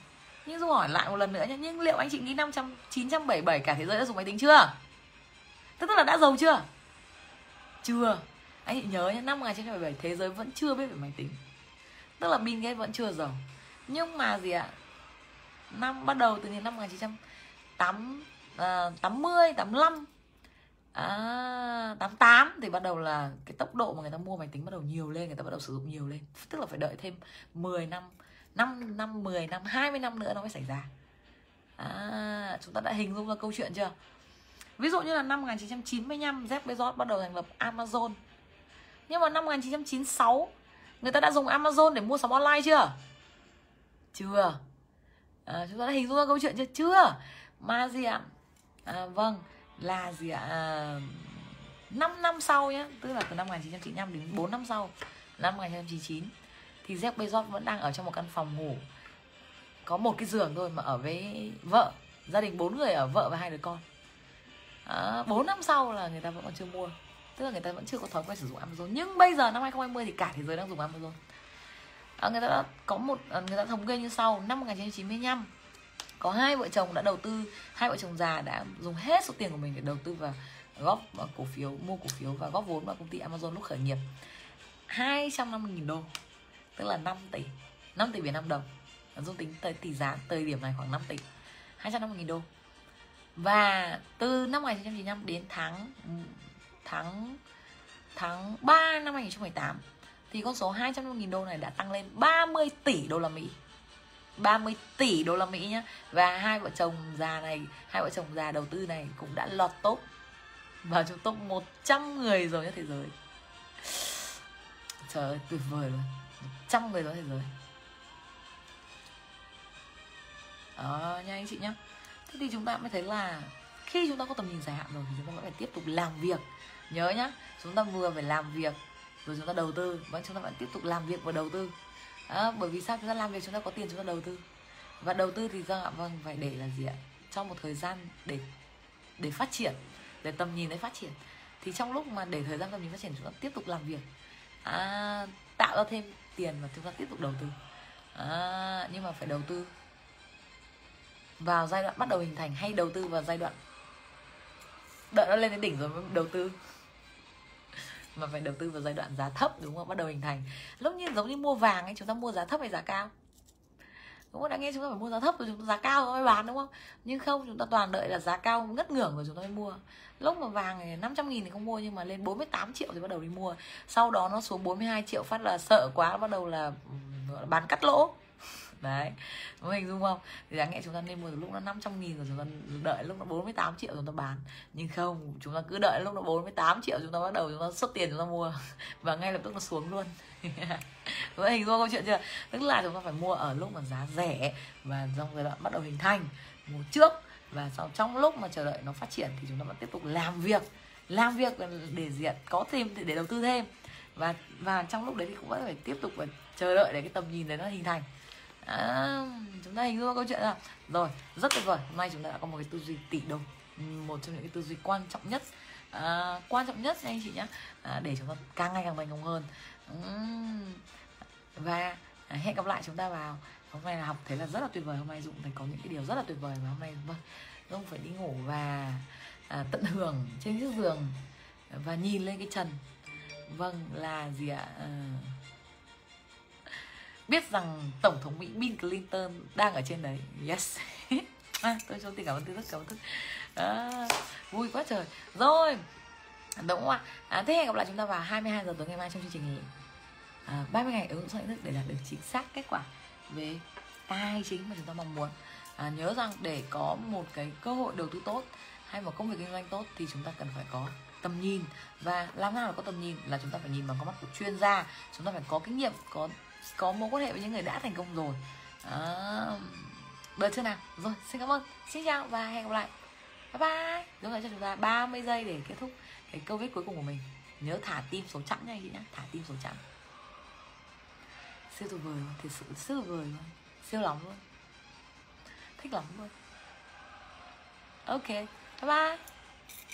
Nhưng dù hỏi lại một lần nữa nhé nhưng liệu anh chị nghĩ năm trăm chín trăm bảy bảy cả thế giới đã dùng máy tính chưa? Tức là đã giàu chưa? Chưa? Anh chị nhớ nhé năm 1977 thế giới vẫn chưa biết về máy tính. Tức là Bill Gates vẫn chưa giàu nhưng mà gì ạ? Năm bắt đầu từ những năm 1980 85 à, 88 à, thì bắt đầu là cái tốc độ mà người ta mua máy tính bắt đầu nhiều lên người ta bắt đầu sử dụng nhiều lên. Tức là phải đợi thêm 10 năm 5 năm 10 năm 20 năm nữa nó mới xảy ra. À, chúng ta đã hình dung ra câu chuyện chưa? Ví dụ như là năm 1995 Jeff Bezos bắt đầu thành lập Amazon. Nhưng mà năm 1996 người ta đã dùng Amazon để mua sắm online chưa? Chưa. À, chúng ta đã hình dung ra câu chuyện chưa? Chưa. Mà gì ạ? À, vâng là gì ạ? À, 5 năm sau nhé tức là từ năm 1995 đến 4 năm sau năm 1999 thì Jeff Bezos vẫn đang ở trong một căn phòng ngủ. Có một cái giường thôi mà ở với vợ gia đình bốn người ở vợ và hai đứa con à, năm sau là người ta vẫn còn chưa mua. Tức là người ta vẫn chưa có thói quen sử dụng Amazon. Nhưng bây giờ năm 2020 thì cả thế giới đang dùng Amazon. À, người ta đã có một ờ, người ta thống kê như sau. Năm 1995 có hai vợ chồng đã đầu tư hai vợ chồng già đã dùng hết số tiền của mình để đầu tư và góp vào cổ phiếu mua cổ phiếu và góp vốn vào công ty Amazon lúc khởi nghiệp. 250.000 đô tức là 5 tỷ 5 tỷ Việt Nam đồng. Dung tính tới tỷ giá thời điểm này khoảng 5 tỷ. 250.000 đô và từ năm 1995 đến tháng ừ, tháng tháng 3 năm 2018 thì con số 250.000 đô này đã tăng lên 30 tỷ đô la Mỹ. 30 tỷ đô la Mỹ nhá. Và hai vợ chồng già này, hai vợ chồng già đầu tư này cũng đã lọt top vào trong top 100 người rồi nhất thế giới. Trời ơi, tuyệt vời luôn. 100 người rồi thế giới. Đó, nha anh chị nhá thế thì chúng ta mới thấy là khi chúng ta có tầm nhìn dài hạn rồi thì chúng ta vẫn phải tiếp tục làm việc nhớ nhá chúng ta vừa phải làm việc rồi chúng ta đầu tư vẫn chúng ta vẫn tiếp tục làm việc và đầu tư à, bởi vì sao chúng ta làm việc chúng ta có tiền chúng ta đầu tư và đầu tư thì ra ạ vâng phải để là gì ạ trong một thời gian để để phát triển để tầm nhìn để phát triển thì trong lúc mà để thời gian tầm nhìn phát triển chúng ta tiếp tục làm việc à, tạo ra thêm tiền và chúng ta tiếp tục đầu tư à, nhưng mà phải đầu tư vào giai đoạn bắt đầu hình thành hay đầu tư vào giai đoạn? Đợi nó lên đến đỉnh rồi mới đầu tư. Mà phải đầu tư vào giai đoạn giá thấp, đúng không? Bắt đầu hình thành. Lúc như giống như mua vàng ấy, chúng ta mua giá thấp hay giá cao? Đúng không? Đã nghe chúng ta phải mua giá thấp rồi chúng ta giá cao mới bán, đúng không? Nhưng không, chúng ta toàn đợi là giá cao ngất ngưởng rồi chúng ta mới mua. Lúc mà vàng này 500 nghìn thì không mua, nhưng mà lên 48 triệu thì bắt đầu đi mua. Sau đó nó xuống 42 triệu, phát là sợ quá, bắt đầu là ừ, bán cắt lỗ đấy, có hình dung không? Thì đáng lẽ chúng ta nên mua từ lúc nó 500 nghìn rồi chúng ta đợi lúc nó 48 triệu chúng ta bán. Nhưng không, chúng ta cứ đợi lúc nó 48 triệu chúng ta bắt đầu chúng ta xuất tiền chúng ta mua. Và ngay lập tức nó xuống luôn. Có hình dung câu chuyện chưa? Tức là chúng ta phải mua ở lúc mà giá rẻ và trong giai đoạn bắt đầu hình thành, mua trước. Và sau, trong lúc mà chờ đợi nó phát triển thì chúng ta vẫn tiếp tục làm việc. Làm việc để diện, có thêm để đầu tư thêm. Và và trong lúc đấy thì cũng vẫn phải tiếp tục phải chờ đợi để cái tầm nhìn đấy nó hình thành à, chúng ta hình dung câu chuyện là rồi rất tuyệt vời hôm nay chúng ta đã có một cái tư duy tỷ đồng một trong những cái tư duy quan trọng nhất. À, quan trọng nhất anh chị nhé à, để chúng ta càng ngày càng thành công hơn. Uhm. và à, hẹn gặp lại chúng ta vào. Hôm nay là học thấy là rất là tuyệt vời hôm nay dũng thấy có những cái điều rất là tuyệt vời mà hôm nay vâng dũng phải đi ngủ và à, tận hưởng trên chiếc giường và nhìn lên cái trần. Vâng là gì ạ? À, biết rằng tổng thống mỹ bill clinton đang ở trên đấy. Yes. À, tôi cho tình cảm ơn tư rất cảm ơn à, vui quá trời. Rồi đúng không ạ? À, thế hẹn gặp lại chúng ta vào 22 giờ tối ngày mai trong chương trình à, 30 ngày ứng dụng sau thức để đạt được chính xác kết quả về tài chính mà chúng ta mong muốn. À, nhớ rằng để có một cái cơ hội đầu tư tốt hay một công việc kinh doanh tốt thì chúng ta cần phải có tầm nhìn. Và làm nào để có tầm nhìn là chúng ta phải nhìn bằng con mắt của chuyên gia. Chúng ta phải có kinh nghiệm có có mối quan hệ với những người đã thành công rồi. À, được chưa nào? Rồi xin cảm ơn. Xin chào và hẹn gặp lại. Bye bye. Đúng như cho chúng ta 30 giây để kết thúc cái câu viết cuối cùng của mình. Nhớ thả tim số chẵn nha chị nhá. Thả tim số chẵn siêu tuyệt vời luôn thật sự siêu tuyệt vời luôn. Siêu lắm luôn. Thích lắm luôn. Ok bye bye.